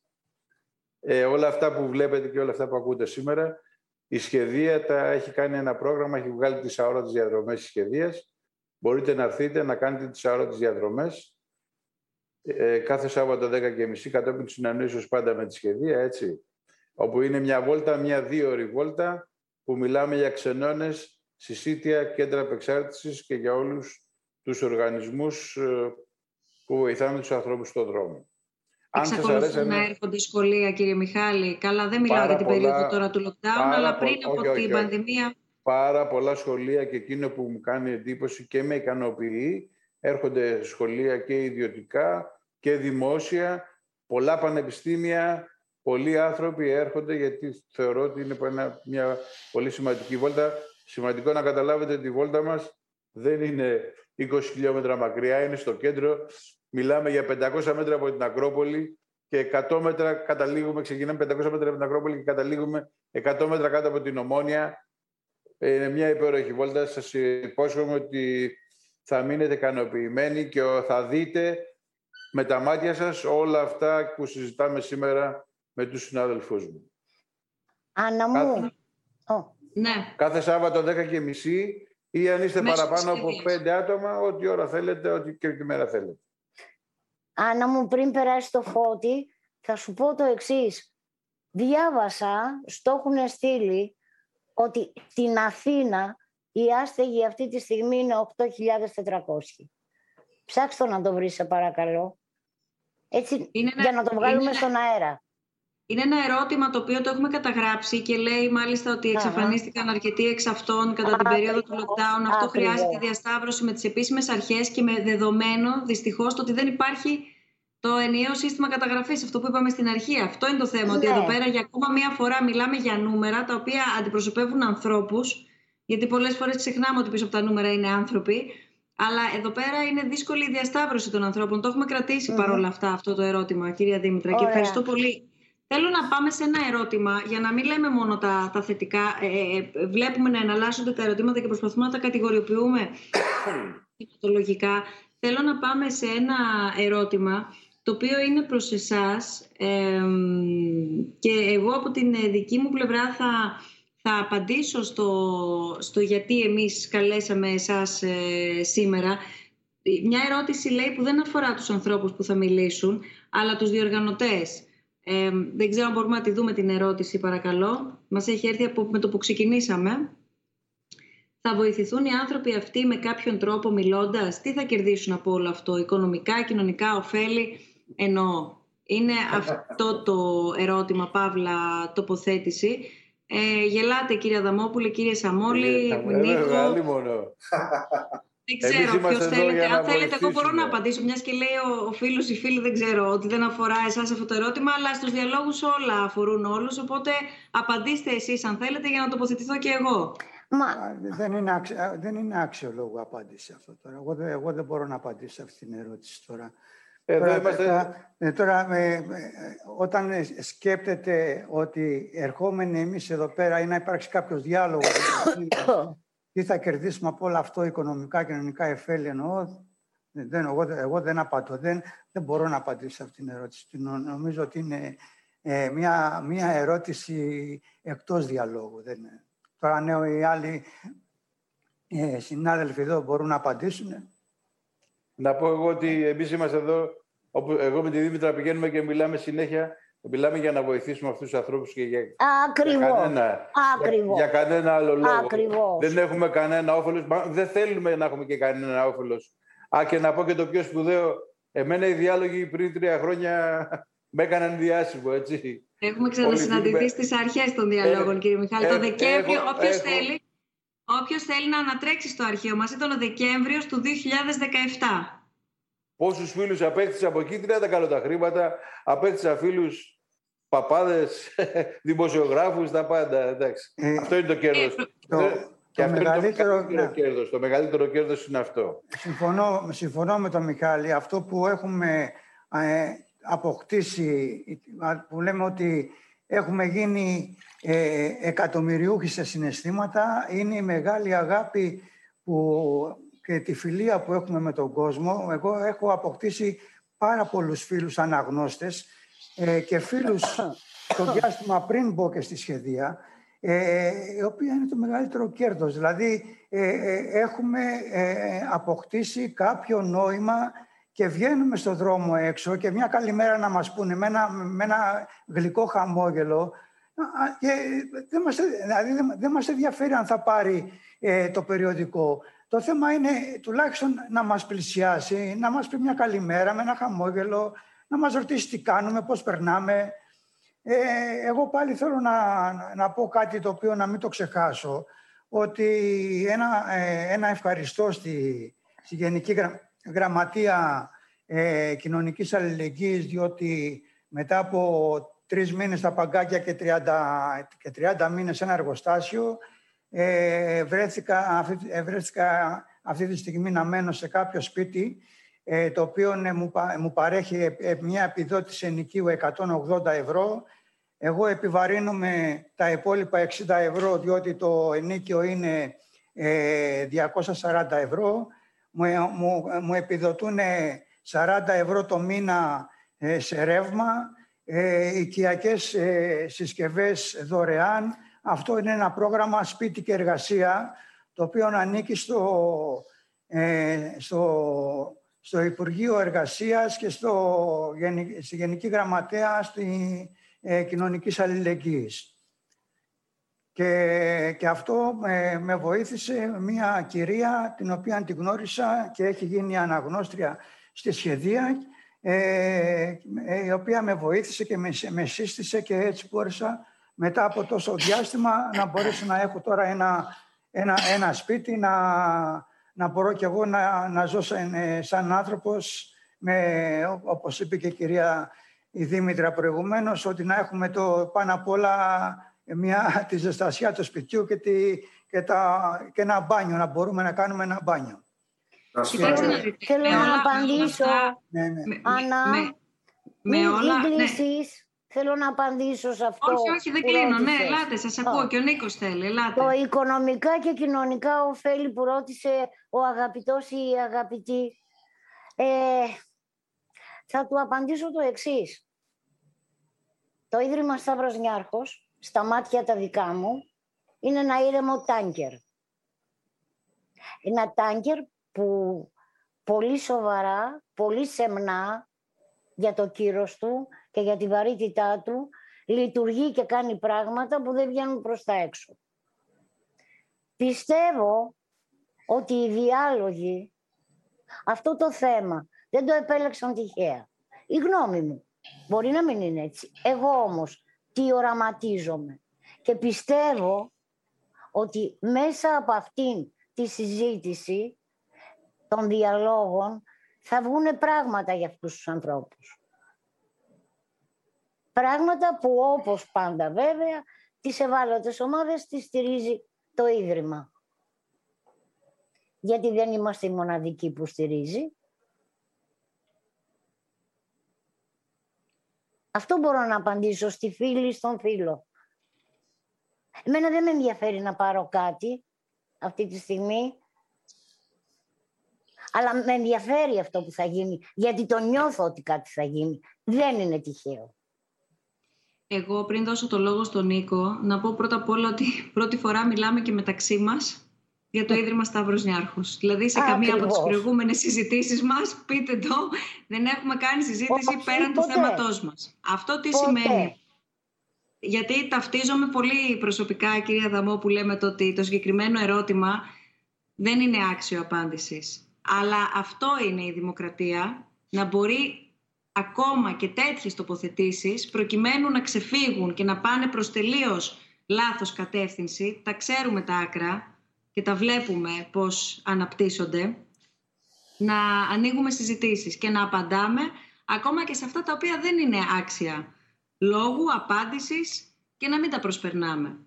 Ε, όλα αυτά που βλέπετε και όλα αυτά που ακούτε σήμερα, η σχεδία τα έχει κάνει ένα πρόγραμμα, έχει βγάλει τις αόρατες διαδρομές της σχεδίας μπορείτε να έρθετε να κάνετε τις αόρατες διαδρομές ε, κάθε Σάββατο 10 και μισή κατόπιν του συνανόησης πάντα με τη σχεδία, έτσι. Όπου είναι μια βόλτα, μια δύο ώρη βόλτα που μιλάμε για ξενώνες, συσίτια, κέντρα απεξάρτησης και για όλους τους οργανισμούς ε, που βοηθάμε τους ανθρώπους στον δρόμο.
Εξακολουθούν να έρχονται σχολεία, κύριε Μιχάλη. Καλά, δεν μιλάω για την περίοδο τώρα του lockdown, αλλά πριν από την πανδημία
πάρα πολλά σχολεία και εκείνο που μου κάνει εντύπωση και με ικανοποιεί, έρχονται σχολεία και ιδιωτικά και δημόσια, πολλά πανεπιστήμια, πολλοί άνθρωποι έρχονται γιατί θεωρώ ότι είναι μια πολύ σημαντική βόλτα. Σημαντικό να καταλάβετε ότι η βόλτα μας δεν είναι 20 χιλιόμετρα μακριά, είναι στο κέντρο. Μιλάμε για 500 μέτρα από την Ακρόπολη και 100 μέτρα καταλήγουμε, ξεκινάμε 500 μέτρα από την Ακρόπολη και καταλήγουμε 100 μέτρα κάτω από την Ομόνια είναι μια υπέροχη βόλτα. Σας υπόσχομαι ότι θα μείνετε ικανοποιημένοι και θα δείτε με τα μάτια σας όλα αυτά που συζητάμε σήμερα με τους συνάδελφούς μου.
Άννα μου.
Κάθε, ναι.
Κάθε Σάββατο 10 και μισή ή αν είστε παραπάνω από πέντε άτομα, ό,τι ώρα θέλετε, ό,τι και τη μέρα θέλετε.
Άννα μου, πριν περάσει το φώτι, θα σου πω το εξής. Διάβασα, στο έχουν στείλει, ότι στην Αθήνα η άστεγη αυτή τη στιγμή είναι 8.400. Ψάξτε να το βρεις, σε παρακαλώ. Έτσι, είναι για να το βγάλουμε είναι... στον αέρα.
Είναι ένα ερώτημα το οποίο το έχουμε καταγράψει και λέει μάλιστα ότι εξαφανίστηκαν αρκετοί εξ αυτών κατά την περίοδο του lockdown. Αυτό χρειάζεται διασταύρωση με τις επίσημες αρχές και με δεδομένο δυστυχώς το ότι δεν υπάρχει το ενιαίο σύστημα καταγραφής, αυτό που είπαμε στην αρχή. Αυτό είναι το θέμα. Ότι εδώ ναι. πέρα για ακόμα μία φορά μιλάμε για νούμερα τα οποία αντιπροσωπεύουν ανθρώπους. Γιατί πολλές φορές ξεχνάμε ότι πίσω από τα νούμερα είναι άνθρωποι. Αλλά εδώ πέρα είναι δύσκολη η διασταύρωση των ανθρώπων. Το έχουμε κρατήσει mm-hmm. παρόλα αυτά αυτό το ερώτημα, κυρία Δήμητρα. Και ευχαριστώ πολύ. Θέλω να πάμε σε ένα ερώτημα, για να μην λέμε μόνο τα, τα θετικά. Ε, ε, ε βλέπουμε να εναλλάσσονται τα ερωτήματα και προσπαθούμε να τα κατηγοριοποιούμε Θέλω να πάμε σε ένα ερώτημα το οποίο είναι προς εσάς και εγώ από την δική μου πλευρά θα, θα απαντήσω στο, στο γιατί εμείς καλέσαμε εσάς ε, σήμερα. Μια ερώτηση λέει που δεν αφορά τους ανθρώπους που θα μιλήσουν, αλλά τους διοργανωτές. δεν ξέρω αν μπορούμε να τη δούμε την ερώτηση, παρακαλώ. Μας έχει έρθει από, με το που ξεκινήσαμε. Θα βοηθηθούν οι άνθρωποι αυτοί με κάποιον τρόπο μιλώντας; Τι θα κερδίσουν από όλο αυτό, οικονομικά, κοινωνικά, ωφέλη; Εννοώ. Είναι αυτό το ερώτημα, Παύλα, τοποθέτηση. Ε, γελάτε κύριε Αδαμόπουλε, κύριε Σαμόλη,
ε, Νίκο. μόνο.
Δεν ξέρω ποιος θέλετε. Αν θέλετε, εγώ μπορώ να απαντήσω, μιας και λέει ο, ο φίλος ή φίλη, δεν ξέρω, ότι δεν αφορά εσάς αυτό το ερώτημα, αλλά στους διαλόγους όλα αφορούν όλους. Οπότε απαντήστε εσείς, αν θέλετε, για να τοποθετηθώ και εγώ.
Μα... Δεν, είναι άξιο, δεν είναι άξιο λόγο απάντηση αυτό τώρα. Εγώ, εγώ δεν μπορώ να απαντήσω σε αυτή την ερώτηση τώρα. Εδώ είμαστε... Ε, τώρα, ε, ε, όταν σκέπτεται ότι ερχόμενοι εμείς εδώ πέρα ή να υπάρξει κάποιος διάλογος τι θα κερδίσουμε από όλο αυτό οικονομικά, κοινωνικά εφέλη εννοώ, δεν, εγώ, εγώ δεν απαντώ. Δεν, δεν μπορώ να απαντήσω σε αυτήν την ερώτηση. Νομίζω ότι είναι μια, μια ερώτηση εκτός διαλόγου. Δεν, Τώρα ναι, οι άλλοι ε, συνάδελφοι εδώ μπορούν να απαντήσουν.
Να πω εγώ ότι εμείς είμαστε εδώ, όπου εγώ με τη Δήμητρα πηγαίνουμε και μιλάμε συνέχεια. Μιλάμε για να βοηθήσουμε αυτούς τους ανθρώπους και για,
Ακριβώς.
για, κανένα,
Ακριβώς.
για, για κανένα άλλο λόγο.
Ακριβώς.
Δεν έχουμε κανένα όφελος. Δεν θέλουμε να έχουμε και κανένα όφελος. Α, και να πω και το πιο σπουδαίο. Εμένα οι διάλογοι πριν τρία χρόνια με έκαναν διάσημο, έτσι.
Έχουμε ξανασυναντηθεί στις αρχές των διαλόγων,
Ε,
κύριε Μιχάλη.
ε,
το Δεκέμβριο,
έχω-
όποιος
έχω-
θέλει, όποιος θέλει να ανατρέξει στο αρχείο μας, ήταν ο Δεκέμβριος του 2017.
Πόσους φίλους απέκτησα από εκεί, τι να τα κάνω τα χρήματα. Απέκτησα φίλους παπάδες, δημοσιογράφους, τα πάντα. Εντάξει.
Ε,
αυτό είναι το κέρδος.
ε,
το-
και
το
αυτό
μεγαλύτερο-
είναι το μεγαλύτερο
ναι.
κέρδος. Το μεγαλύτερο κέρδος είναι αυτό.
Συμφωνώ, συμφωνώ με τον Μιχάλη. Αυτό που έχουμε ε, αποκτήσει, που λέμε ότι έχουμε γίνει ε, εκατομμυριούχοι σε συναισθήματα, είναι η μεγάλη αγάπη που, και τη φιλία που έχουμε με τον κόσμο. Εγώ έχω αποκτήσει πάρα πολλούς φίλους αναγνώστες ε, και φίλους στο διάστημα πριν μπω και στη σχεδία, ε, η οποία είναι το μεγαλύτερο κέρδος. Δηλαδή, ε, ε, έχουμε ε, αποκτήσει κάποιο νόημα και βγαίνουμε στο δρόμο έξω και μια καλημέρα να μας πούνε με ένα, με ένα γλυκό χαμόγελο Α, και δεν μας, δηλαδή, δεν, δεν μας ενδιαφέρει αν θα πάρει ε, το περιοδικό. Το θέμα είναι τουλάχιστον να μας πλησιάσει, να μας πει μια καλημέρα με ένα χαμόγελο, να μας ρωτήσει τι κάνουμε, πώς περνάμε. Ε, εγώ πάλι θέλω να, να πω κάτι το οποίο να μην το ξεχάσω, ότι ένα, ε, ένα ευχαριστώ στη, στη Γενική Γρα- Γραμματεία ε, Κοινωνικής Αλληλεγγύης, διότι μετά από τρεις μήνες στα παγκάκια και 30, και 30 μήνες σε ένα εργοστάσιο, ε, βρέθηκα, αυτή, ε, βρέθηκα αυτή τη στιγμή να μένω σε κάποιο σπίτι ε, το οποίο ε, μου, πα- μου παρέχει ε, ε, μια επιδότηση ενοικίου 180 ευρώ. Εγώ επιβαρύνομαι τα υπόλοιπα 60 ευρώ διότι το ενίκιο είναι ε, 240 ευρώ. Μου, ε, μου, μου επιδοτούν 40 ευρώ το μήνα ε, σε ρεύμα, ε, οικιακές ε, συσκευές δωρεάν. Αυτό είναι ένα πρόγραμμα σπίτι και εργασία, το οποίο ανήκει στο, ε, στο, στο Υπουργείο Εργασίας και στο, Γενι- στη Γενική Γραμματέα στη, ε, Κοινωνικής Αλληλεγγύης. Και, και αυτό ε, με βοήθησε μια κυρία την οποία την γνώρισα και έχει γίνει αναγνώστρια στη σχεδία ε, ε, η οποία με βοήθησε και με, με σύστησε και έτσι μπόρεσα μετά από τόσο διάστημα να μπορέσω να έχω τώρα ένα, ένα, ένα σπίτι, να, να μπορώ κι εγώ να, να ζω σαν, ε, σαν άνθρωπος με, ό- όπως είπε και η κυρία η Δήμητρα προηγουμένως, ότι να έχουμε το πάνω απ' όλα μια, τη ζεστασιά του σπιτιού και, τη, και, τα, και ένα μπάνιο, να μπορούμε να κάνουμε ένα μπάνιο.
Να σου
Κοιτάξτε
πω,
να δείτε.
Θέλω
με
να
όλα- με όλα
απαντήσω.
αυτά-
Ναι, ναι.
με-
Άννα,
με- με
Μην
όλα.
μην
ναι.
κλείσεις. Θέλω να απαντήσω σε αυτό.
Όχι, όχι, δεν
που
κλείνω. Ναι,
ρώτησες.
ελάτε, σας ακούω.
Α.
Και ο Νίκος θέλει, ελάτε.
Το οικονομικά και κοινωνικά ωφέλη που ρώτησε ο αγαπητός ή η αγαπητή. Ε, θα του απαντήσω το εξής. Το Ίδρυμα Σταύρος Νιάρχος, στα μάτια τα δικά μου, είναι ένα ήρεμο τάνκερ. Ένα τάνκερ που πολύ σοβαρά, πολύ σεμνά για το κύρος του και για τη βαρύτητά του λειτουργεί και κάνει πράγματα που δεν βγαίνουν προς τα έξω. Πιστεύω ότι οι διάλογοι αυτό το θέμα δεν το επέλεξαν τυχαία. Η γνώμη μου μπορεί να μην είναι έτσι. Εγώ όμως τι οραματίζομαι και πιστεύω ότι μέσα από αυτήν τη συζήτηση των διαλόγων θα βγουν πράγματα για αυτούς τους ανθρώπους. Πράγματα που όπως πάντα βέβαια τις ευάλωτες ομάδες τις στηρίζει το Ίδρυμα. Γιατί δεν είμαστε οι μοναδικοί που στηρίζει. Αυτό μπορώ να απαντήσω στη φίλη, στον φίλο. Εμένα δεν με ενδιαφέρει να πάρω κάτι αυτή τη στιγμή. Αλλά με ενδιαφέρει αυτό που θα γίνει, γιατί το νιώθω ότι κάτι θα γίνει. Δεν είναι τυχαίο.
Εγώ πριν δώσω το λόγο στον Νίκο, να πω πρώτα απ' όλα ότι πρώτη φορά μιλάμε και μεταξύ μας για το Ίδρυμα Σταύρος Νιάρχος. Δηλαδή σε καμία από τις προηγούμενες συζητήσεις μας, πείτε το, δεν έχουμε κάνει συζήτηση πέραν του θέματός μας. Αυτό τι σημαίνει; Γιατί ταυτίζομαι πολύ προσωπικά, κυρία Δαμό, που λέμε το ότι το συγκεκριμένο ερώτημα δεν είναι άξιο απάντησης. Αλλά αυτό είναι η δημοκρατία, να μπορεί ακόμα και τέτοιες τοποθετήσεις προκειμένου να ξεφύγουν και να πάνε προς τελείως λάθος κατεύθυνση. Τα ξέρουμε τα άκρα και τα βλέπουμε πώς αναπτύσσονται. Να ανοίγουμε συζητήσεις και να απαντάμε ακόμα και σε αυτά τα οποία δεν είναι άξια λόγου, απάντησης και να μην τα προσπερνάμε.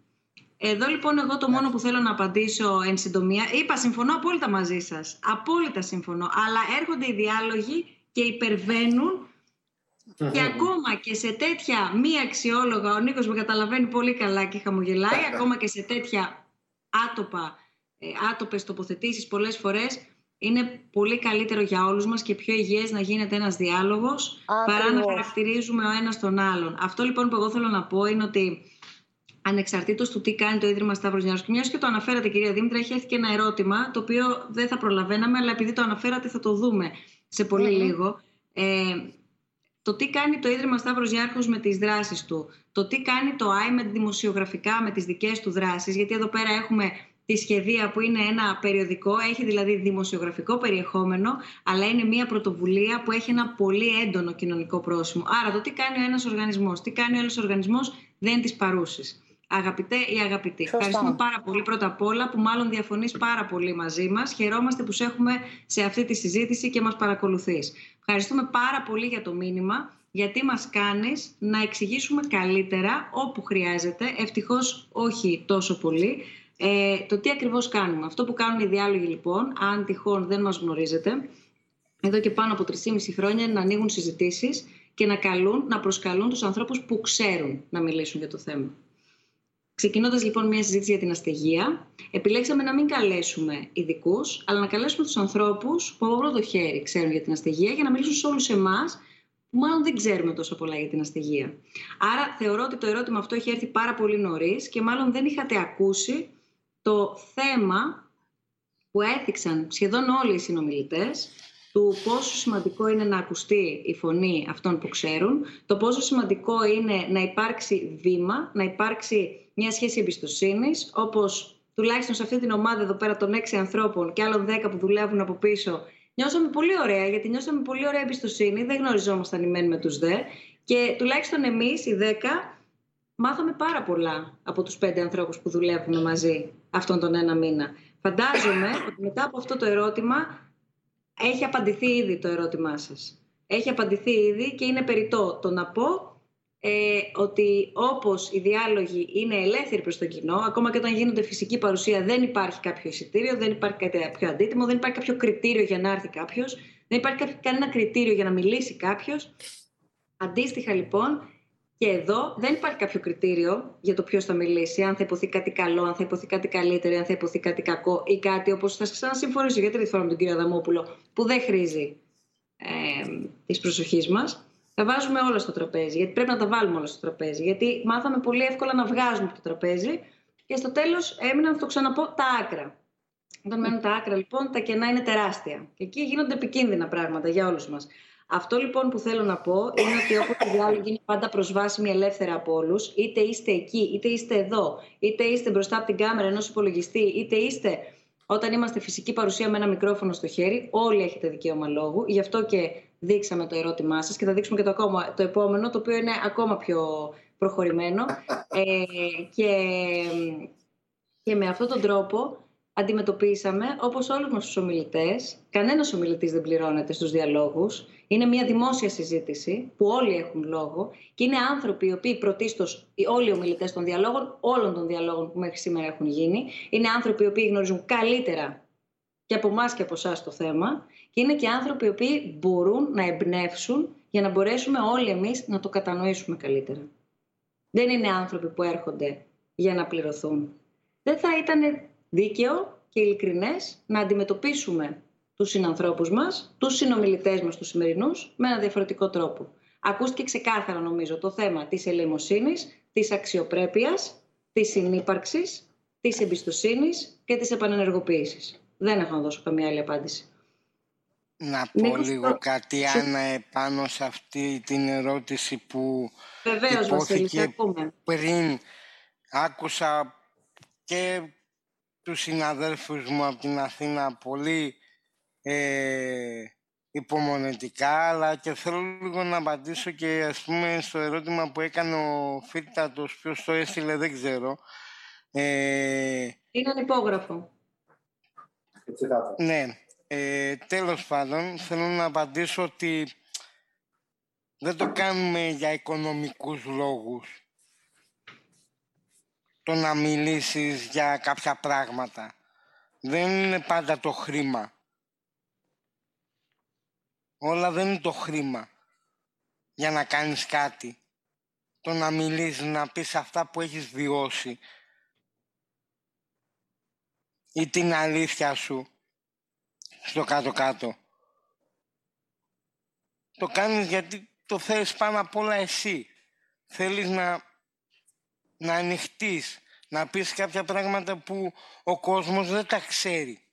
Εδώ λοιπόν εγώ το μόνο που θέλω να απαντήσω εν συντομία, είπα συμφωνώ απόλυτα μαζί σας, απόλυτα συμφωνώ, αλλά έρχονται οι διάλογοι και υπερβαίνουν. Και ακόμα και σε τέτοια μη αξιόλογα, ο Νίκος με καταλαβαίνει πολύ καλά και χαμογελάει, ακόμα και σε τέτοια άτοπα, ε, άτοπες τοποθετήσεις πολλές φορές, είναι πολύ καλύτερο για όλους μας και πιο υγιές να γίνεται ένας διάλογος παρά να χαρακτηρίζουμε ο ένας τον άλλον. Αυτό λοιπόν που εγώ θέλω να πω είναι ότι ανεξαρτήτως του τι κάνει το Ίδρυμα Σταύρος Νιάρος και μιας και το αναφέρατε κυρία Δήμητρα, έχει έρθει και ένα ερώτημα το οποίο δεν θα προλαβαίναμε αλλά επειδή το αναφέρατε θα το δούμε σε πολυ λίγο. Ε, το τι κάνει το Ίδρυμα Σταύρος Γιάρχος με τις δράσεις του, το τι κάνει το IMED δημοσιογραφικά με τις δικές του δράσεις, γιατί εδώ πέρα έχουμε τη σχεδία που είναι ένα περιοδικό, έχει δηλαδή δημοσιογραφικό περιεχόμενο, αλλά είναι μια πρωτοβουλία που έχει ένα πολύ έντονο κοινωνικό πρόσημο. Άρα το τι κάνει ο ένας οργανισμός, τι κάνει ο άλλος οργανισμός δεν τις παρούσεις. Αγαπητέ ή αγαπητή. Ευχαριστούμε πάρα πολύ πρώτα απ' όλα που μάλλον διαφωνείς πάρα πολύ μαζί μας. Χαιρόμαστε που σε έχουμε σε αυτή τη συζήτηση και μας παρακολουθείς. Ευχαριστούμε πάρα πολύ για το μήνυμα, γιατί μας κάνεις να εξηγήσουμε καλύτερα όπου χρειάζεται, ευτυχώς όχι τόσο πολύ, ε, το τι ακριβώς κάνουμε. Αυτό που κάνουν οι διάλογοι λοιπόν, αν τυχόν δεν μας γνωρίζετε, εδώ και πάνω από 3,5 χρόνια να ανοίγουν συζητήσεις και να, καλούν, να προσκαλούν τους ανθρώπους που ξέρουν να μιλήσουν για το θέμα. Ξεκινώντας λοιπόν μια συζήτηση για την αστεγία, επιλέξαμε να μην καλέσουμε ειδικούς, αλλά να καλέσουμε τους ανθρώπους που από πρώτο χέρι ξέρουν για την αστεγία, για να μιλήσουν σε όλους εμάς που μάλλον δεν ξέρουμε τόσο πολλά για την αστεγία. Άρα θεωρώ ότι το ερώτημα αυτό έχει έρθει πάρα πολύ νωρίς και μάλλον δεν είχατε ακούσει το θέμα που έθιξαν σχεδόν όλοι οι συνομιλητές του πόσο σημαντικό είναι να ακουστεί η φωνή αυτών που ξέρουν, το πόσο σημαντικό είναι να υπάρξει βήμα, να υπάρξει μια σχέση εμπιστοσύνης, όπως τουλάχιστον σε αυτή την ομάδα εδώ πέρα των έξι ανθρώπων και άλλων δέκα που δουλεύουν από πίσω, νιώσαμε πολύ ωραία, γιατί νιώσαμε πολύ ωραία εμπιστοσύνη, δεν γνωριζόμασταν οι μεν με τους δε. Και τουλάχιστον εμείς, οι δέκα, μάθαμε πάρα πολλά από τους πέντε ανθρώπους που δουλεύουν μαζί αυτόν τον ένα μήνα. Φαντάζομαι ότι μετά από αυτό το ερώτημα έχει απαντηθεί ήδη το ερώτημά σας. Έχει απαντηθεί ήδη και είναι περιττό το να πω ε, ότι όπως οι διάλογοι είναι ελεύθεροι προς το κοινό, ακόμα και όταν γίνονται φυσική παρουσία δεν υπάρχει κάποιο εισιτήριο, δεν υπάρχει κάτι πιο αντίτιμο, δεν υπάρχει κάποιο κριτήριο για να έρθει κάποιος, δεν υπάρχει κανένα κριτήριο για να μιλήσει κάποιος. Αντίστοιχα λοιπόν, και εδώ δεν υπάρχει κάποιο κριτήριο για το ποιος θα μιλήσει, αν θα υποθεί κάτι καλό, αν θα υποθεί κάτι καλύτερο, αν θα υποθεί κάτι κακό ή κάτι όπως θα ξανασυμφωνήσω για τρίτη φορά με τον κύριο Αδαμόπουλο, που δεν χρήζει ε, της προσοχής μας. Τα βάζουμε όλα στο τραπέζι, γιατί πρέπει να τα βάλουμε όλα στο τραπέζι. Γιατί μάθαμε πολύ εύκολα να βγάζουμε από το τραπέζι και στο τέλος έμειναν, θα το ξαναπώ, τα άκρα. Όταν μένουν τα άκρα, λοιπόν, τα κενά είναι τεράστια. Και εκεί γίνονται επικίνδυνα πράγματα για όλους μας. Αυτό λοιπόν που θέλω να πω είναι ότι όπως η διάλογη είναι πάντα προσβάσιμη ελεύθερα από όλους, είτε είστε εκεί, είτε είστε εδώ, είτε είστε μπροστά από την κάμερα ενός υπολογιστή, είτε είστε όταν είμαστε φυσική παρουσία με ένα μικρόφωνο στο χέρι, όλοι έχετε δικαίωμα λόγου. Γι' αυτό και δείξαμε το ερώτημά σας και θα δείξουμε και το, ακόμα, το επόμενο, το οποίο είναι ακόμα πιο προχωρημένο. Ε, και, και με αυτόν τον τρόπο αντιμετωπίσαμε, όπως όλους μας τους ομιλητές, κανένας ομιλητής δεν πληρώνεται στους διαλόγους, είναι μια δημόσια συζήτηση που όλοι έχουν λόγο και είναι άνθρωποι οι οποίοι πρωτίστως, όλοι οι ομιλητές των διαλόγων, όλων των διαλόγων που μέχρι σήμερα έχουν γίνει, είναι άνθρωποι οι οποίοι γνωρίζουν καλύτερα και από εμάς και από εσάς το θέμα και είναι και άνθρωποι οι οποίοι μπορούν να εμπνεύσουν για να μπορέσουμε όλοι εμείς να το κατανοήσουμε καλύτερα. Δεν είναι άνθρωποι που έρχονται για να πληρωθούν. Δεν θα ήταν δίκαιο και ειλικρινές να αντιμετωπίσουμε τους συνανθρώπους μας, τους συνομιλητές μας τους σημερινούς, με ένα διαφορετικό τρόπο. Ακούστηκε ξεκάθαρα νομίζω το θέμα της ελεημοσύνης, της αξιοπρέπειας, της συνύπαρξης, της εμπιστοσύνης και της επανενεργοποίησης. Δεν έχω να δώσω καμία άλλη απάντηση.
Να πω λίγο κάτι, Άννα, επάνω σε αυτή την ερώτηση που
Βεβαίως, υπόθηκε
πριν. Άκουσα και τους συναδέλφους μου από την Αθήνα πολύ ε, υπομονετικά, αλλά και θέλω λίγο να απαντήσω και ας πούμε στο ερώτημα που έκανε ο Φίρτατος, ποιος το έστειλε δεν ξέρω.
Ε, Είναι ανυπόγραφο.
Ναι. Ε, τέλος πάντων, θέλω να απαντήσω ότι δεν το κάνουμε για οικονομικούς λόγους. Το να μιλήσεις για κάποια πράγματα. Δεν είναι πάντα το χρήμα. Όλα δεν είναι το χρήμα για να κάνεις κάτι. Το να μιλήσεις, να πεις αυτά που έχεις βιώσει ή την αλήθεια σου στο κάτω-κάτω. Το κάνεις γιατί το θέλεις πάνω απ' όλα εσύ. Θέλεις να, να ανοιχτείς, να πεις κάποια πράγματα που ο κόσμος δεν τα ξέρει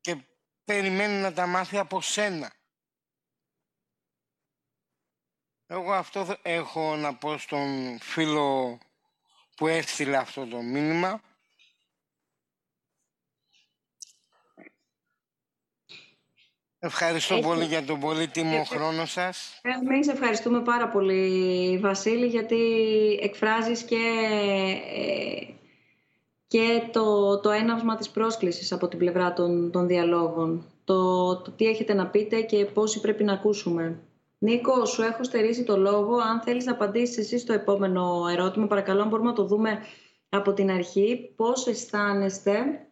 και περιμένει να τα μάθει από σένα. Εγώ αυτό έχω να πω στον φίλο που έστειλε αυτό το μήνυμα Ευχαριστώ πολύ για τον πολύτιμο χρόνο σας.
Εμείς ευχαριστούμε πάρα πολύ, Βασίλη, γιατί εκφράζεις και, ε, και το, το έναυσμα της πρόσκλησης από την πλευρά των, των διαλόγων. Το, το τι έχετε να πείτε και πόσοι πρέπει να ακούσουμε. Νίκο, σου έχω στερήσει το λόγο. Αν θέλεις να απαντήσεις εσύ στο επόμενο ερώτημα, παρακαλώ, μπορούμε να το δούμε από την αρχή. Πώς αισθάνεστε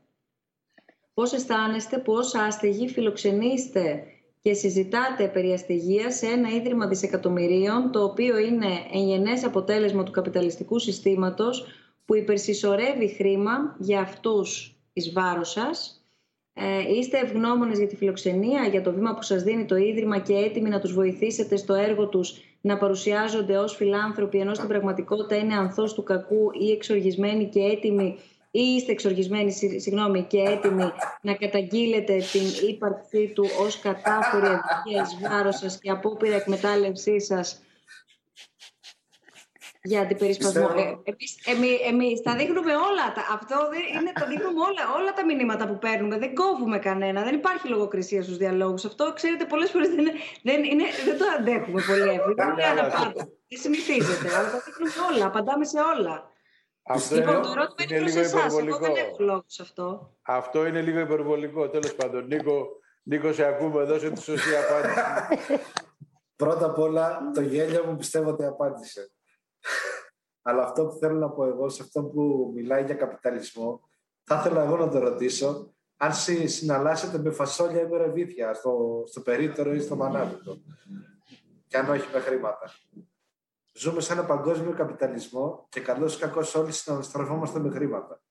Πώς αισθάνεστε που ως άστεγοι φιλοξενείστε και συζητάτε περί αστεγίας σε ένα ίδρυμα δισεκατομμυρίων, το οποίο είναι εγγενές αποτέλεσμα του καπιταλιστικού συστήματος που υπερσυσσωρεύει χρήμα για αυτούς εις βάρος σας. Ε, είστε ευγνώμονες για τη φιλοξενία, για το βήμα που σας δίνει το Ίδρυμα και έτοιμοι να τους βοηθήσετε στο έργο τους να παρουσιάζονται ως φιλάνθρωποι, ενώ στην πραγματικότητα είναι ανθός του κακού ή εξοργισμένοι και έτοιμοι ή είστε εξοργισμένοι συγγνώμη, και έτοιμοι να καταγγείλετε την ύπαρξή του ως κατάφορη αδικία εις βάρος σας και απόπειρα εκμετάλλευσή σας για αντιπερισπασμό. Ε, εμείς, εμείς, τα δείχνουμε όλα. Τα, αυτό είναι, τα δείχνουμε όλα, όλα τα μηνύματα που παίρνουμε. Δεν κόβουμε κανένα. Δεν υπάρχει λογοκρισία στους διαλόγους. Αυτό, ξέρετε, πολλές φορές δεν, δεν, είναι, δεν το αντέχουμε πολύ εύκολα. Δεν συνηθίζεται. Αλλά τα δείχνουμε όλα. Απαντάμε σε όλα.
Αυτό λοιπόν, είναι, το ερώτημα είναι, λίγο υπερβολικό.
Εγώ δεν έχω λόγο σε αυτό.
Αυτό είναι λίγο υπερβολικό. Τέλος πάντων, Νίκο, Νίκο σε ακούμε, δώσε τη σωστή απάντηση.
Πρώτα απ' όλα, το γέλιο μου πιστεύω ότι απάντησε. Αλλά αυτό που θέλω να πω εγώ, σε αυτό που μιλάει για καπιταλισμό, θα ήθελα εγώ να το ρωτήσω, αν συναλλάσσετε με φασόλια ή με ρεβίθια στο, στο περίπτερο ή στο μανάβητο. Και αν όχι με χρήματα. Ζούμε σε ένα παγκόσμιο καπιταλισμό και καλός ή κακός όλοι συναναστραφόμαστε με χρήματα.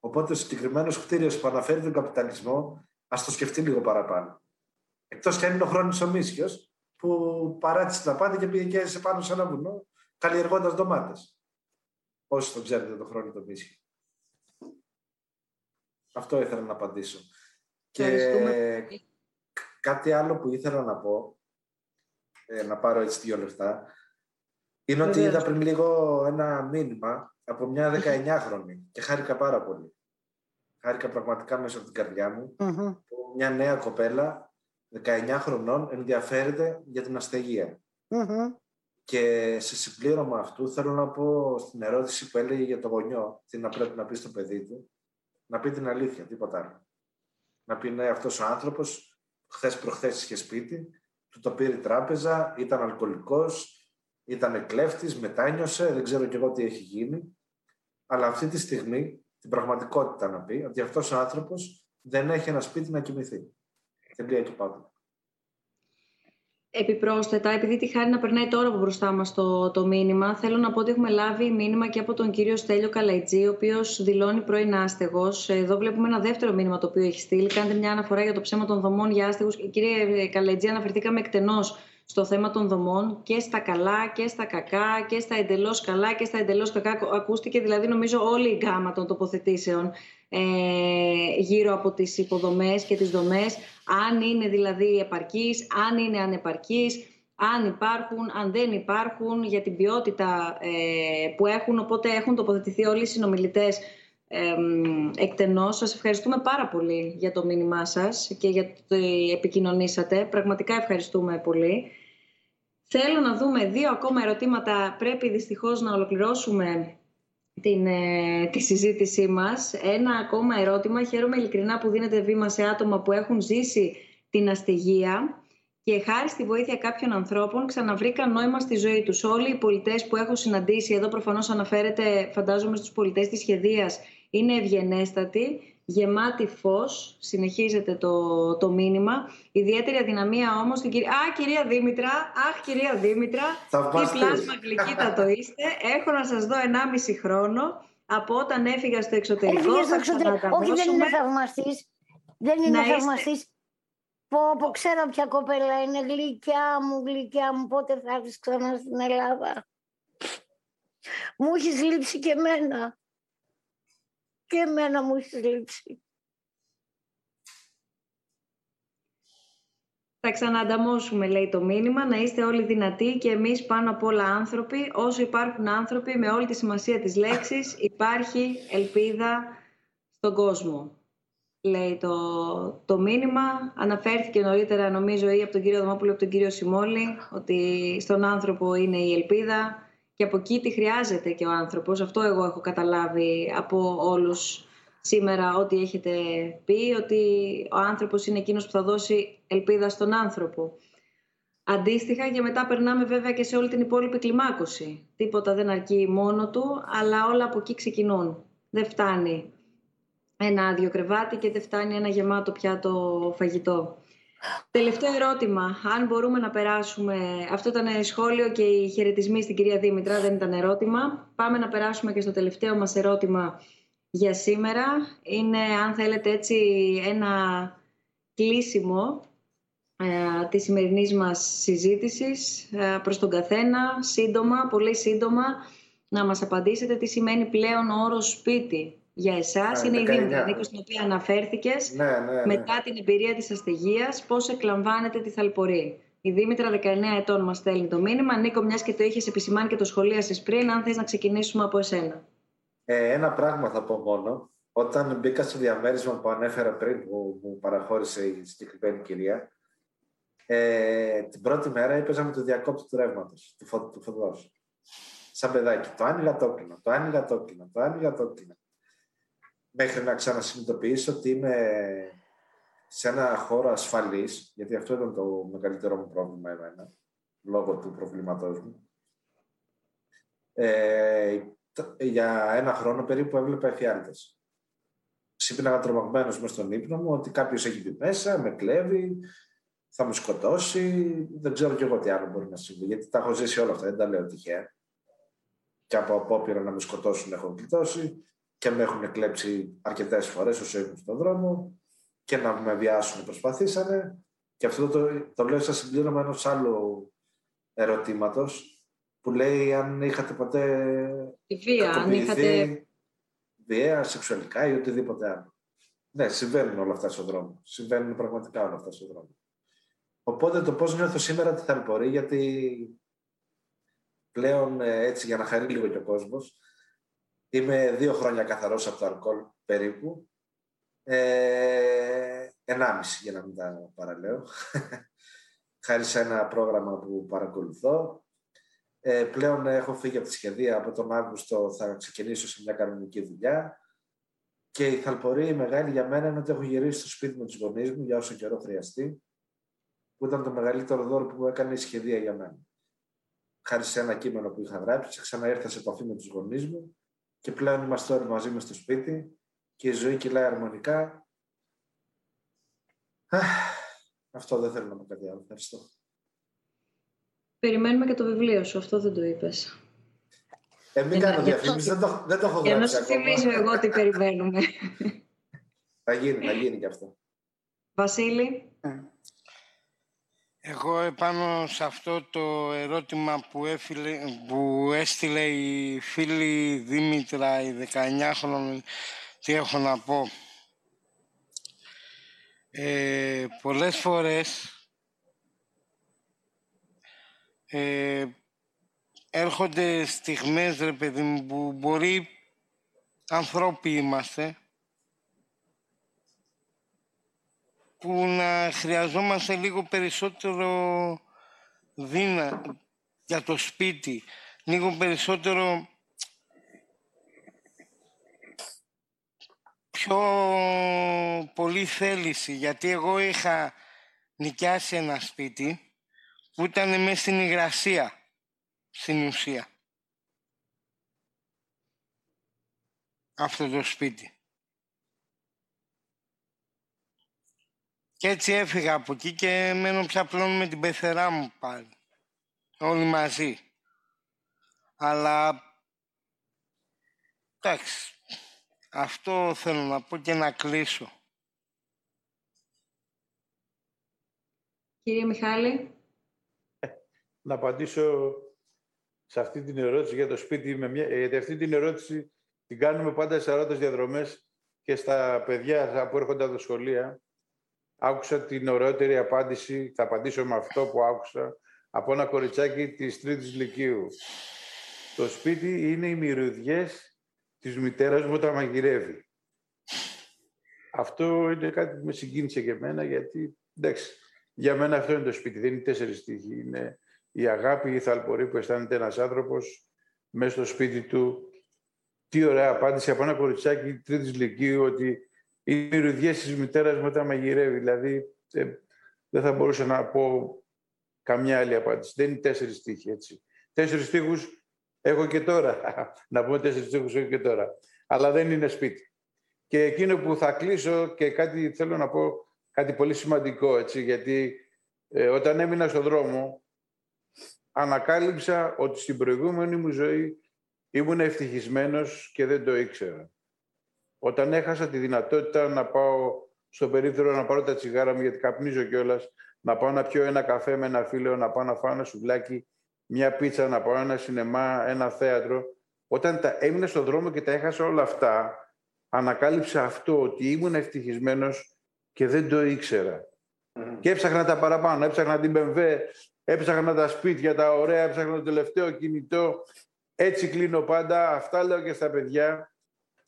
Οπότε ο συγκεκριμένος κτίριο που αναφέρει τον καπιταλισμό, ας το σκεφτεί λίγο παραπάνω. Εκτός και αν είναι ο χρόνος ο Μίσιο, που παράτησε τα πάντα και πήγε και σε πάνω σε ένα βουνό, καλλιεργώντας ντομάτες. Όσοι το ξέρετε το χρόνο το Μίσιο. Αυτό ήθελα να απαντήσω. Και κάτι άλλο που ήθελα να πω, ε, να πάρω έτσι δύο λεφτά, είναι ότι είδα πριν λίγο ένα μήνυμα από μια 19χρονη και χάρηκα πάρα πολύ. Χάρηκα πραγματικά μέσα από την καρδιά μου που μια νέα κοπέλα 19 χρονών ενδιαφέρεται για την αστεγία. Και σε συμπλήρωμα αυτού θέλω να πω στην ερώτηση που έλεγε για το γονιό, τι να πρέπει να πει στο παιδί του, να πει την αλήθεια, τίποτα άλλο. Να πει ναι, αυτός ο άνθρωπος χθες προχθές είχε σπίτι, του το πήρε τράπεζα, ήταν αλκοολικός, ήταν κλέφτης, μετάνιωσε, δεν ξέρω κι εγώ τι έχει γίνει. Αλλά αυτή τη στιγμή, την πραγματικότητα να πει, ότι αυτός ο άνθρωπος δεν έχει ένα σπίτι να κοιμηθεί. Τελεία και πάντα.
Επιπρόσθετα, επειδή τη χάρη να περνάει τώρα από μπροστά μας το, το μήνυμα, θέλω να πω ότι έχουμε λάβει μήνυμα και από τον κύριο Στέλιο Καλαϊτζή, ο οποίος δηλώνει πρώην άστεγος. Εδώ βλέπουμε ένα δεύτερο μήνυμα το οποίο έχει στείλει. Κάντε μια αναφορά για το ψέμα των δομών για άστεγους. Κύριε Καλαϊτζή, αναφερθήκαμε εκτενώς στο θέμα των δομών και στα καλά και στα κακά και στα εντελώς καλά και στα εντελώς κακά. Ακούστηκε δηλαδή νομίζω όλη η γκάμα των τοποθετήσεων ε, γύρω από τις υποδομές και τις δομές, αν είναι δηλαδή επαρκείς, αν είναι ανεπαρκείς, αν υπάρχουν, αν δεν υπάρχουν, για την ποιότητα ε, που έχουν. Οπότε έχουν τοποθετηθεί όλοι οι συνομιλητές ε, εκτενώς. Σας ευχαριστούμε πάρα πολύ για το μήνυμά σας και για το ότι επικοινωνήσατε. Πραγματικά ευχαριστούμε πολύ. Θέλω να δούμε δύο ακόμα ερωτήματα. Πρέπει δυστυχώς να ολοκληρώσουμε την, ε, τη συζήτησή μας. Ένα ακόμα ερώτημα. Χαίρομαι ειλικρινά που δίνετε βήμα σε άτομα που έχουν ζήσει την αστεγία και χάρη στη βοήθεια κάποιων ανθρώπων ξαναβρήκαν νόημα στη ζωή τους. Όλοι οι πολιτές που έχω συναντήσει, εδώ προφανώς αναφέρεται φαντάζομαι στους πολιτές της σχεδίας, είναι ευγενέστατοι, γεμάτοι φως, συνεχίζεται το, το μήνυμα. Ιδιαίτερη αδυναμία όμως στην κυρία... Α, κυρία Δήμητρα, αχ κυρία Δήμητρα, τι πλάσμα το είστε. Έχω να σας δω 1,5 χρόνο από όταν έφυγα στο εξωτερικό.
Έφυγε στο εξωτερικό. Όχι, δεν είναι θαυμαστής. Δεν είναι θαυμαστής. Πω, πω, ξέρω ποια κοπέλα είναι, γλυκιά μου, γλυκιά μου, πότε θα έρθεις ξανά στην Ελλάδα. Μου έχεις λείψει και εμένα. Και εμένα μου έχεις λείψει.
Θα ξανανταμώσουμε, λέει το μήνυμα, να είστε όλοι δυνατοί και εμείς πάνω απ' όλα άνθρωποι. Όσο υπάρχουν άνθρωποι, με όλη τη σημασία της λέξης, υπάρχει ελπίδα στον κόσμο λέει το, το μήνυμα. Αναφέρθηκε νωρίτερα, νομίζω, ή από τον κύριο Δωμόπουλο ή από τον κύριο Σιμόλη, ότι στον άνθρωπο είναι η ελπίδα και από εκεί τι χρειάζεται και ο άνθρωπος. Αυτό εγώ έχω καταλάβει από όλους σήμερα ό,τι έχετε πει, ότι ο άνθρωπος είναι εκείνος που θα δώσει ελπίδα στον άνθρωπο. Αντίστοιχα και μετά περνάμε βέβαια και σε όλη την υπόλοιπη κλιμάκωση. Τίποτα δεν αρκεί μόνο του, αλλά όλα από εκεί ξεκινούν. Δεν φτάνει ένα άδειο κρεβάτι και δεν φτάνει ένα γεμάτο πιάτο φαγητό. Τελευταίο ερώτημα, αν μπορούμε να περάσουμε, αυτό ήταν σχόλιο και οι χαιρετισμοί στην κυρία Δήμητρα, δεν ήταν ερώτημα. Πάμε να περάσουμε και στο τελευταίο μας ερώτημα για σήμερα. Είναι, αν θέλετε έτσι, ένα κλείσιμο ε, της σημερινής μας συζήτησης ε, προς τον καθένα, σύντομα, πολύ σύντομα, να μας απαντήσετε τι σημαίνει πλέον ο όρος σπίτι για εσάς είναι η Δήμητρα Νίκος, στην οποία αναφέρθηκες.
Ναι, ναι, ναι.
Μετά την εμπειρία της αστεγίας, πώς εκλαμβάνετε τη θαλπορή. Η Δήμητρα, 19 ετών, μας στέλνει το μήνυμα. Νίκο, μιας και το είχες επισημάνει και το σχολίασες πριν, αν θες να ξεκινήσουμε από εσένα.
Ε, ένα πράγμα θα πω μόνο. Όταν μπήκα στο διαμέρισμα που ανέφερα πριν, που μου παραχώρησε η συγκεκριμένη κυρία, ε, την πρώτη μέρα έπαιζα με το διακόπτη του ρεύματος, του, φω, του φωτός. Σαν παιδάκι. Το άνοιγα το το άνοιγα το το άνοιγα το μέχρι να ξανασυνειδητοποιήσω ότι είμαι σε ένα χώρο ασφαλής, γιατί αυτό ήταν το μεγαλύτερο μου πρόβλημα εμένα, λόγω του προβλήματός μου. Ε, για ένα χρόνο περίπου έβλεπα εφιάλτες. Ξύπναγα τρομαγμένος μες στον ύπνο μου ότι κάποιος έχει μπει μέσα, με κλέβει, θα μου σκοτώσει, δεν ξέρω κι εγώ τι άλλο μπορεί να συμβεί, γιατί τα έχω ζήσει όλα αυτά, δεν τα λέω τυχαία. Και από απόπειρα να με σκοτώσουν έχω γλιτώσει και με έχουν κλέψει αρκετές φορές όσο ήμουν στον δρόμο και να με βιάσουν προσπαθήσανε. Και αυτό το, το λέω σαν συμπλήρωμα ενός άλλου ερωτήματος που λέει αν είχατε ποτέ.
Η βία, αν είχατε.
Βία, σεξουαλικά ή οτιδήποτε άλλο. Ναι, συμβαίνουν όλα αυτά στον δρόμο. Συμβαίνουν πραγματικά όλα αυτά στον δρόμο. Οπότε το πώς νιώθω σήμερα τι θα γιατί πλέον ε, έτσι για να χαρεί λίγο και ο κόσμος, Είμαι δύο χρόνια καθαρός από το αλκοόλ περίπου. Ε, ενάμιση για να μην τα παραλέω. Χάρη σε ένα πρόγραμμα που παρακολουθώ. Ε, πλέον έχω φύγει από τη σχεδία. Από τον Αύγουστο θα ξεκινήσω σε μια κανονική δουλειά. Και η θαλπορή μεγάλη για μένα είναι ότι έχω γυρίσει στο σπίτι με τους γονείς μου για όσο καιρό χρειαστεί. Που ήταν το μεγαλύτερο δώρο που μου έκανε η σχεδία για μένα. Χάρη σε ένα κείμενο που είχα γράψει, ξαναήρθα σε επαφή με τους γονείς μου και πλέον είμαστε όλοι μαζί μας στο σπίτι και η ζωή κυλάει αρμονικά. Αυτό δεν θέλω να πω κάτι άλλο. Ευχαριστώ.
Περιμένουμε και το βιβλίο σου. Αυτό δεν το είπες.
Ε, μην κάνω διαφήμιση. Δεν το, δεν το έχω γράψει
Για να σου θυμίσω εγώ τι περιμένουμε.
θα γίνει, θα γίνει και αυτό.
Βασίλη. Ε.
Εγώ επάνω σε αυτό το ερώτημα που, έφυλε, που έστειλε η φίλη Δήμητρα, η 19χρονη, τι έχω να πω. Ε, πολλές φορές ε, έρχονται στιγμές, ρε παιδί μου, που μπορεί ανθρώποι είμαστε, που να χρειαζόμαστε λίγο περισσότερο δίνα για το σπίτι, λίγο περισσότερο πιο πολύ θέληση, γιατί εγώ είχα νοικιάσει ένα σπίτι που ήταν μέσα στην υγρασία, στην ουσία. Αυτό το σπίτι. Και έτσι έφυγα από εκεί και μένω πια πλέον με την πεθερά μου πάλι. Όλοι μαζί. Αλλά... Εντάξει. Αυτό θέλω να πω και να κλείσω.
Κύριε Μιχάλη.
Ε, να απαντήσω σε αυτή την ερώτηση για το σπίτι. Με μια... Γιατί αυτή την ερώτηση την κάνουμε πάντα σε ερώτες διαδρομές και στα παιδιά που έρχονται από τα σχολεία άκουσα την ωραιότερη απάντηση, θα απαντήσω με αυτό που άκουσα, από ένα κοριτσάκι της τρίτης λυκείου. Το σπίτι είναι οι μυρωδιές της μητέρας μου όταν μαγειρεύει. Αυτό είναι κάτι που με συγκίνησε και εμένα, γιατί, εντάξει, για μένα αυτό είναι το σπίτι, δεν είναι τέσσερις τύχοι. Είναι η αγάπη, η θαλπορή που αισθάνεται ένας άνθρωπος μέσα στο σπίτι του. Τι ωραία απάντηση από ένα κοριτσάκι τρίτης λυκείου, ότι οι μυρωδιές της μητέρας μου όταν μαγειρεύει. Δηλαδή, ε, δεν θα μπορούσα να πω καμιά άλλη απάντηση. Δεν είναι τέσσερις στίχοι, έτσι. Τέσσερις στίχους έχω και τώρα. να πούμε τέσσερις στίχους έχω και τώρα. Αλλά δεν είναι σπίτι. Και εκείνο που θα κλείσω και κάτι θέλω να πω, κάτι πολύ σημαντικό, έτσι, γιατί ε, όταν έμεινα στον δρόμο, ανακάλυψα ότι στην προηγούμενη μου ζωή ήμουν ευτυχισμένος και δεν το ήξερα. Όταν έχασα τη δυνατότητα να πάω στο περίπτερο να πάρω τα τσιγάρα μου, γιατί καπνίζω κιόλας, να πάω να πιω ένα καφέ με ένα φίλο, να πάω να φάω ένα σουβλάκι, μια πίτσα, να πάω ένα σινεμά, ένα θέατρο. Όταν τα έμεινα στον δρόμο και τα έχασα όλα αυτά, ανακάλυψα αυτό, ότι ήμουν ευτυχισμένος και δεν το ήξερα. Και έψαχνα τα παραπάνω, έψαχνα την BMW, έψαχνα τα σπίτια, τα ωραία, έψαχνα το τελευταίο κινητό. Έτσι κλείνω πάντα. Αυτά λέω και στα παιδιά.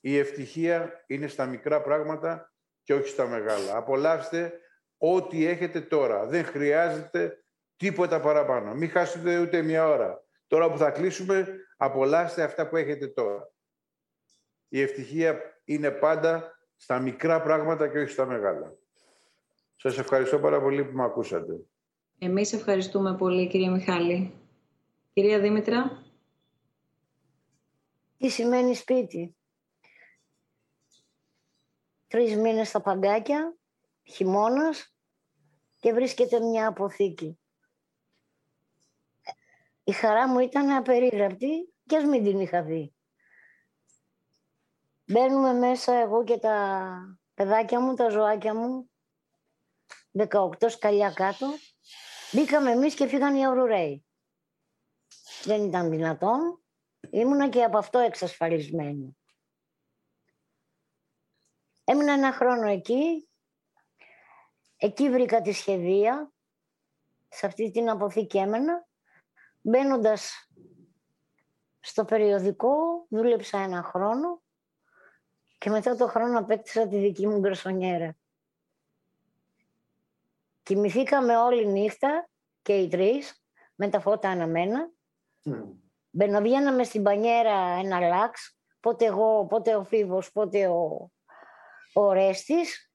Η ευτυχία είναι στα μικρά πράγματα και όχι στα μεγάλα. Απολαύστε ό,τι έχετε τώρα. Δεν χρειάζεται τίποτα παραπάνω. Μην χάσετε ούτε μια ώρα. Τώρα που θα κλείσουμε, απολαύστε αυτά που έχετε τώρα. Η ευτυχία είναι πάντα στα μικρά πράγματα και όχι στα μεγάλα. Σας ευχαριστώ πάρα πολύ που με ακούσατε.
Εμείς ευχαριστούμε πολύ, κύριε Μιχάλη. Κυρία Δήμητρα.
Τι σημαίνει σπίτι; Τρεις μήνες στα παγκάκια, χειμώνας και βρίσκεται μια αποθήκη. Η χαρά μου ήταν απερίγραπτη και ας μην την είχα δει. Μπαίνουμε μέσα εγώ και τα παιδάκια μου, τα ζωάκια μου, 18 σκαλιά κάτω. Μπήκαμε εμείς και φύγαν οι αουρουραίοι. Δεν ήταν δυνατόν. Ήμουνα και από αυτό εξασφαλισμένη. Έμεινα ένα χρόνο εκεί. Εκεί βρήκα τη σχεδία. Σε αυτή την αποθήκη έμενα. Μπαίνοντας στο περιοδικό, δούλεψα ένα χρόνο και μετά το χρόνο απέκτησα τη δική μου γκροσονιέρα. Κοιμηθήκαμε όλη νύχτα και οι τρεις με τα φώτα αναμένα. Mm. Μπαινοβγαίναμε στην πανιέρα ένα λάξ, πότε εγώ, πότε ο Φίβος, πότε ο ο Ρέστης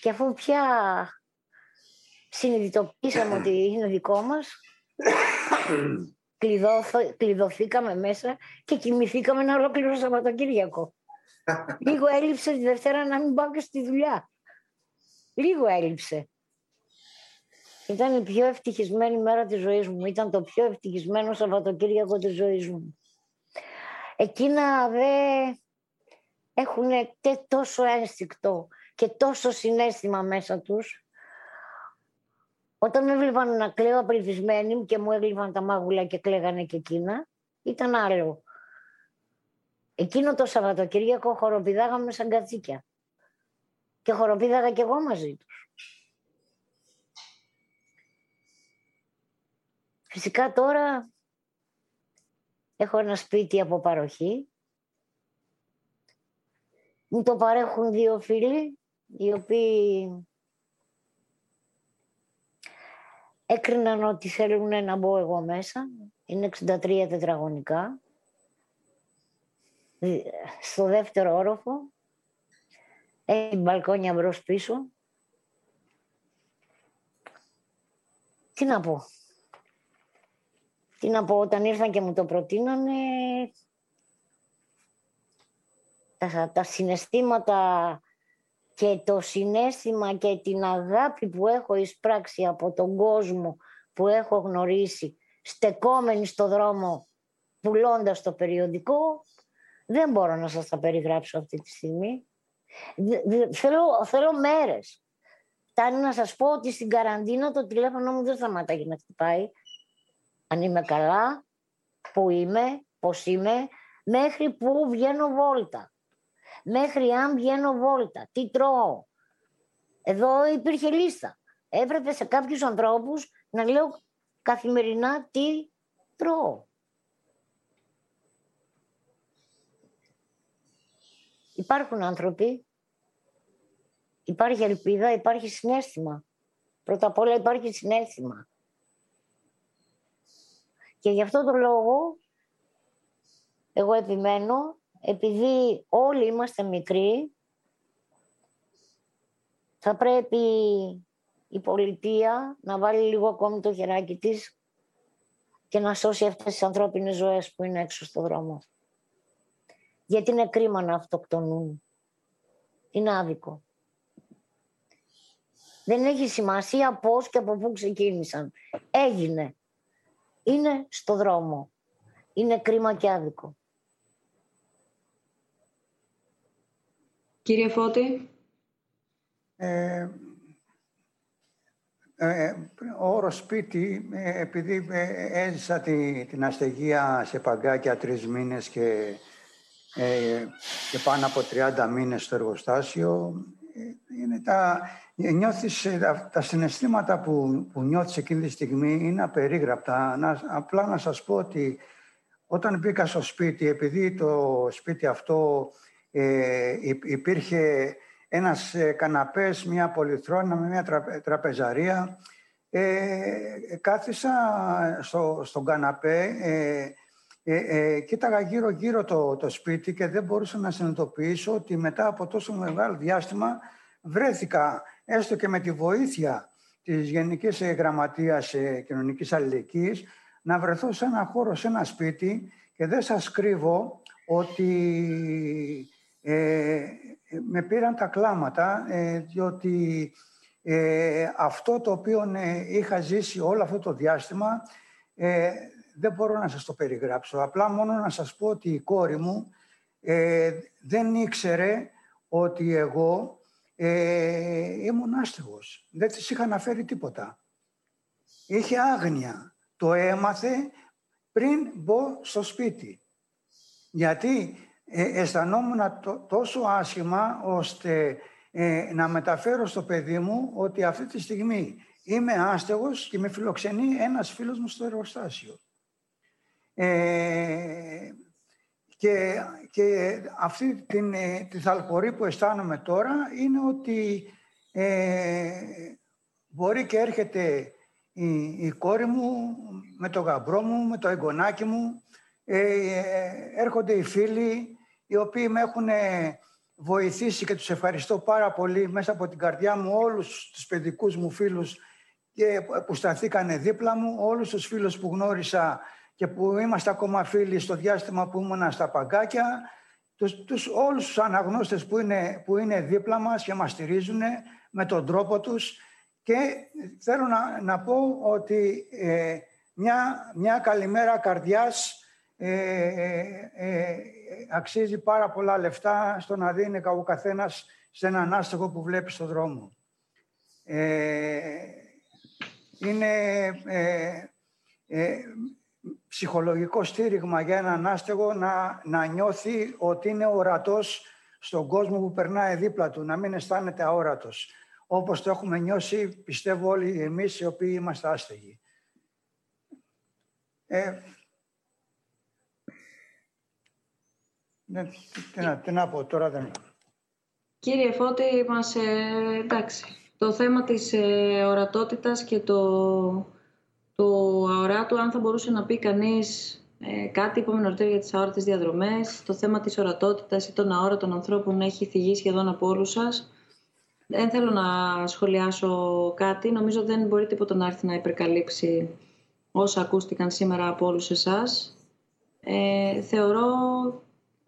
και αφού πια συνειδητοποίησαμε ότι είναι δικό μας, κλειδωθήκαμε μέσα και κοιμηθήκαμε ένα ολόκληρο Σαββατοκύριακο. Λίγο έλειψε τη Δευτέρα να μην πάω και στη δουλειά. Λίγο έλειψε. Ήταν η πιο ευτυχισμένη μέρα της ζωής μου. Ήταν το πιο ευτυχισμένο Σαββατοκύριακο της ζωής μου. Εκείνα δε έχουν τόσο ένστικτο και τόσο συνέστημα μέσα τους Όταν με έβλεπαν να κλαίω απελπισμένη και μου έγλειφαν τα μάγουλα και κλαίγανε και εκείνα, ήταν άλλο. Εκείνο το Σαββατοκύριακο χοροπηδάγαμε σαν κατσίκια. Και χοροπήδαγα κι εγώ μαζί τους. Φυσικά τώρα έχω ένα σπίτι από παροχή. Μου το παρέχουν δύο φίλοι, οι οποίοι έκριναν ότι θέλουν να μπω εγώ μέσα. Είναι 63 τετραγωνικά. Στο δεύτερο όροφο. Έχει μπαλκόνια μπρος πίσω. Τι να πω. Τι να πω, όταν ήρθαν και μου το προτείνανε, τα, τα συναισθήματα και το συνέστημα και την αγάπη που έχω εισπράξει από τον κόσμο που έχω γνωρίσει στεκόμενοι στο δρόμο πουλώντας το περιοδικό δεν μπορώ να σας τα περιγράψω αυτή τη στιγμή. Θέλω, θέλω μέρες. Φτάνει να σας πω ότι στην καραντίνα το τηλέφωνο μου δεν σταματάει να χτυπάει. Αν είμαι καλά, που είμαι, πώς είμαι, μέχρι που βγαίνω βόλτα μέχρι αν βγαίνω βόλτα, τι τρώω. Εδώ υπήρχε λίστα. Έπρεπε σε κάποιους ανθρώπους να λέω καθημερινά τι τρώω. Υπάρχουν άνθρωποι, υπάρχει ελπίδα, υπάρχει συνέστημα. Πρώτα απ' όλα υπάρχει συνέστημα. Και γι' αυτό το λόγο εγώ επιμένω επειδή όλοι είμαστε μικροί, θα πρέπει η πολιτεία να βάλει λίγο ακόμη το χεράκι της και να σώσει αυτές τις ανθρώπινες ζωές που είναι έξω στο δρόμο. Γιατί είναι κρίμα να αυτοκτονούν. Είναι άδικο. Δεν έχει σημασία πώς και από πού ξεκίνησαν. Έγινε. Είναι στο δρόμο. Είναι κρίμα και άδικο.
Κύριε Φώτη.
Ε, ε, ο όρος σπίτι, ε, επειδή ε, έζησα την αστεγία σε παγκάκια τρεις μήνες και, και πάνω από 30 μήνες στο εργοστάσιο, είναι τα, νιώθεις, τα, συναισθήματα που, που νιώθεις εκείνη τη στιγμή είναι απερίγραπτα. Να, απλά να σας πω ότι όταν μπήκα στο σπίτι, επειδή το σπίτι αυτό ε, υπήρχε ένας ε, καναπές, μια πολυθρόνα με μια τραπεζαρία. Ε, κάθισα στο, στον καναπέ, ε, ε, κοίταγα γύρω-γύρω το, το σπίτι και δεν μπορούσα να συνειδητοποιήσω ότι μετά από τόσο μεγάλο διάστημα βρέθηκα, έστω και με τη βοήθεια της Γενικής Γραμματείας Κοινωνικής Αλληλεγγύης, να βρεθώ σε ένα χώρο, σε ένα σπίτι και δεν σας κρύβω ότι ε, με πήραν τα κλάματα, ε, διότι ε, αυτό το οποίο είχα ζήσει όλο αυτό το διάστημα δεν μπορώ να σας το περιγράψω. Απλά μόνο να σας πω ότι η κόρη μου δεν ήξερε ότι εγώ ήμουν άστεγος. Δεν της είχα αναφέρει τίποτα. Είχε άγνοια. Το έμαθε πριν μπω στο σπίτι. Γιατί ε, αισθανόμουν τόσο άσχημα ώστε ε, να μεταφέρω στο παιδί μου ότι αυτή τη στιγμή είμαι άστεγος και με φιλοξενεί ένας φίλος μου στο εργοστάσιο. Ε, και, και αυτή την, ε, τη θαλπορή που αισθάνομαι τώρα είναι ότι ε, μπορεί και έρχεται η, η κόρη μου με το γαμπρό μου, με το εγγονάκι μου, ε, έρχονται οι φίλοι οι οποίοι με έχουν βοηθήσει και τους ευχαριστώ πάρα πολύ μέσα από την καρδιά μου όλους τους παιδικούς μου φίλους και που σταθήκανε δίπλα μου, όλους τους φίλους που γνώρισα και που είμαστε ακόμα φίλοι στο διάστημα που ήμουν στα παγκάκια, τους, τους, όλους τους αναγνώστες που είναι, που είναι δίπλα μας και μας στηρίζουν με τον τρόπο τους. Και θέλω να, να πω ότι ε, μια, μια καλημέρα καρδιάς ε, ε, ε, αξίζει πάρα πολλά λεφτά στο να δίνει ο καθένας σε έναν άστεγο που βλέπει στον δρόμο. Ε, είναι ε, ε, ψυχολογικό στήριγμα για έναν άστεγο να, να νιώθει ότι είναι ορατός στον κόσμο που περνάει δίπλα του, να μην αισθάνεται αόρατος. Όπως το έχουμε νιώσει, πιστεύω όλοι εμείς οι οποίοι είμαστε άστεγοι. Ε, ναι, τι, να, τι να πω, τώρα δεν...
Κύριε Φώτη, μας, ε, εντάξει, το θέμα της ε, ορατότητας και το, το αοράτου, αν θα μπορούσε να πει κανείς ε, κάτι, είπαμε νωρίτερα για τις αόρατες διαδρομές, το θέμα της ορατότητας ή των αόρατων ανθρώπων έχει θυγεί σχεδόν από όλους σας. Δεν θέλω να σχολιάσω κάτι. Νομίζω δεν μπορεί τίποτα να έρθει να υπερκαλύψει όσα ακούστηκαν σήμερα από όλους εσάς. Ε, θεωρώ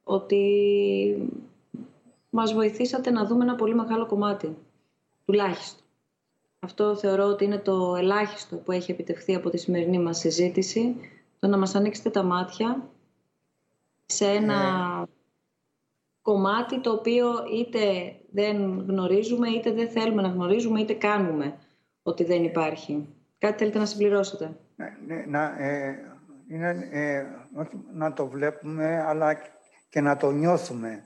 ότι μας βοηθήσατε να δούμε ένα πολύ μεγάλο κομμάτι, τουλάχιστον. Αυτό θεωρώ ότι είναι το ελάχιστο που έχει επιτευχθεί από τη σημερινή μας συζήτηση, το να μας ανοίξετε τα μάτια σε ένα ναι. κομμάτι το οποίο είτε δεν γνωρίζουμε, είτε δεν θέλουμε να γνωρίζουμε, είτε κάνουμε ότι δεν υπάρχει. Κάτι θέλετε να συμπληρώσετε;
Ναι, ναι, να, ε, είναι, ε, όχι να το βλέπουμε, αλλά και να το νιώθουμε.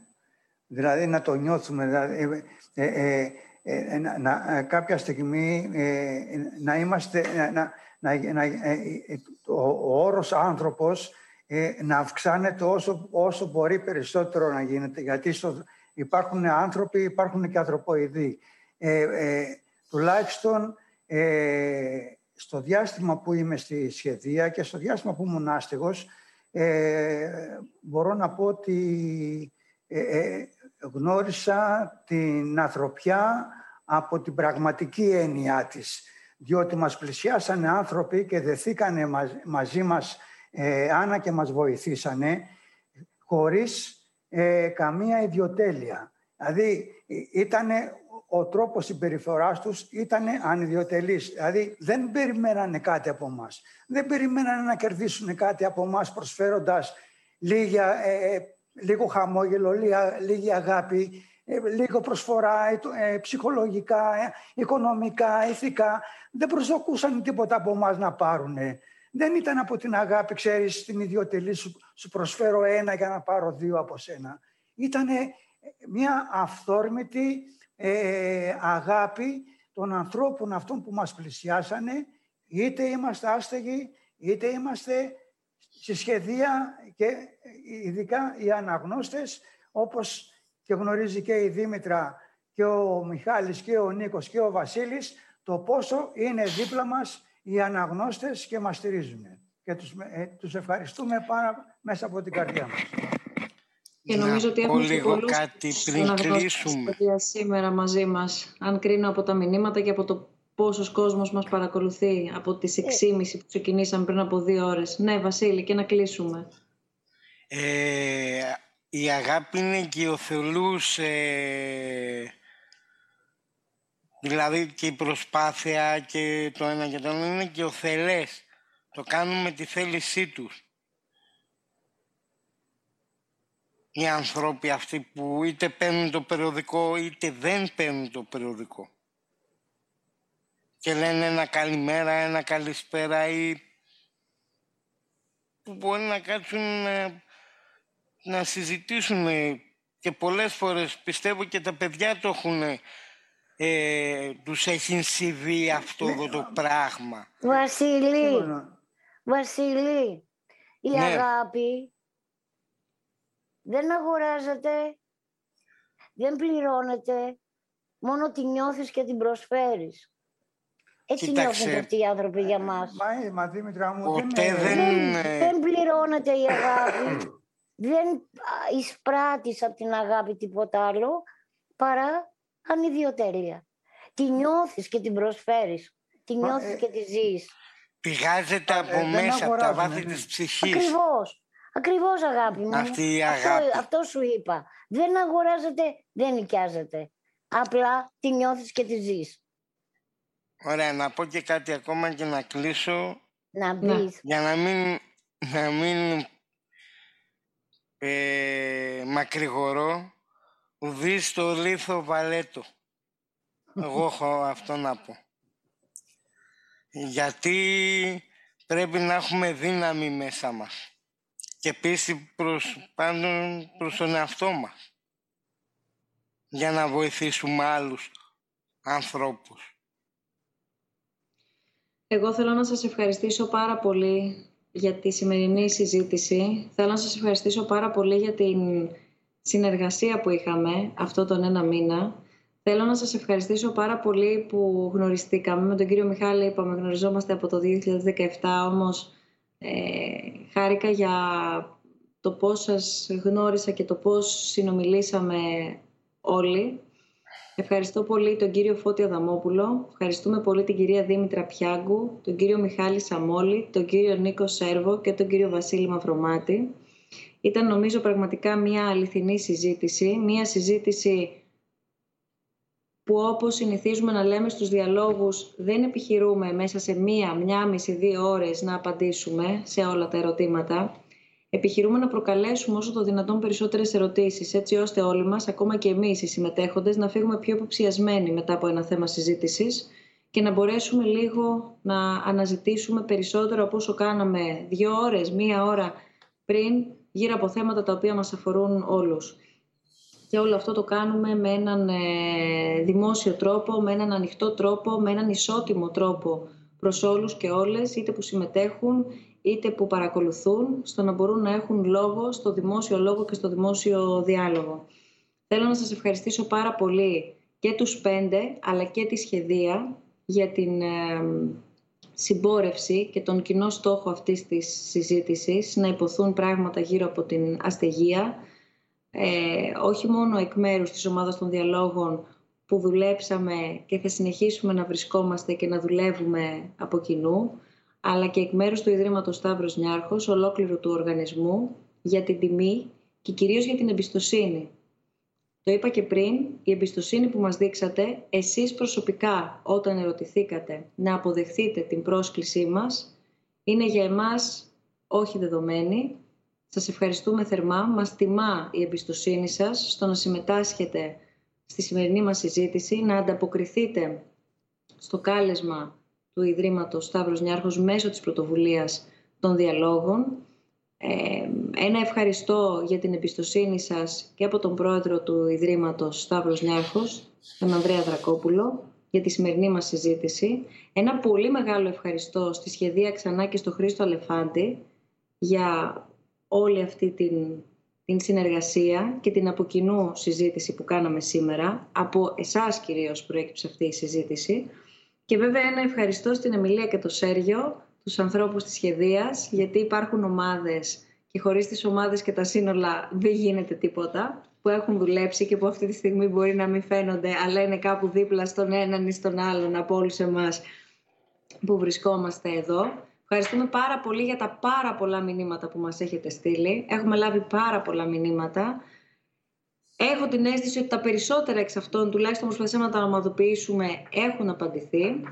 Δηλαδή να το νιώθουμε. Δηλαδή, ε, ε, ε να, κάποια στιγμή να είμαστε... Να, να, να, ο, ο όρος άνθρωπος να αυξάνεται όσο, όσο μπορεί περισσότερο να γίνεται. Γιατί στο, υπάρχουν άνθρωποι, υπάρχουν και ανθρωποειδοί. τουλάχιστον στο διάστημα που είμαι στη σχεδία και στο διάστημα που ήμουν άστεγος, ε, μπορώ να πω ότι ε, ε, γνώρισα την ανθρωπιά από την πραγματική έννοιά της. Διότι μας πλησιάσανε άνθρωποι και δεθήκανε μαζί μας ε, Άννα και μας βοηθήσανε χωρίς καμία ιδιοτέλεια. Δηλαδή ήταν ο τρόπος συμπεριφοράς τους ήταν ανιδιοτελής. Δηλαδή δεν περιμένανε κάτι από μας. Δεν περιμένανε να κερδίσουν κάτι από μας προσφέροντας λίγα, ε, ε, λίγο χαμόγελο, λίγα, λίγη αγάπη, ε, λίγο προσφορά ψυχολογικά, οικονομικά, ηθικά. Δεν προσδοκούσαν τίποτα από μας να πάρουν. Δεν ήταν από την αγάπη, ξέρεις, την ιδιωτελή σου, σου προσφέρω ένα για να πάρω δύο από σένα. Ήταν μια αυθόρμητη ε, αγάπη των ανθρώπων αυτών που μας πλησιάσανε, είτε είμαστε άστεγοι, είτε είμαστε στη σχεδία και ειδικά οι αναγνώστες, όπως και γνωρίζει και η Δήμητρα και ο Μιχάλης και ο Νίκος και ο Βασίλης, το πόσο είναι δίπλα μας οι αναγνώστες και μας στηρίζουν. Και τους, ε, τους ευχαριστούμε πάρα μέσα από την καρδιά μας.
Και νομίζω ότι έχουμε
λίγο κάτι πριν κλείσουμε.
σήμερα μαζί μας, αν κρίνω από τα μηνύματα και από το πόσος κόσμος μας παρακολουθεί από τις 6.30 ε. που ξεκινήσαμε πριν από δύο ώρες. Ναι, Βασίλη, και να κλείσουμε.
Ε, η αγάπη είναι και ο Θεολούς, ε, δηλαδή και η προσπάθεια και το ένα και το άλλο είναι και ο Θελές. Το κάνουμε τη θέλησή τους. Οι άνθρωποι αυτοί που είτε παίρνουν το περιοδικό είτε δεν παίρνουν το περιοδικό. Και λένε ένα καλημέρα, ένα καλησπέρα ή που μπορεί να κάτσουν να, να συζητήσουν και πολλές φορές πιστεύω και τα παιδιά το έχουν ε, τους έχει συμβεί αυτό ναι. το πράγμα.
Βασίλη, Βασίλη, η ναι. αγάπη δεν αγοράζεται, δεν πληρώνεται, μόνο τη νιώθεις και την προσφέρεις. Έτσι Κοίταξε. νιώθουν αυτοί οι άνθρωποι για μας.
Μα, μα Δήμητρα μου,
δεν,
δεν, δεν πληρώνεται η αγάπη. δεν εισπράττεις από την αγάπη τίποτα άλλο παρά ανιδιοτέλεια. Τη νιώθεις και την προσφέρεις. Τη νιώθεις ε, και τη ζεις.
Πηγάζεται από ε, μέσα, από τα βάθη της ψυχής.
Ακριβώς. Ακριβώς αγάπη μου.
Αυτή η αγάπη.
Αυτό, αυτό σου είπα. Δεν αγοράζεται, δεν νοικιάζεται. Απλά τη νιώθεις και τη ζεις.
Ωραία, να πω και κάτι ακόμα και να κλείσω.
Να πεις.
Για να μην, να μην ε, μακρηγορώ, ουδείς το λίθο βαλέτο. Εγώ έχω αυτό να πω. Γιατί πρέπει να έχουμε δύναμη μέσα μας και πίστη προς, πάνω προς τον εαυτό μας για να βοηθήσουμε άλλους ανθρώπους.
Εγώ θέλω να σας ευχαριστήσω πάρα πολύ για τη σημερινή συζήτηση. Θέλω να σας ευχαριστήσω πάρα πολύ για την συνεργασία που είχαμε αυτό τον ένα μήνα. Θέλω να σας ευχαριστήσω πάρα πολύ που γνωριστήκαμε. Με τον κύριο Μιχάλη είπαμε γνωριζόμαστε από το 2017, όμως ε, χάρηκα για το πώς σας γνώρισα και το πώς συνομιλήσαμε όλοι. Ευχαριστώ πολύ τον κύριο Φώτη Αδαμόπουλο, ευχαριστούμε πολύ την κυρία Δήμητρα Πιάγκου, τον κύριο Μιχάλη Σαμόλη, τον κύριο Νίκο Σέρβο και τον κύριο Βασίλη Μαυρομάτη. Ήταν νομίζω πραγματικά μια αληθινή συζήτηση, μια συζήτηση που όπως συνηθίζουμε να λέμε στους διαλόγους δεν επιχειρούμε μέσα σε μία, μια μισή, δύο ώρες να απαντήσουμε σε όλα τα ερωτήματα. Επιχειρούμε να προκαλέσουμε όσο το δυνατόν περισσότερες ερωτήσεις, έτσι ώστε όλοι μας, ακόμα και εμείς οι συμμετέχοντες, να φύγουμε πιο υποψιασμένοι μετά από ένα θέμα συζήτησης και να μπορέσουμε λίγο να αναζητήσουμε περισσότερο από όσο κάναμε δύο ώρες, μία ώρα πριν, γύρω από θέματα τα οποία μας αφορούν όλους. Και όλο αυτό το κάνουμε με έναν ε, δημόσιο τρόπο, με έναν ανοιχτό τρόπο, με έναν ισότιμο τρόπο προς όλους και όλες, είτε που συμμετέχουν, είτε που παρακολουθούν, στο να μπορούν να έχουν λόγο στο δημόσιο λόγο και στο δημόσιο διάλογο. Θέλω να σας ευχαριστήσω πάρα πολύ και τους πέντε, αλλά και τη σχεδία για την ε, συμπόρευση και τον κοινό στόχο αυτής της συζήτησης, να υποθούν πράγματα γύρω από την αστεγία, ε, όχι μόνο εκ μέρους της ομάδας των διαλόγων που δουλέψαμε και θα συνεχίσουμε να βρισκόμαστε και να δουλεύουμε από κοινού, αλλά και εκ μέρους του Ιδρύματος Σταύρος Νιάρχος, ολόκληρου του οργανισμού, για την τιμή και κυρίως για την εμπιστοσύνη. Το είπα και πριν, η εμπιστοσύνη που μας δείξατε, εσείς προσωπικά όταν ερωτηθήκατε να αποδεχθείτε την πρόσκλησή μας, είναι για εμάς όχι δεδομένη. Σας ευχαριστούμε θερμά. Μας τιμά η εμπιστοσύνη σας στο να συμμετάσχετε στη σημερινή μας συζήτηση, να ανταποκριθείτε στο κάλεσμα του Ιδρύματος Σταύρος Νιάρχος μέσω της πρωτοβουλίας των διαλόγων. Ε, ένα ευχαριστώ για την εμπιστοσύνη σας και από τον πρόεδρο του Ιδρύματος Σταύρος Νιάρχος, τον Ανδρέα Δρακόπουλο, για τη σημερινή μας συζήτηση. Ένα πολύ μεγάλο ευχαριστώ στη Σχεδία Ξανά και στο Χρήστο Αλεφάντη για όλη αυτή την, την συνεργασία και την από κοινού συζήτηση που κάναμε σήμερα. Από εσάς κυρίως προέκυψε αυτή η συζήτηση. Και βέβαια ένα ευχαριστώ στην Εμιλία και το Σέργιο, τους ανθρώπους της σχεδίας, γιατί υπάρχουν ομάδες και χωρίς τις ομάδες και τα σύνολα δεν γίνεται τίποτα, που έχουν δουλέψει και που αυτή τη στιγμή μπορεί να μην φαίνονται, αλλά είναι κάπου δίπλα στον έναν ή στον άλλον από όλους εμάς που βρισκόμαστε εδώ. Ευχαριστούμε πάρα πολύ για τα πάρα πολλά μηνύματα που μας έχετε στείλει. Έχουμε λάβει πάρα πολλά μηνύματα. Έχω την αίσθηση ότι τα περισσότερα εξ αυτών, τουλάχιστον προσπαθήσαμε να τα ομαδοποιήσουμε, έχουν απαντηθεί.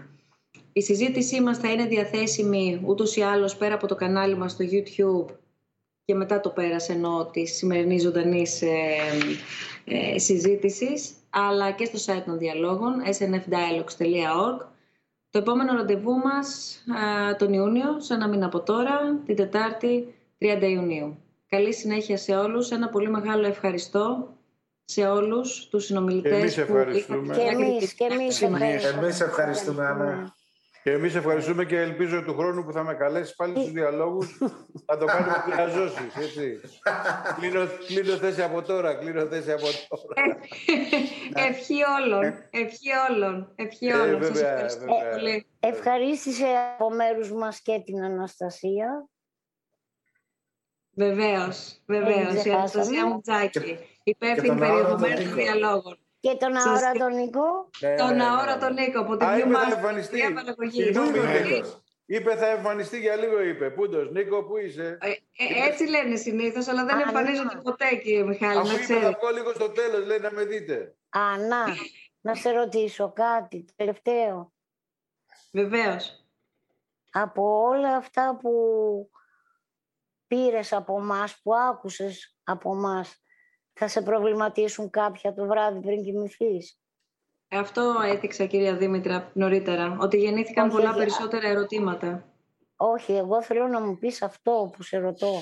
Η συζήτησή μας θα είναι διαθέσιμη ούτως ή άλλως πέρα από το κανάλι μας στο YouTube και μετά το πέρασε ενώ τη σημερινή ζωντανή ε, ε, συζήτησης, αλλά και στο site των διαλόγων, snfdialogues.org. Το επόμενο ραντεβού μας ε, τον Ιούνιο, σε ένα μήνα από τώρα, την Τετάρτη 30 Ιουνίου. Καλή συνέχεια σε όλους. Ένα πολύ μεγάλο ευχαριστώ σε όλους τους συνομιλητές
εμείς ευχαριστούμε.
Και εμείς, και εμείς ευχαριστούμε.
Εμείς ευχαριστούμε, Άννα.
Και εμείς ευχαριστούμε και ελπίζω του χρόνου που θα με καλέσεις πάλι στους διαλόγους θα το κάνουμε διαζώσεις, έτσι. κλείνω, κλείνω θέση από τώρα, κλείνω θέση από τώρα.
ευχή όλων, ευχή όλων, ευχή
Ε,
όλων. Σας
βέβαια,
ευχαριστώ
βέβαια.
πολύ.
Ευχαρίστησε από μέρους μας και την Αναστασία.
Βεβαίως, βεβαίως. Η
ξεχάσαμε.
Αναστασία Μουτζάκη, υπεύθυνη
τον
περιεχομένου
Νίκο.
των διαλόγων.
Και τον
Σας
αόρατο Νίκο.
Ναι,
Τον
ναι, ναι,
αόρατο
ναι.
Νίκο από την
Α, είπε θα
Νιούμας,
εμφανιστεί.
την παραγωγή.
Συγγνώμη,
Ναι.
Νίκος. Είπε θα εμφανιστεί για λίγο, είπε. Πούντος, Νίκο, πού είσαι;
Ε, ε, έτσι λένε συνήθως, αλλά δεν
Α,
εμφανίζονται
ναι.
ποτέ, κύριε Μιχάλη,
Αφού
να
είπε θα
ξέρει.
βγω λίγο στο τέλος, λέει να με δείτε.
Ανά, να σε ρωτήσω κάτι τελευταίο.
Βεβαίως.
Από όλα αυτά που πήρες από μας, που άκουσες από μας, θα σε προβληματίσουν κάποια το βράδυ πριν κοιμηθείς.
Αυτό έθιξα, κυρία Δήμητρα, νωρίτερα. Ότι γεννήθηκαν πολλά περισσότερα ερωτήματα.
Όχι, εγώ θέλω να μου πεις αυτό που σε ρωτώ.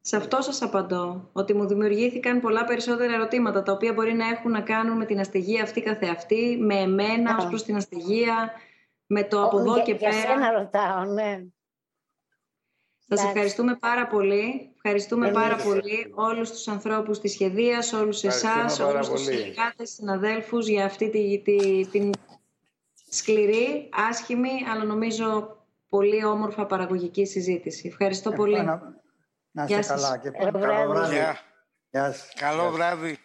Σε αυτό σας απαντώ. Ότι μου δημιουργήθηκαν πολλά περισσότερα ερωτήματα, τα οποία μπορεί να έχουν να κάνουν με την αστεγία αυτή καθεαυτή, με εμένα ως προς την αστεγία, με το από εδώ και πέρα.
Για σένα ρωτάω, ναι.
Σας ευχαριστούμε πάρα πολύ. Ευχαριστούμε πάρα πολύ όλους τους ανθρώπους της σχεδίας, όλους εσάς, όλους τους συνεργάτες, συναδέλφους για αυτή τη, τη, την σκληρή, άσχημη, αλλά νομίζω πολύ όμορφα παραγωγική συζήτηση. Ευχαριστώ πολύ.
Να, είστε καλά και Καλό βράδυ.
Καλό βράδυ.